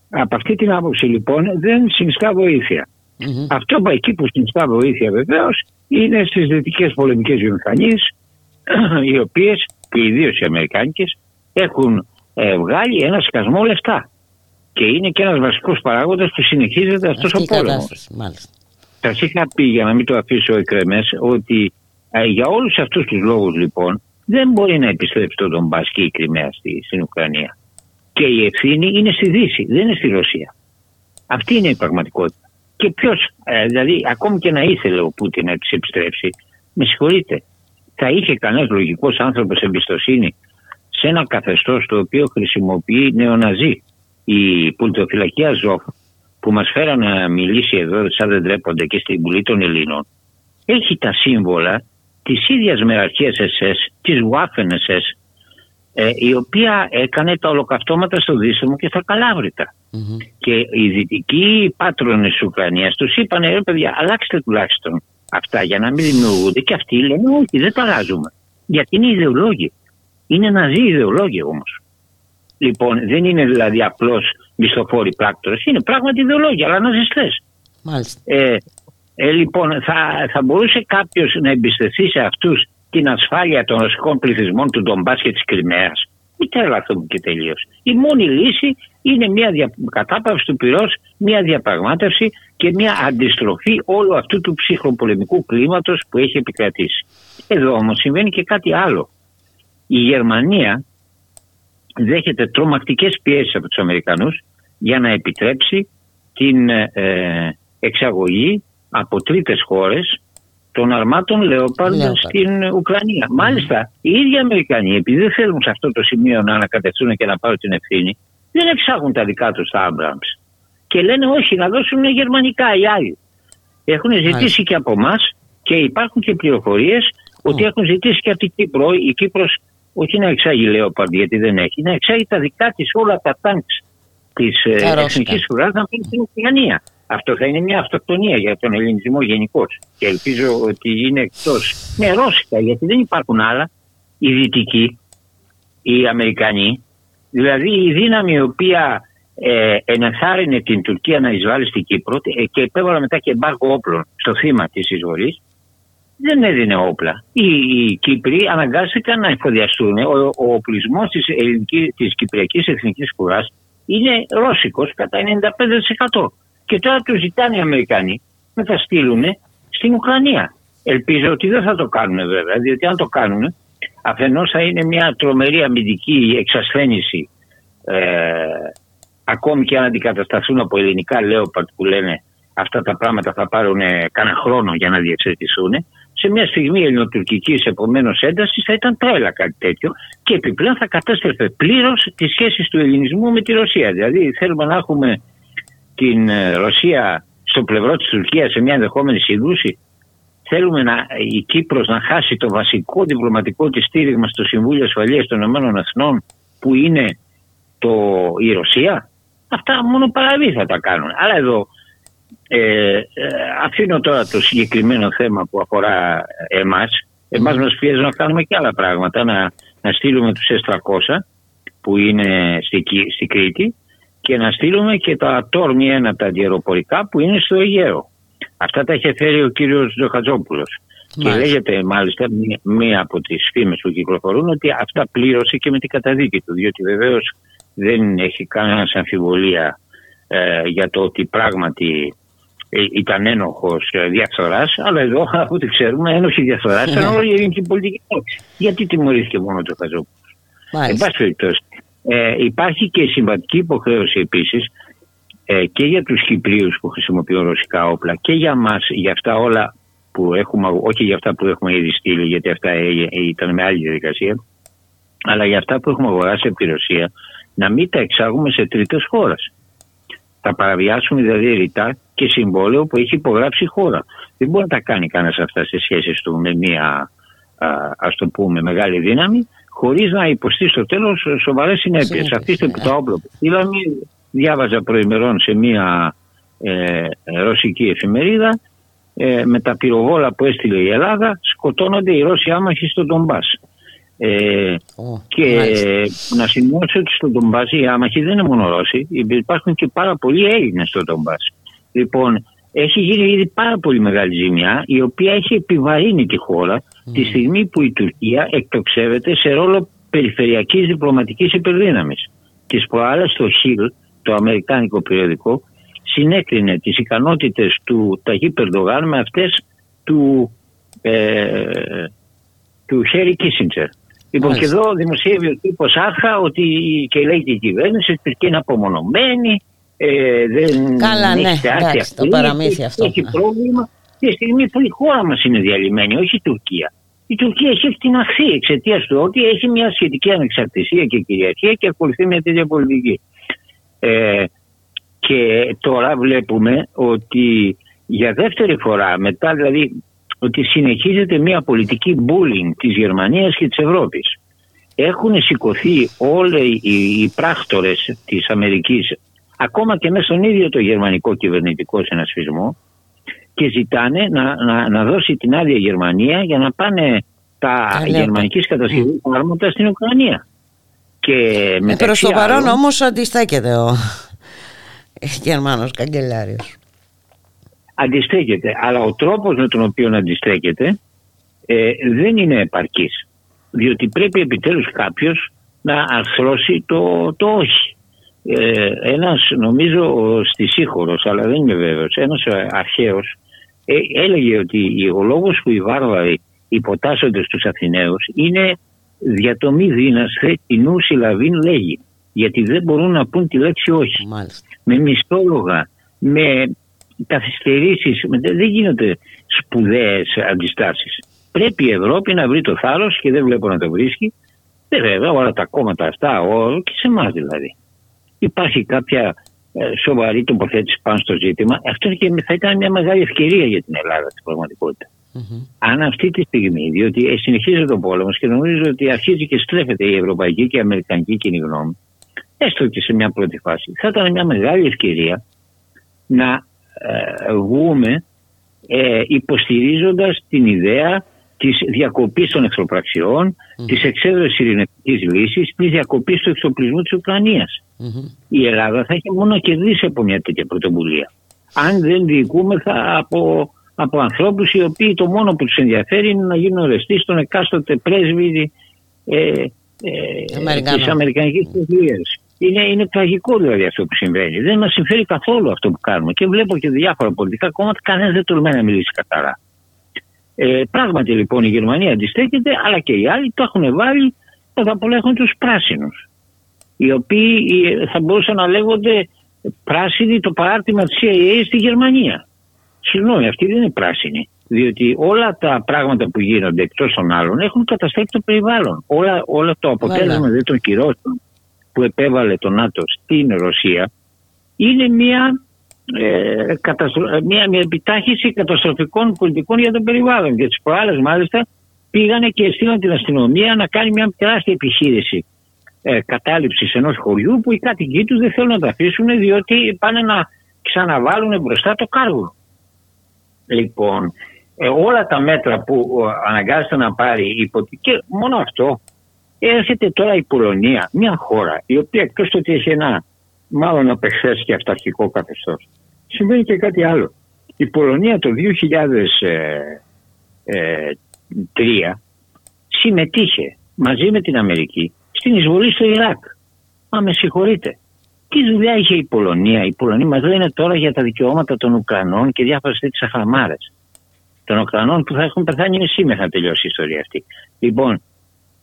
S9: από αυτή την άποψη λοιπόν δεν συνιστά βοήθεια. Mm-hmm. Αυτό που εκεί που συνιστά βοήθεια βεβαίως είναι στις δυτικές πολεμικές βιομηχανίες, οι οποίες και ιδίως οι Αμερικάνικες έχουν ε, βγάλει ένα σκασμό λεφτά. Και είναι και ένας βασικός παράγοντας που συνεχίζεται αυτός ο πόλεμος. Θα σα είχα πει, για να μην το αφήσω εκρεμές, ότι ε, για όλους αυτούς τους λόγους λοιπόν δεν μπορεί να επιστρέψει το Ντομπάς και η Κρυμαία στη, στην Ουκρανία. Και η ευθύνη είναι στη Δύση, δεν είναι στη Ρωσία. Αυτή είναι η πραγματικότητα. Και ποιος, ε, δηλαδή, ακόμη και να ήθελε ο Πούτιν να τη επιστρέψει, με συγχωρείτε, θα είχε κανένας λογικός άνθρωπος εμπιστοσύνη σε ένα καθεστώς το οποίο χρησιμοποιεί νεοναζί η πολιτοφυλακή Αζόφ που μας φέραν να μιλήσει εδώ σαν δεν τρέπονται και στην Βουλή των Ελλήνων έχει τα σύμβολα της ίδιας μεραρχίας SS, της Waffen SS ε, η οποία έκανε τα ολοκαυτώματα στο Δύσσεμο και στα καλαβριτα Και οι δυτικοί πάτρονες της Ουκρανίας τους είπαν ρε παιδιά αλλάξτε τουλάχιστον αυτά για να μην δημιουργούνται και αυτοί λένε όχι δεν τα αλλάζουμε γιατί είναι ιδεολόγοι. Είναι ναζί ιδεολόγοι όμως. Λοιπόν, δεν είναι δηλαδή απλώς μισθοφόροι πράκτορες, είναι πράγματι ιδεολόγια, αλλά ναζιστές.
S1: Μάλιστα.
S9: Ε, ε, λοιπόν, θα, θα μπορούσε κάποιος να εμπιστευτεί σε αυτούς την ασφάλεια των ρωσικών πληθυσμών του Ντομπάς και της Κρυμαίας. Μην τρελαθούμε και τελείως. Η μόνη λύση είναι μια δια... κατάπαυση του πυρός, μια διαπραγμάτευση και μια αντιστροφή όλου αυτού του ψυχροπολεμικού κλίματος που έχει επικρατήσει. Εδώ όμως συμβαίνει και κάτι άλλο. Η Γερμανία δέχεται τρομακτικές πιέσεις από τους Αμερικανούς για να επιτρέψει την ε, εξαγωγή από τρίτες χώρες των αρμάτων Λέοπαρντ στην Ουκρανία. Μάλιστα, οι ίδιοι Αμερικανοί, επειδή δεν θέλουν σε αυτό το σημείο να ανακατευτούν και να πάρουν την ευθύνη, δεν εξάγουν τα δικά τους τα Άμπραμψ. Και λένε όχι, να δώσουν γερμανικά οι άλλοι. Έχουν ζητήσει και από εμάς και υπάρχουν και πληροφορίες ότι έχουν ζητήσει και από την Κύπρο. Η Κύπρος όχι να εξάγει Λέοπαρντ γιατί δεν έχει, να εξάγει τα δικά της όλα τα τάγκ της εθνικής ουράς να πει στην Ουκρανία. Αυτό θα είναι μια αυτοκτονία για τον ελληνισμό γενικώς. Και ελπίζω ότι είναι εκτός. Ναι, ρώσικα, γιατί δεν υπάρχουν άλλα. Οι δυτικοί, οι Αμερικανοί, δηλαδή η δύναμη η οποία ε, ενεθάρρυνε την Τουρκία να εισβάλλει στην Κύπρο ε, και επέβαλε μετά και εμπάργο όπλων στο θύμα της εισβολής, δεν έδινε όπλα. Οι, οι Κύπροι αναγκάστηκαν να εφοδιαστούν. Ο, ο οπλισμός της της Κυπριακής Εθνικής Κουράς είναι ρώσικος κατά 95%. Και τώρα του ζητάνε οι Αμερικανοί να τα στείλουν στην Ουκρανία. Ελπίζω ότι δεν θα το κάνουν βέβαια, διότι αν το κάνουν, αφενός θα είναι μια τρομερή αμυντική εξασθένηση, ε, ακόμη και αν αντικατασταθούν από ελληνικά λέοπαρτ που λένε αυτά τα πράγματα θα πάρουν κάνα χρόνο για να διεξαρτηθούν σε μια στιγμή ελληνοτουρκικής επομένως έντασης θα ήταν τρέλα κάτι τέτοιο και επιπλέον θα κατέστρεφε πλήρως τις σχέσεις του ελληνισμού με τη Ρωσία. Δηλαδή θέλουμε να έχουμε την ε, Ρωσία στο πλευρό της Τουρκίας σε μια ενδεχόμενη σύγκρουση. Θέλουμε να, η Κύπρος να χάσει το βασικό διπλωματικό της στήριγμα στο Συμβούλιο Ασφαλείας των Ηνωμένων Εθνών που είναι το, η Ρωσία. Αυτά μόνο παραβεί θα τα κάνουν. Αλλά εδώ ε, ε, αφήνω τώρα το συγκεκριμένο θέμα που αφορά εμάς. Εμάς μας πιέζουν να κάνουμε και άλλα πράγματα, να, να στείλουμε τους S300 που είναι στη, στη Κρήτη και να στείλουμε και τα τόρμη ένα τα αντιεροπορικά που είναι στο Αιγαίο. Αυτά τα είχε φέρει ο κύριος Ζωχατζόπουλος. Και λέγεται μάλιστα μία από τις φήμες που κυκλοφορούν ότι αυτά πλήρωσε και με την καταδίκη του. Διότι βεβαίως δεν έχει κανένα αμφιβολία ε, για το ότι πράγματι ε, ήταν ένοχος ε, διαφθοράς, αλλά εδώ από ό,τι ξέρουμε ένοχη διαφθοράς ήταν όλη η ελληνική πολιτική τάξη. Γιατί τιμωρήθηκε μόνο το Χαζόπουλος. Εν πάση περιπτώσει, ε, υπάρχει και συμβατική υποχρέωση επίσης ε, και για τους Κυπρίους που χρησιμοποιούν ρωσικά όπλα και για μας, για αυτά όλα που έχουμε, όχι για αυτά που έχουμε ήδη στείλει, γιατί αυτά ε, ε, ήταν με άλλη διαδικασία, αλλά για αυτά που έχουμε αγοράσει από τη Ρωσία, να μην τα εξάγουμε σε τρίτες χώρες. Θα παραβιάσουμε δηλαδή ρητά και συμβόλαιο που έχει υπογράψει η χώρα. Δεν μπορεί να τα κάνει κανένας αυτά στι σχέσει του με μια α ας το πούμε μεγάλη δύναμη, χωρίς να υποστεί στο τέλος σοβαρές συνέπειες. Αφήστε που το όπλο που στείλαμε, διάβαζα προημερών σε μια ε, ρωσική εφημερίδα ε, με τα πυροβόλα που έστειλε η Ελλάδα σκοτώνονται οι Ρώσοι άμαχοι στο Ντομπάς. Ε, και να σημειώσω ότι στο Ντομπάς οι άμαχοι δεν είναι μόνο Ρώσοι, υπάρχουν και πάρα πολλοί Έλληνες στο Ντομπάς. Λοιπόν, έχει γίνει ήδη πάρα πολύ μεγάλη ζημιά η οποία έχει επιβαρύνει τη χώρα τη στιγμή που η Τουρκία εκτοξεύεται σε ρόλο περιφερειακής διπλωματικής υπερδύναμης. Τις προάλλες το Χιλ, το αμερικάνικο περιοδικό, συνέκρινε τις ικανότητες του Ταγί Περδογάν με αυτές του, ε, του Χέρι Κίσιντζερ. Λοιπόν, και εδώ δημοσίευε ο τύπος Άρχα ότι και λέει και η κυβέρνηση ότι είναι απομονωμένη, ε, δεν
S1: Καλά, ναι,
S9: έχει τεράστια
S1: εντάξει, το
S9: αυτή,
S1: παραμύθι αυτό.
S9: Έχει
S1: ναι.
S9: πρόβλημα τη στιγμή που η χώρα μας είναι διαλυμένη, όχι η Τουρκία. Η Τουρκία έχει εκτιναχθεί εξαιτίας του ότι έχει μια σχετική ανεξαρτησία και κυριαρχία και ακολουθεί μια τέτοια πολιτική. Ε, και τώρα βλέπουμε ότι για δεύτερη φορά μετά δηλαδή ότι συνεχίζεται μια πολιτική bullying της Γερμανίας και της Ευρώπης. Έχουν σηκωθεί όλοι οι, οι πράκτορες της Αμερικής ακόμα και μέσα στον ίδιο το γερμανικό κυβερνητικό συνασπισμό και ζητάνε να, να, να δώσει την άδεια Γερμανία για να πάνε τα
S1: Καλή
S9: γερμανικής κατασκευής άρματα στην Ουκρανία. Και
S1: Ε, προς
S9: μεταξύ
S1: το παρόν
S9: άλλων-
S1: όμως αντιστέκεται ο Γερμανός καγκελάριος.
S9: αντιστέκεται. Αλλά ο τρόπος με τον οποίο αντιστέκεται ε, δεν είναι επαρκής. Διότι πρέπει επιτέλους κάποιος να αρθρώσει το, το όχι. Ε, ένας νομίζω στη Σύχωρος, αλλά δεν είμαι βέβαιος, ένας ε, αρχαίος ε, έλεγε ότι ο λόγος που οι βάρβαροι υποτάσσονται στους Αθηναίους είναι διατομή δύνασθε κοινού συλλαβήν λέγει. Γιατί δεν μπορούν να πούν τη λέξη όχι. Με μισθόλογα, με καθυστερήσεις, με- δεν γίνονται σπουδαίες αντιστάσεις. Πρέπει η Ευρώπη να βρει το θάρρος και δεν βλέπω να το βρίσκει. Ε, βέβαια όλα τα κόμματα αυτά, όλο και σε εμάς δηλαδή. Υπάρχει κάποια ε, σοβαρή τοποθέτηση πάνω στο ζήτημα. Αυτό και θα ήταν μια μεγάλη ευκαιρία για την Ελλάδα στην πραγματικότητα. Αν αυτή τη στιγμή, διότι ε, συνεχίζεται ο πόλεμο και νομίζω ότι αρχίζει και στρέφεται η ευρωπαϊκή και η αμερικανική κοινή γνώμη, έστω και σε μια πρώτη φάση, θα ήταν μια μεγάλη ευκαιρία να ε, βγούμε ε, υποστηρίζοντας την ιδέα της διακοπής των εχθροπραξιών, της εξέδρασης ειρηνευτικής λύσης, της διακοπής του εξοπλισμού της Ουκρανίας. Η Ελλάδα θα έχει μόνο να κερδίσει από μια τέτοια πρωτοβουλία. Αν δεν διοικούμεθα από, από ανθρώπους οι οποίοι το μόνο που τους ενδιαφέρει είναι να γίνουν ορεστοί στον εκάστοτε πρέσβη ε, ε,
S1: Αμερικανό.
S9: της Αμερικανικής Πρεσβείας. Είναι, είναι τραγικό δηλαδή αυτό που συμβαίνει. Δεν μας συμφέρει καθόλου αυτό που κάνουμε. Και βλέπω και διάφορα πολιτικά κόμματα, κανένας δεν τολμάει να μιλήσει καθαρά. Ε, πράγματι λοιπόν η Γερμανία αντιστέκεται, αλλά και οι άλλοι το έχουν βάλει, πρώτα απ' όλα έχουν τους πράσινους. Οι οποίοι ε, θα μπορούσαν να λέγονται πράσινοι το παράρτημα της CIA στη Γερμανία. Συγγνώμη, αυτοί δεν είναι πράσινοι. Διότι όλα τα πράγματα που γίνονται εκτός των άλλων έχουν καταστρέψει το περιβάλλον. Όλα, όλα το αποτέλεσμα
S1: Βέβαια.
S9: δηλαδή, των κυρώσεων που επέβαλε το ΝΑΤΟ στην Ρωσία είναι μια, ε, καταστρο- μια, μια επιτάχυση καταστροφικών πολιτικών για το περιβάλλον. Και τις προάλλες μάλιστα πήγανε και στείλαν την αστυνομία να κάνει μια τεράστια επιχείρηση ε, κατάληψης ενός χωριού που οι κάτοικοι τους δεν θέλουν να τα αφήσουν διότι πάνε να ξαναβάλουν μπροστά το κάργο. Λοιπόν, ε, όλα τα μέτρα που ε, αναγκάζεται να πάρει υπό... και μόνο αυτό έρχεται τώρα η Πολωνία, μια χώρα η οποία εκτός το ότι έχει ένα μάλλον απεχθές και αυταρχικό καθεστώς συμβαίνει και κάτι άλλο. Η Πολωνία το 2003 συμμετείχε μαζί με την Αμερική στην εισβολή στο Ιράκ. Μα με συγχωρείτε. Τι δουλειά είχε η Πολωνία; Οι Πολωνοί μας λένε τώρα για τα δικαιώματα των Ουκρανών και διάφορες τέτοιες αχλαμάρε. Των Ουκρανών που θα έχουν πεθάνει μισή μέχρι να τελειώσει η ιστορία αυτή. Λοιπόν,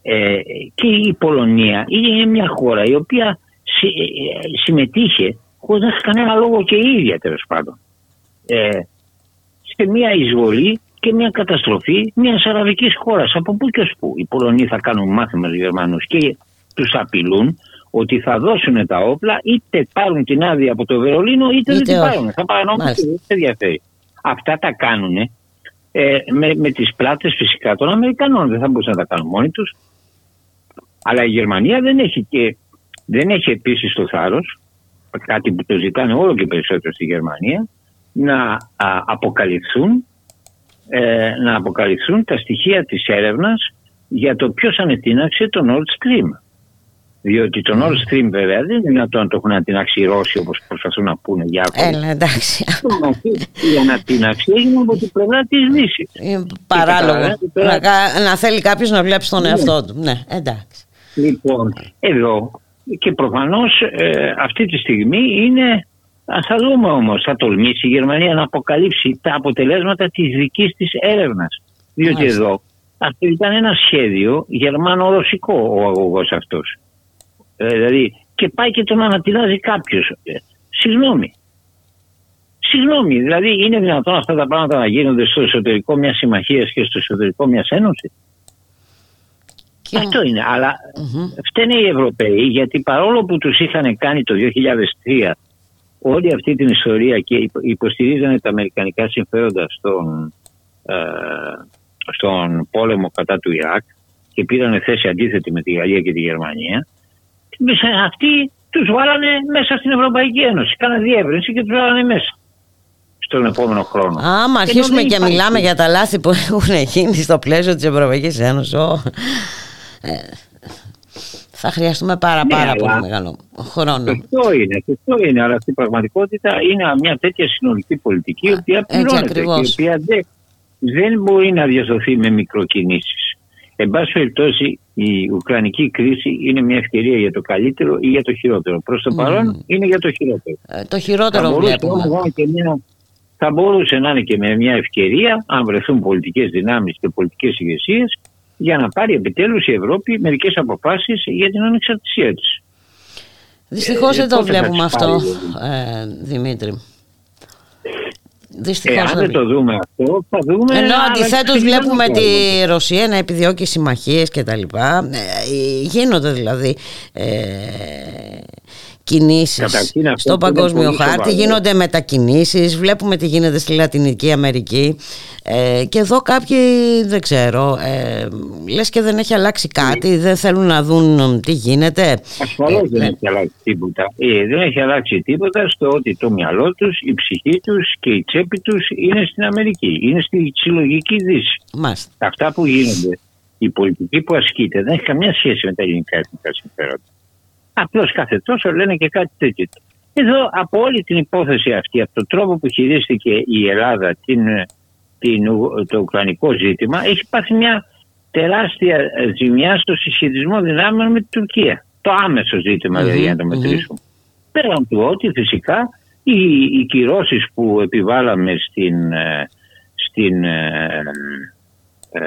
S9: ε, και η Πολωνία είναι μια χώρα η οποία συ, ε, συμμετείχε χωρίς να έχει κανένα λόγο και η ίδια τέλος πάντων. Ε, σε μια εισβολή και μια καταστροφή μιας αραβικής χώρας. Από πού και ως πού. Οι Πολωνοί θα κάνουν μάθημα στους Γερμανούς και τους απειλούν ότι θα δώσουν τα όπλα είτε πάρουν την άδεια από το Βερολίνο είτε, δεν την πάρουν. Θα πάρουν όμω δεν ενδιαφέρει. Αυτά τα κάνουν ε, με, με τις πλάτες φυσικά των Αμερικανών. Δεν θα μπορούσαν να τα κάνουν μόνοι τους. Αλλά η Γερμανία δεν έχει, και, δεν έχει επίσης το θάρρος, κάτι που το ζητάνε όλο και περισσότερο στη Γερμανία, να α, αποκαλυφθούν, ε, να αποκαλυφθούν τα στοιχεία της έρευνας για το ποιος ανετείναξε το Nord Stream. Διότι το Nord Stream βέβαια δεν είναι δυνατόν να το έχουν ανατινάξει οι Ρώσοι όπως προσπαθούν να πούνε για
S1: Έλα εντάξει.
S9: Η ανατινάξη έγινε από την πλευρά της Δύσης.
S1: Παράλογο. Να, να θέλει κάποιος να βλέπει τον εαυτό του. Ναι, εντάξει.
S9: Λοιπόν, εδώ και προφανώς ε, αυτή τη στιγμή είναι θα δούμε όμως, θα τολμήσει η Γερμανία να αποκαλύψει τα αποτελέσματα της δικής της έρευνας. Διότι
S1: Μάλιστα.
S9: εδώ αυτό ήταν ένα σχέδιο γερμανο-ρωσικό ο αγωγός αυτός. Ε, δηλαδή και πάει και τον ανατινάζει κάποιος. συγγνώμη. Συγγνώμη, δηλαδή είναι δυνατόν αυτά τα πράγματα να γίνονται στο εσωτερικό μιας συμμαχίας και στο εσωτερικό μιας ένωσης; Αυτό είναι. Αλλά φταίνε οι Ευρωπαίοι γιατί παρόλο που τους είχαν κάνει το 2003 όλη αυτή την ιστορία και υπο- υποστηρίζανε τα αμερικανικά συμφέροντα στον, ε, στον πόλεμο κατά του Ιράκ και πήραν θέση αντίθετη με τη Γαλλία και τη Γερμανία σε αυτοί τους βάλανε μέσα στην Ευρωπαϊκή Ένωση. Κάνανε διεύρυνση και τους βάλανε μέσα στον επόμενο χρόνο.
S1: Άμα αρχίσουμε
S9: δεν
S1: και
S9: υπάρχει-
S1: μιλάμε για τα λάθη που έχουν γίνει στο πλαίσιο της Ευρωπαϊκής Ένωσης ω, ε, θα χρειαστούμε πάρα
S9: Ναι,
S1: πάρα
S9: αλλά-
S1: πολύ μεγάλο χρόνο.
S9: Σωστό είναι, σωστό είναι, αλλά στην πραγματικότητα είναι μια τέτοια συνολική πολιτική η οποία
S1: έτσι
S9: πληρώνεται και η
S1: ακριβώς.
S9: οποία δεν, δεν μπορεί να διασωθεί με μικροκινήσεις. Εν πάση περιπτώσει, η Ουκρανική κρίση είναι μια ευκαιρία για το καλύτερο ή για το χειρότερο. Προς το παρόν είναι για το χειρότερο.
S1: Ε, Το χειρότερο
S9: θα, μπορούσε,
S1: βλέπουμε.
S9: όμως να είναι και μια, θα μπορούσε να είναι και με μια ευκαιρία, αν βρεθούν πολιτικές δυνάμεις και πολιτικές ηγεσίες, για να πάρει επιτέλους η Ευρώπη μερικές αποφάσεις για την ανεξαρτησία της.
S1: Δυστυχώς
S9: Ε,
S1: δεν το
S9: πότε θα
S1: βλέπουμε
S9: τις
S1: αυτό,
S9: πάρει,
S1: ε, Δημήτρη.
S9: Ε,
S1: Δυστυχώς
S9: αν δεν το δούμε αυτό, θα δούμε.
S1: Ενώ
S9: άλλα
S1: αντιθέτως
S9: εξελίξεις
S1: βλέπουμε
S9: πράγματα.
S1: τη Ρωσία να επιδιώκει συμμαχίες και τα λοιπά. Ε, γίνονται δηλαδή ε, κινήσεις
S9: Καταρχήν αυτό
S1: στο
S9: που είναι
S1: παγκόσμιο
S9: πολύ
S1: χάρτη,
S9: σοβαρό.
S1: γίνονται μετακινήσεις, βλέπουμε τι γίνεται στη Λατινική Αμερική ε, και εδώ κάποιοι δεν ξέρω, ε, λες και δεν έχει αλλάξει κάτι, δεν θέλουν να δουν τι γίνεται.
S9: Ασφαλώς
S1: Ε,
S9: δεν
S1: ναι.
S9: έχει αλλάξει τίποτα. Ε, δεν έχει αλλάξει τίποτα στο ότι το μυαλό τους, η ψυχή τους και η τσέπη τους είναι στην Αμερική. Είναι στη συλλογική δύση.
S1: Μάλιστα.
S9: Αυτά που γίνονται, η πολιτική που ασκείται, δεν έχει καμιά σχέση με τα ελληνικά εθνικά συμφέροντα. Απλώς κάθε τόσο λένε και κάτι τέτοιο. Εδώ από όλη την υπόθεση αυτή, από τον τρόπο που χειρίστηκε η Ελλάδα την, την, Ου- το ουκρανικό ζήτημα, έχει πάθει μια τεράστια ε, ζημιά στο συσχετισμό δυνάμεων με την Τουρκία. Το άμεσο ζήτημα
S10: Μμμ,
S9: δηλαδή για να το
S10: μμμ.
S9: μετρήσουμε. Πέραν του ότι φυσικά οι, οι κυρώσεις που επιβάλαμε στην, ε, στην ε, ε,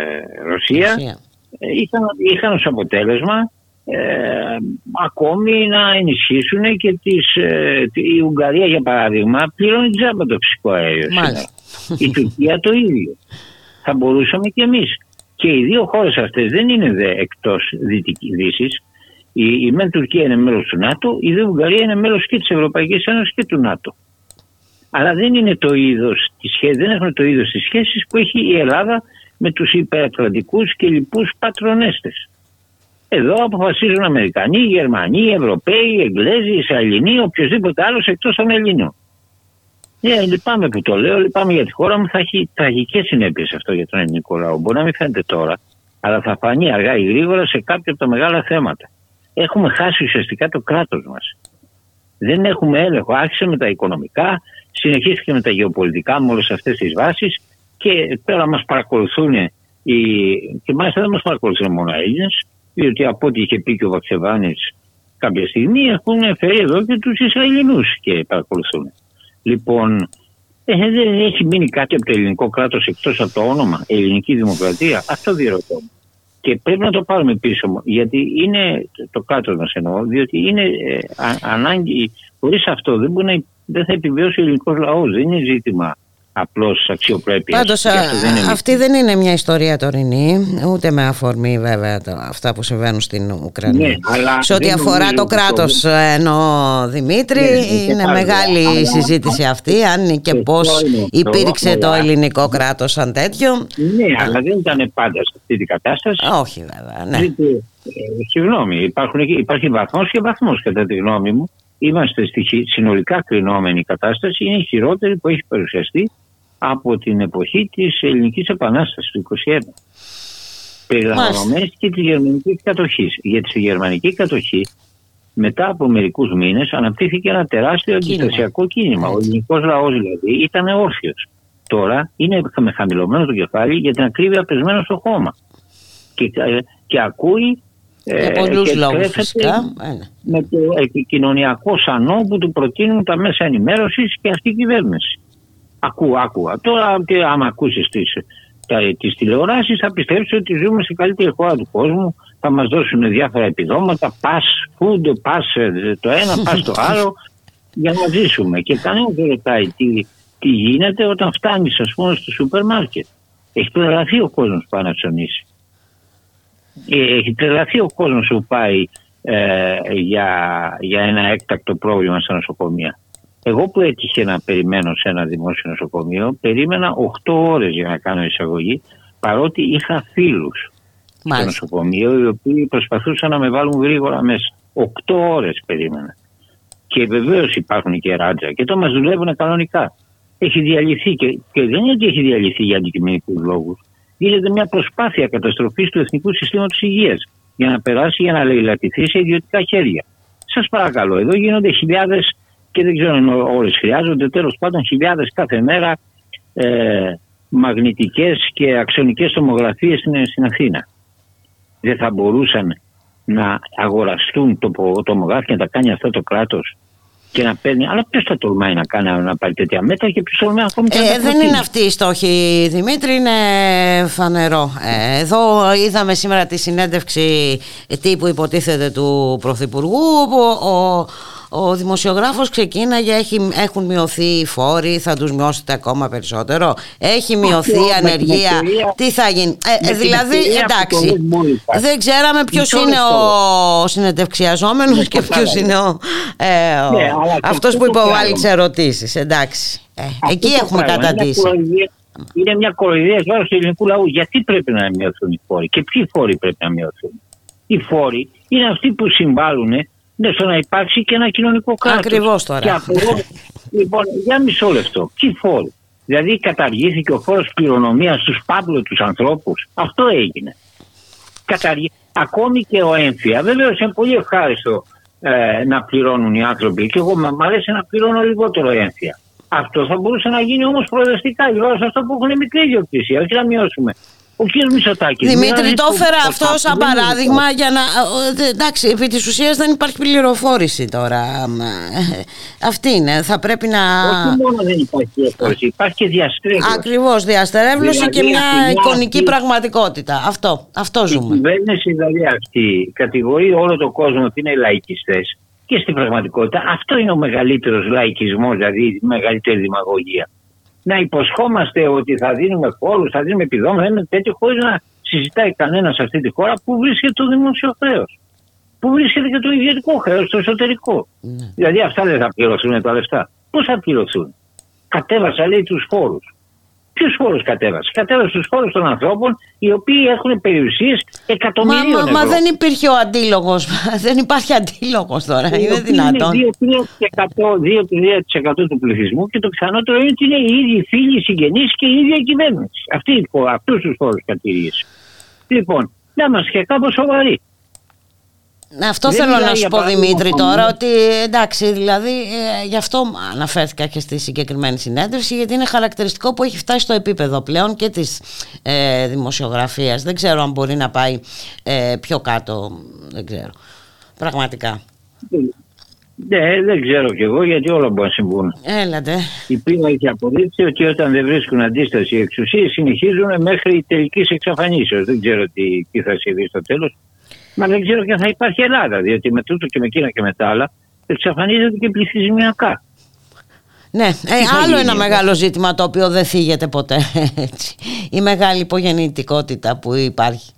S9: Ρωσία,
S1: Ρωσία.
S9: ε, είχαν, είχαν ως αποτέλεσμα ε, ακόμη να ενισχύσουν και τις, ε, η Ουγγαρία για παράδειγμα πληρώνει τζάμπα το φυσικό αέριο.
S1: Μάλιστα.
S9: σήμερα. Η Τουρκία το ίδιο. Θα μπορούσαμε και εμείς. Και οι δύο χώρες αυτές δεν είναι δε εκτός Δυτική- Δύσης. Η, η μεν Τουρκία είναι μέλος του ΝΑΤΟ, η δε Ουγγαρία είναι μέλος και της Ευρωπαϊκής Ένωσης και του ΝΑΤΟ. Αλλά δεν είναι το είδος, της σχέ- δεν έχουν το είδος της σχέσης που έχει η Ελλάδα με τους υπερατλαντικούς και λοιπούς πατρονέστες. Εδώ αποφασίζουν Αμερικανοί, Γερμανοί, Ευρωπαίοι, Εγγλέζοι, Ισραηλινοί, οποιοδήποτε άλλος εκτός των Ελλήνων. Ναι, λυπάμαι που το λέω, λυπάμαι για τη χώρα μου. Θα έχει τραγικές συνέπειες αυτό για τον ελληνικό λαό. Μπορεί να μην φαίνεται τώρα, αλλά θα φανεί αργά ή γρήγορα σε κάποια από τα μεγάλα θέματα. Έχουμε χάσει ουσιαστικά το κράτος μας. Δεν έχουμε έλεγχο. Άρχισε με τα οικονομικά, συνεχίστηκε με τα γεωπολιτικά, με όλες αυτές τις βάσεις και τώρα μας παρακολουθούν οι... και μάλιστα δεν μας παρακολουθούν μόνο Έλληνες, διότι από ό,τι είχε πει και ο Βαξεβάνη, κάποια στιγμή έχουν φέρει εδώ και τους Ισραηλινούς και παρακολουθούν. Λοιπόν, ε, δεν έχει μείνει κάτι από το ελληνικό κράτος εκτός από το όνομα, ελληνική δημοκρατία. Αυτό διερωτώ. Και πρέπει να το πάρουμε πίσω μου, γιατί είναι το κάτω μας εννοώ, διότι είναι ε, α- ανάγκη, χωρίς αυτό δεν, μπορεί να, δεν θα επιβιώσει ο ελληνικός λαός, δεν είναι ζήτημα απλώς αξιοπρέπειας.
S1: Πάντως
S9: Και αυτό δεν είναι
S1: αυτή δεν είναι μια ιστορία τωρινή, ούτε με αφορμή βέβαια τα, αυτά που συμβαίνουν στην Ουκρανία.
S9: Ναι, αλλά
S1: Σε ό,τι
S9: δεν
S1: αφορά
S9: νομίζω
S1: το
S9: ότι
S1: κράτος
S9: το-
S1: ενώ Δημήτρη,
S9: Ναι, ναι,
S1: είναι
S9: και
S1: μεγάλη
S9: πάλι,
S1: η
S9: αλλά-
S1: συζήτηση αυτή, αν και πώς
S9: είναι αυτό,
S1: υπήρξε το
S9: αλλά-
S1: ελληνικό κράτος σαν τέτοιο.
S9: Ναι, αλλά δεν ήταν πάντα σε αυτή την κατάσταση.
S1: Όχι βέβαια, ναι.
S9: Γιατί, ε, συγγνώμη, υπάρχουν, υπάρχει βαθμός και βαθμός κατά τη γνώμη μου. Είμαστε στη χει- συνολικά κρινόμενη κατάσταση, είναι η χειρότερη που έχει παρουσιαστεί από την εποχή της ελληνικής επανάστασης του 21. Περιλαμβανομένης και της γερμανικής κατοχής. Γιατί στη γερμανική κατοχή μετά από μερικούς μήνες αναπτύχθηκε ένα τεράστιο αντιστασιακό κίνημα. Ο ελληνικός λαός δηλαδή ήταν όρθιος. Τώρα είναι με χαμηλωμένο το κεφάλι για την ακρίβεια πεσμένο στο χώμα. Και, ε, και ακούει
S1: Για
S9: ε,
S1: πολλούς
S9: και
S1: λόγους
S9: τρέφεται
S1: φυσικά. Ε, ναι.
S9: με το επικοινωνιακό σανό που του προτείνουν τα μέσα ενημέρωσης και αυτή η κυβέρνηση. Ακού, άκουγα. Τώρα και άμα ακούσεις τις, τα, τις τηλεοράσεις θα πιστέψεις ότι ζούμε σε καλύτερη χώρα του κόσμου θα μας δώσουν διάφορα επιδόματα pass food, pass ε, το ένα, pass το άλλο για να ζήσουμε και κανένα δεν ρωτάει τι, τι γίνεται όταν φτάνεις ας πούμε στο σούπερ μάρκετ. Έχει τρελαθεί ο κόσμος που πάει να ψωνίσει. Ε, Έχει τρελαθεί ο κόσμος που πάει ε, για, για ένα έκτακτο πρόβλημα στα νοσοκομεία. Εγώ που έτυχε να περιμένω σε ένα δημόσιο νοσοκομείο, περίμενα 8 ώρες για να κάνω εισαγωγή, παρότι είχα φίλους στο
S1: Μάλιστα.
S9: νοσοκομείο, οι οποίοι προσπαθούσαν να με βάλουν γρήγορα μέσα. 8 ώρες περίμενα. Και βεβαίως υπάρχουν και ράτζα και το μας δουλεύουν κανονικά. Έχει διαλυθεί και, και δεν είναι ότι έχει διαλυθεί για αντικειμενικούς λόγους. Γίνεται μια προσπάθεια καταστροφής του Εθνικού Συστήματος Υγείας για να περάσει, για να λαιλατηθεί σε ιδιωτικά χέρια. Σας παρακαλώ, εδώ γίνονται χιλιάδες και δεν ξέρω αν όλες χρειάζονται, τέλος πάντων χιλιάδες κάθε μέρα ε, μαγνητικές και αξονικές τομογραφίες στην, στην Αθήνα. Δεν θα μπορούσαν να αγοραστούν το τομογράφια να τα κάνει αυτό το κράτος και να παίρνει. Αλλά ποιος θα τολμάει να κάνει να πάρει τέτοια μέτρα και ποιος τολμάει ακόμη και να τα
S1: Ε, δεν
S9: προτείνει.
S1: είναι αυτή η στόχη, Δημήτρη, είναι φανερό. Ε, εδώ είδαμε σήμερα τη συνέντευξη τύπου υποτίθεται του Πρωθυπουργού, όπου ο, ο δημοσιογράφος ξεκίναγε, έχει, έχουν μειωθεί οι φόροι, θα τους μειώσετε ακόμα περισσότερο. Έχει μειωθεί η
S9: με την
S1: ανεργία.
S9: ευκαιρία-
S1: Τι θα γίνει; Ε,
S9: με
S1: ε,
S9: την
S1: δηλαδή,
S9: ευκαιρία που το
S1: εντάξει,
S9: λέμε όλοι πάλι.
S1: δεν ξέραμε ποιος
S9: Μισό
S1: είναι
S9: λεπτό.
S1: ο συνεντευξιαζόμενος και ποιος
S9: κατάλαβα.
S1: είναι ο, ε, ο-
S9: Ναι, αλλά και
S1: αυτός
S9: αυτό
S1: που
S9: το
S1: υποβάλλει
S9: πράγμα.
S1: τις ερωτήσεις. Εντάξει. Ε,
S9: Αυτό
S1: εκεί
S9: το
S1: έχουμε
S9: πράγμα είναι μια
S1: καταντήσει.
S9: κοροϊδία- Είναι μια κοροϊδία εις βάρος του ελληνικού λαού. Γιατί πρέπει να μειωθούν οι φόροι και ποιοι φόροι πρέπει να μειωθούν. Οι φόροι είναι αυτοί που συμβάλλουν ναι, στο να υπάρξει και ένα κοινωνικό κράτος.
S1: Ακριβώς τώρα.
S9: Και από εδώ, λοιπόν, για μισό λεπτό. Ποιοι φόροι. Δηλαδή καταργήθηκε ο φόρος κληρονομίας στους πάπλωτους ανθρώπους. Αυτό έγινε. Καταργη... Ακόμη και ο έμφυα. Βεβαίως είναι πολύ ευχάριστο ε, να πληρώνουν οι άνθρωποι και εγώ μ' αρέσει να πληρώνω λιγότερο έμφυα. Αυτό θα μπορούσε να γίνει όμως προοδευτικά γύρω σε αυτό που έχουν μικρή ιδιοκτησία, όχι να μειώσουμε. Ο κ. Μητσοτάκης.
S1: Δημήτρη, το έφερα αυτό σαν παράδειγμα για να. ε, Εντάξει, επί της ουσίας δεν υπάρχει πληροφόρηση τώρα. Ε, Αυτή είναι. Θα πρέπει να.
S9: Όχι μόνο δεν υπάρχει πληροφόρηση, υπάρχει και διαστρέβλωση.
S1: Ακριβώς, διαστερεύλωση
S9: Δηλαδή,
S1: και μια
S9: αυτή μια
S1: εικονική
S9: αυτή-
S1: πραγματικότητα. Αυτό, αυτό
S9: Η
S1: ζούμε.
S9: κυβέρνηση δηλαδή αυτή κατηγορεί όλο τον κόσμο ότι είναι λαϊκιστές και στην πραγματικότητα αυτό είναι ο μεγαλύτερος λαϊκισμός, δηλαδή η μεγαλύτερη δημαγωγία. Να υποσχόμαστε ότι θα δίνουμε φόρου, θα δίνουμε επιδόματα, ένα τέτοιο χωρίς να συζητάει κανένας σε αυτή τη χώρα που βρίσκεται το δημόσιο χρέος. Πού βρίσκεται και το ιδιωτικό χρέος, το εσωτερικό. Δηλαδή αυτά δεν θα πληρωθούν τα λεφτά. Πώς θα πληρωθούν; Κατέβασα λέει τους φόρου. Ποιους φόρου κατέβασε; Κατέβασε τους φόρου των ανθρώπων οι οποίοι έχουν περιουσίες
S1: Μα,
S9: εκατομμυρίων
S1: μα,
S9: ευρώ.
S1: μα δεν υπήρχε ο αντίλογος. δεν υπάρχει αντίλογος τώρα.
S9: Οι
S1: Είναι
S9: οποίοι
S1: δυνατόν.
S9: Είναι 2-3% του πληθυσμού και το πιθανότερο είναι ότι είναι οι ίδιοι φίλοι, οι συγγενείς και η ίδια η κυβέρνηση. Αυτούς τους φόρου κατηρήσει. Λοιπόν, να είμαστε και κάπως σοβαροί.
S1: Αυτό
S9: Δεν
S1: θέλω
S9: μιλάει
S1: να σου
S9: για
S1: πω
S9: παράδειγμα
S1: Δημήτρη
S9: μόνο-
S1: τώρα ότι εντάξει δηλαδή ε, γι' αυτό αναφέρθηκα και στη συγκεκριμένη συνέντευξη γιατί είναι χαρακτηριστικό που έχει φτάσει στο επίπεδο πλέον και της ε, δημοσιογραφίας δεν ξέρω αν μπορεί να πάει ε, πιο κάτω δεν ξέρω πραγματικά
S9: Ναι, δεν ξέρω κι εγώ γιατί όλα μπορούν να συμβούν.
S1: Έλατε.
S9: Η πείρα έχει αποδείξει ότι όταν δεν βρίσκουν αντίσταση οι εξουσίες συνεχίζουν μέχρι τελικής εξαφανίσεως. Δεν ξέρω τι, τι θα συμβεί στο τέλος. Μα δεν ξέρω και αν θα υπάρχει Ελλάδα, διότι με τούτο και με εκείνα και με τα άλλα εξαφανίζεται και πληθυσμιακά.
S1: Ναι, ε,
S9: θα
S1: άλλο
S9: γίνει
S1: ένα
S9: εδώ;
S1: μεγάλο ζήτημα το οποίο δεν θίγεται ποτέ. Έτσι. Η μεγάλη υπογεννητικότητα που υπάρχει.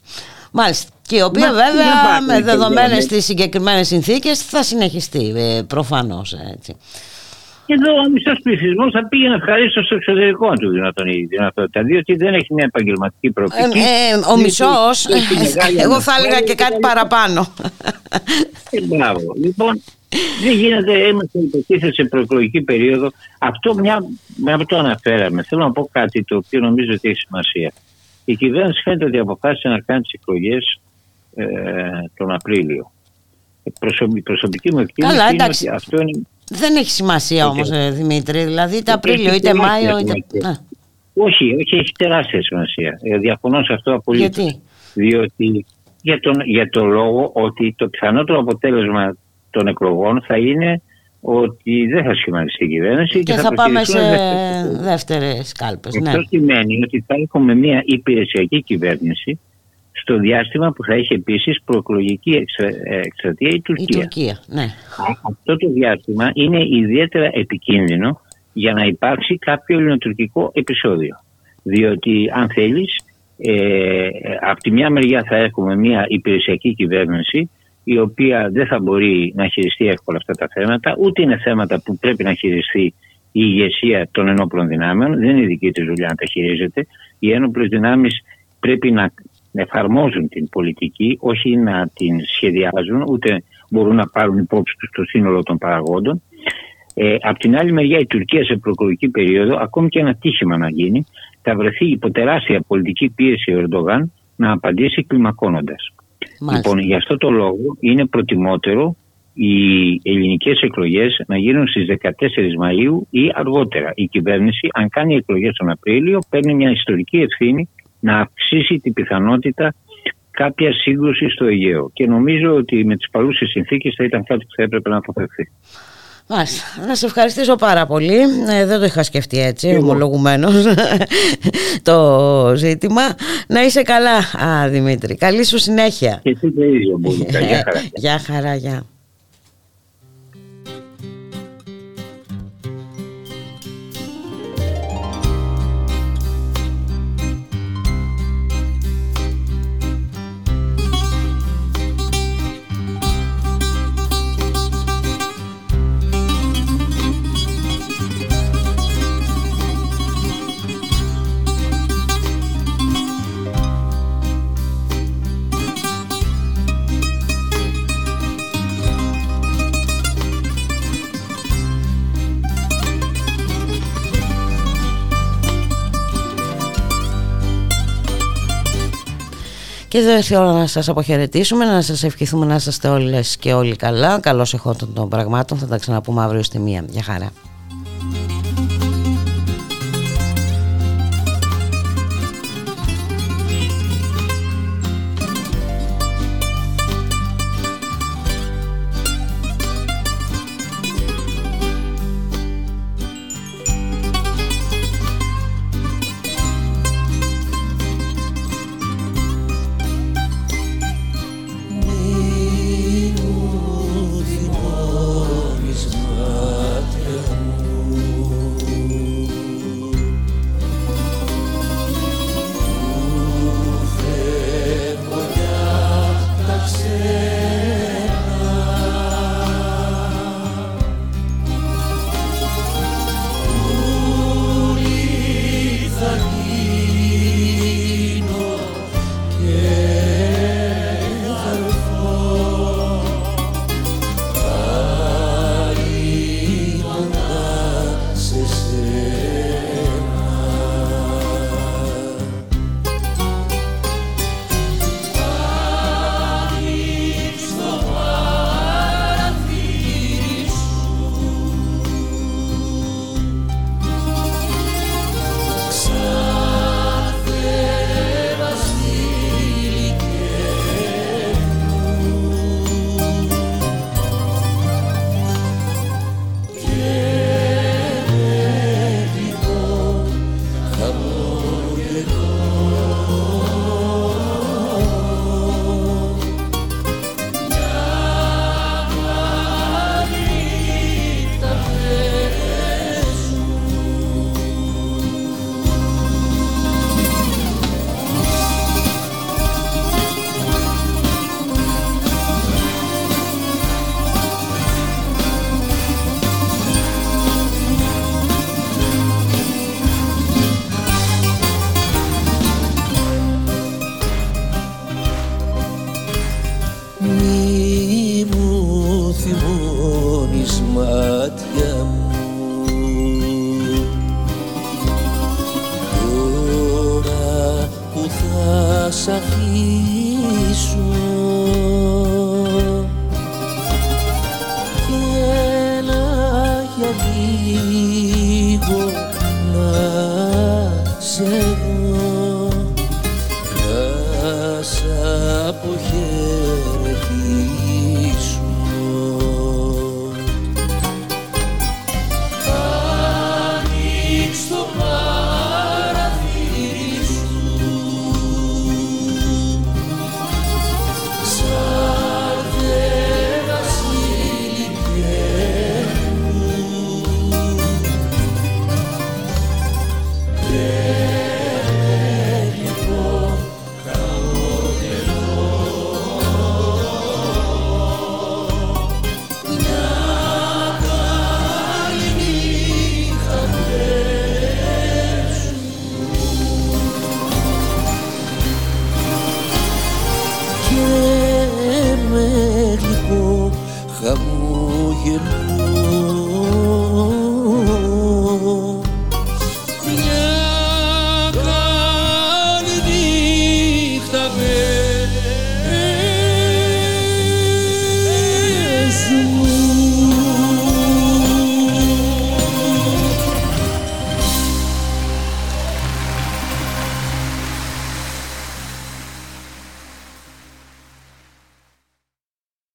S1: Μάλιστα. Και η οποία
S9: Μα, τι να
S1: βέβαια
S9: πάθουμε
S1: με
S9: και
S1: δεδομένες
S9: βέβαια.
S1: τις συγκεκριμένες συνθήκες θα συνεχιστεί ε, προφανώς. Έτσι.
S9: Εδώ ο μισός πληθυσμός θα πήγαινε ευχαρίστω στο εξωτερικό του δυνατόν η δυνατότητα, διότι δεν έχει μια επαγγελματική προοπτική.
S1: Ε, ε, ο
S9: διότι
S1: μισός,
S9: έχει μεγάλη
S1: εγώ θα έλεγα
S9: ανασφάλεια
S1: και κάτι
S9: κτλ.
S1: παραπάνω.
S9: Ε, μπράβο. Λοιπόν, δεν γίνεται, είμαστε υποτίθεται σε προεκλογική περίοδο. Αυτό μια, μια που το αναφέραμε, θέλω να πω κάτι το οποίο νομίζω ότι έχει σημασία. Η κυβέρνηση φαίνεται ότι αποφάσισε να κάνει τις εκλογές ε, τον Απρίλιο. Ε, προσωπ- Η προσωπική μου εκτίμηση
S1: Καλά,
S9: είναι
S1: εντάξει.
S9: ότι αυτό είναι
S1: Δεν έχει σημασία όμως ε, Δημήτρη, δηλαδή είτε
S9: Έχει
S1: Απρίλιο είτε
S9: τεράστια
S1: Μάιο είτε...
S9: σημασία.
S1: Α,
S9: Όχι, όχι, έχει τεράστια σημασία. Ε, διαφωνώ σε αυτό απολύτως.
S1: Γιατί;
S9: Διότι για τον, για το λόγο ότι το πιθανότερο αποτέλεσμα των εκλογών θα είναι ότι δεν θα σχηματιστεί η κυβέρνηση και,
S1: Και θα πάμε σε
S9: προκυρηθούν δεύτερες
S1: δεύτερες κάλπες. Ναι.
S9: Αυτό σημαίνει ότι θα έχουμε μια υπηρεσιακή κυβέρνηση στο διάστημα που θα έχει επίσης προεκλογική εξα- ε, εκστρατεία η
S1: Η
S9: Τουρκία.
S1: Τουρκία, ναι.
S9: Αυτό το διάστημα είναι ιδιαίτερα επικίνδυνο για να υπάρξει κάποιο ελληνοτουρκικό επεισόδιο. Διότι αν θέλεις, ε, από τη μια μεριά θα έχουμε μια υπηρεσιακή κυβέρνηση η οποία δεν θα μπορεί να χειριστεί εύκολα αυτά τα θέματα, ούτε είναι θέματα που πρέπει να χειριστεί η ηγεσία των ενόπλων δυνάμεων, δεν είναι δική της δουλειά να τα χειρίζεται. Οι ένοπλες δυνάμεις πρέπει να εφαρμόζουν την πολιτική, όχι να την σχεδιάζουν, ούτε μπορούν να πάρουν υπόψη τους το σύνολο των παραγόντων. Ε, απ' την άλλη μεριά η Τουρκία σε προεκλογική περίοδο, ακόμη και ένα τύχημα να γίνει, θα βρεθεί υπό τεράστια πολιτική πίεση ο Ερντογάν να απαντήσει κλιμακώνοντας.
S1: Μάλιστα.
S9: Λοιπόν, γι' αυτό το λόγο είναι προτιμότερο οι ελληνικές εκλογές να γίνουν στις 14 Μαΐου ή αργότερα. Η κυβέρνηση, αν κάνει εκλογές τον Απρίλιο, παίρνει μια ιστορική ευθύνη να αυξήσει την πιθανότητα κάποια σύγκρουση στο Αιγαίο. Και νομίζω ότι με τις παρούσες συνθήκες θα ήταν κάτι που θα έπρεπε να αποφευθεί.
S1: Μάλιστα. Να σε ευχαριστήσω πάρα πολύ. Ε, δεν το είχα σκεφτεί έτσι,
S9: εγώ.
S1: ομολογουμένως το ζήτημα. Να είσαι καλά, α, Δημήτρη. Καλή σου συνέχεια.
S9: Και εσύ το ίδιο, Μπουλίκα. Γεια χαρά.
S1: Γεια χαρά, γεια. Και δεν θέλω να σας αποχαιρετήσουμε, να σας ευχηθούμε να είστε όλες και όλοι καλά. Καλώς εχόντων των πραγμάτων. Θα τα ξαναπούμε αύριο στη μία. Γεια χαρά.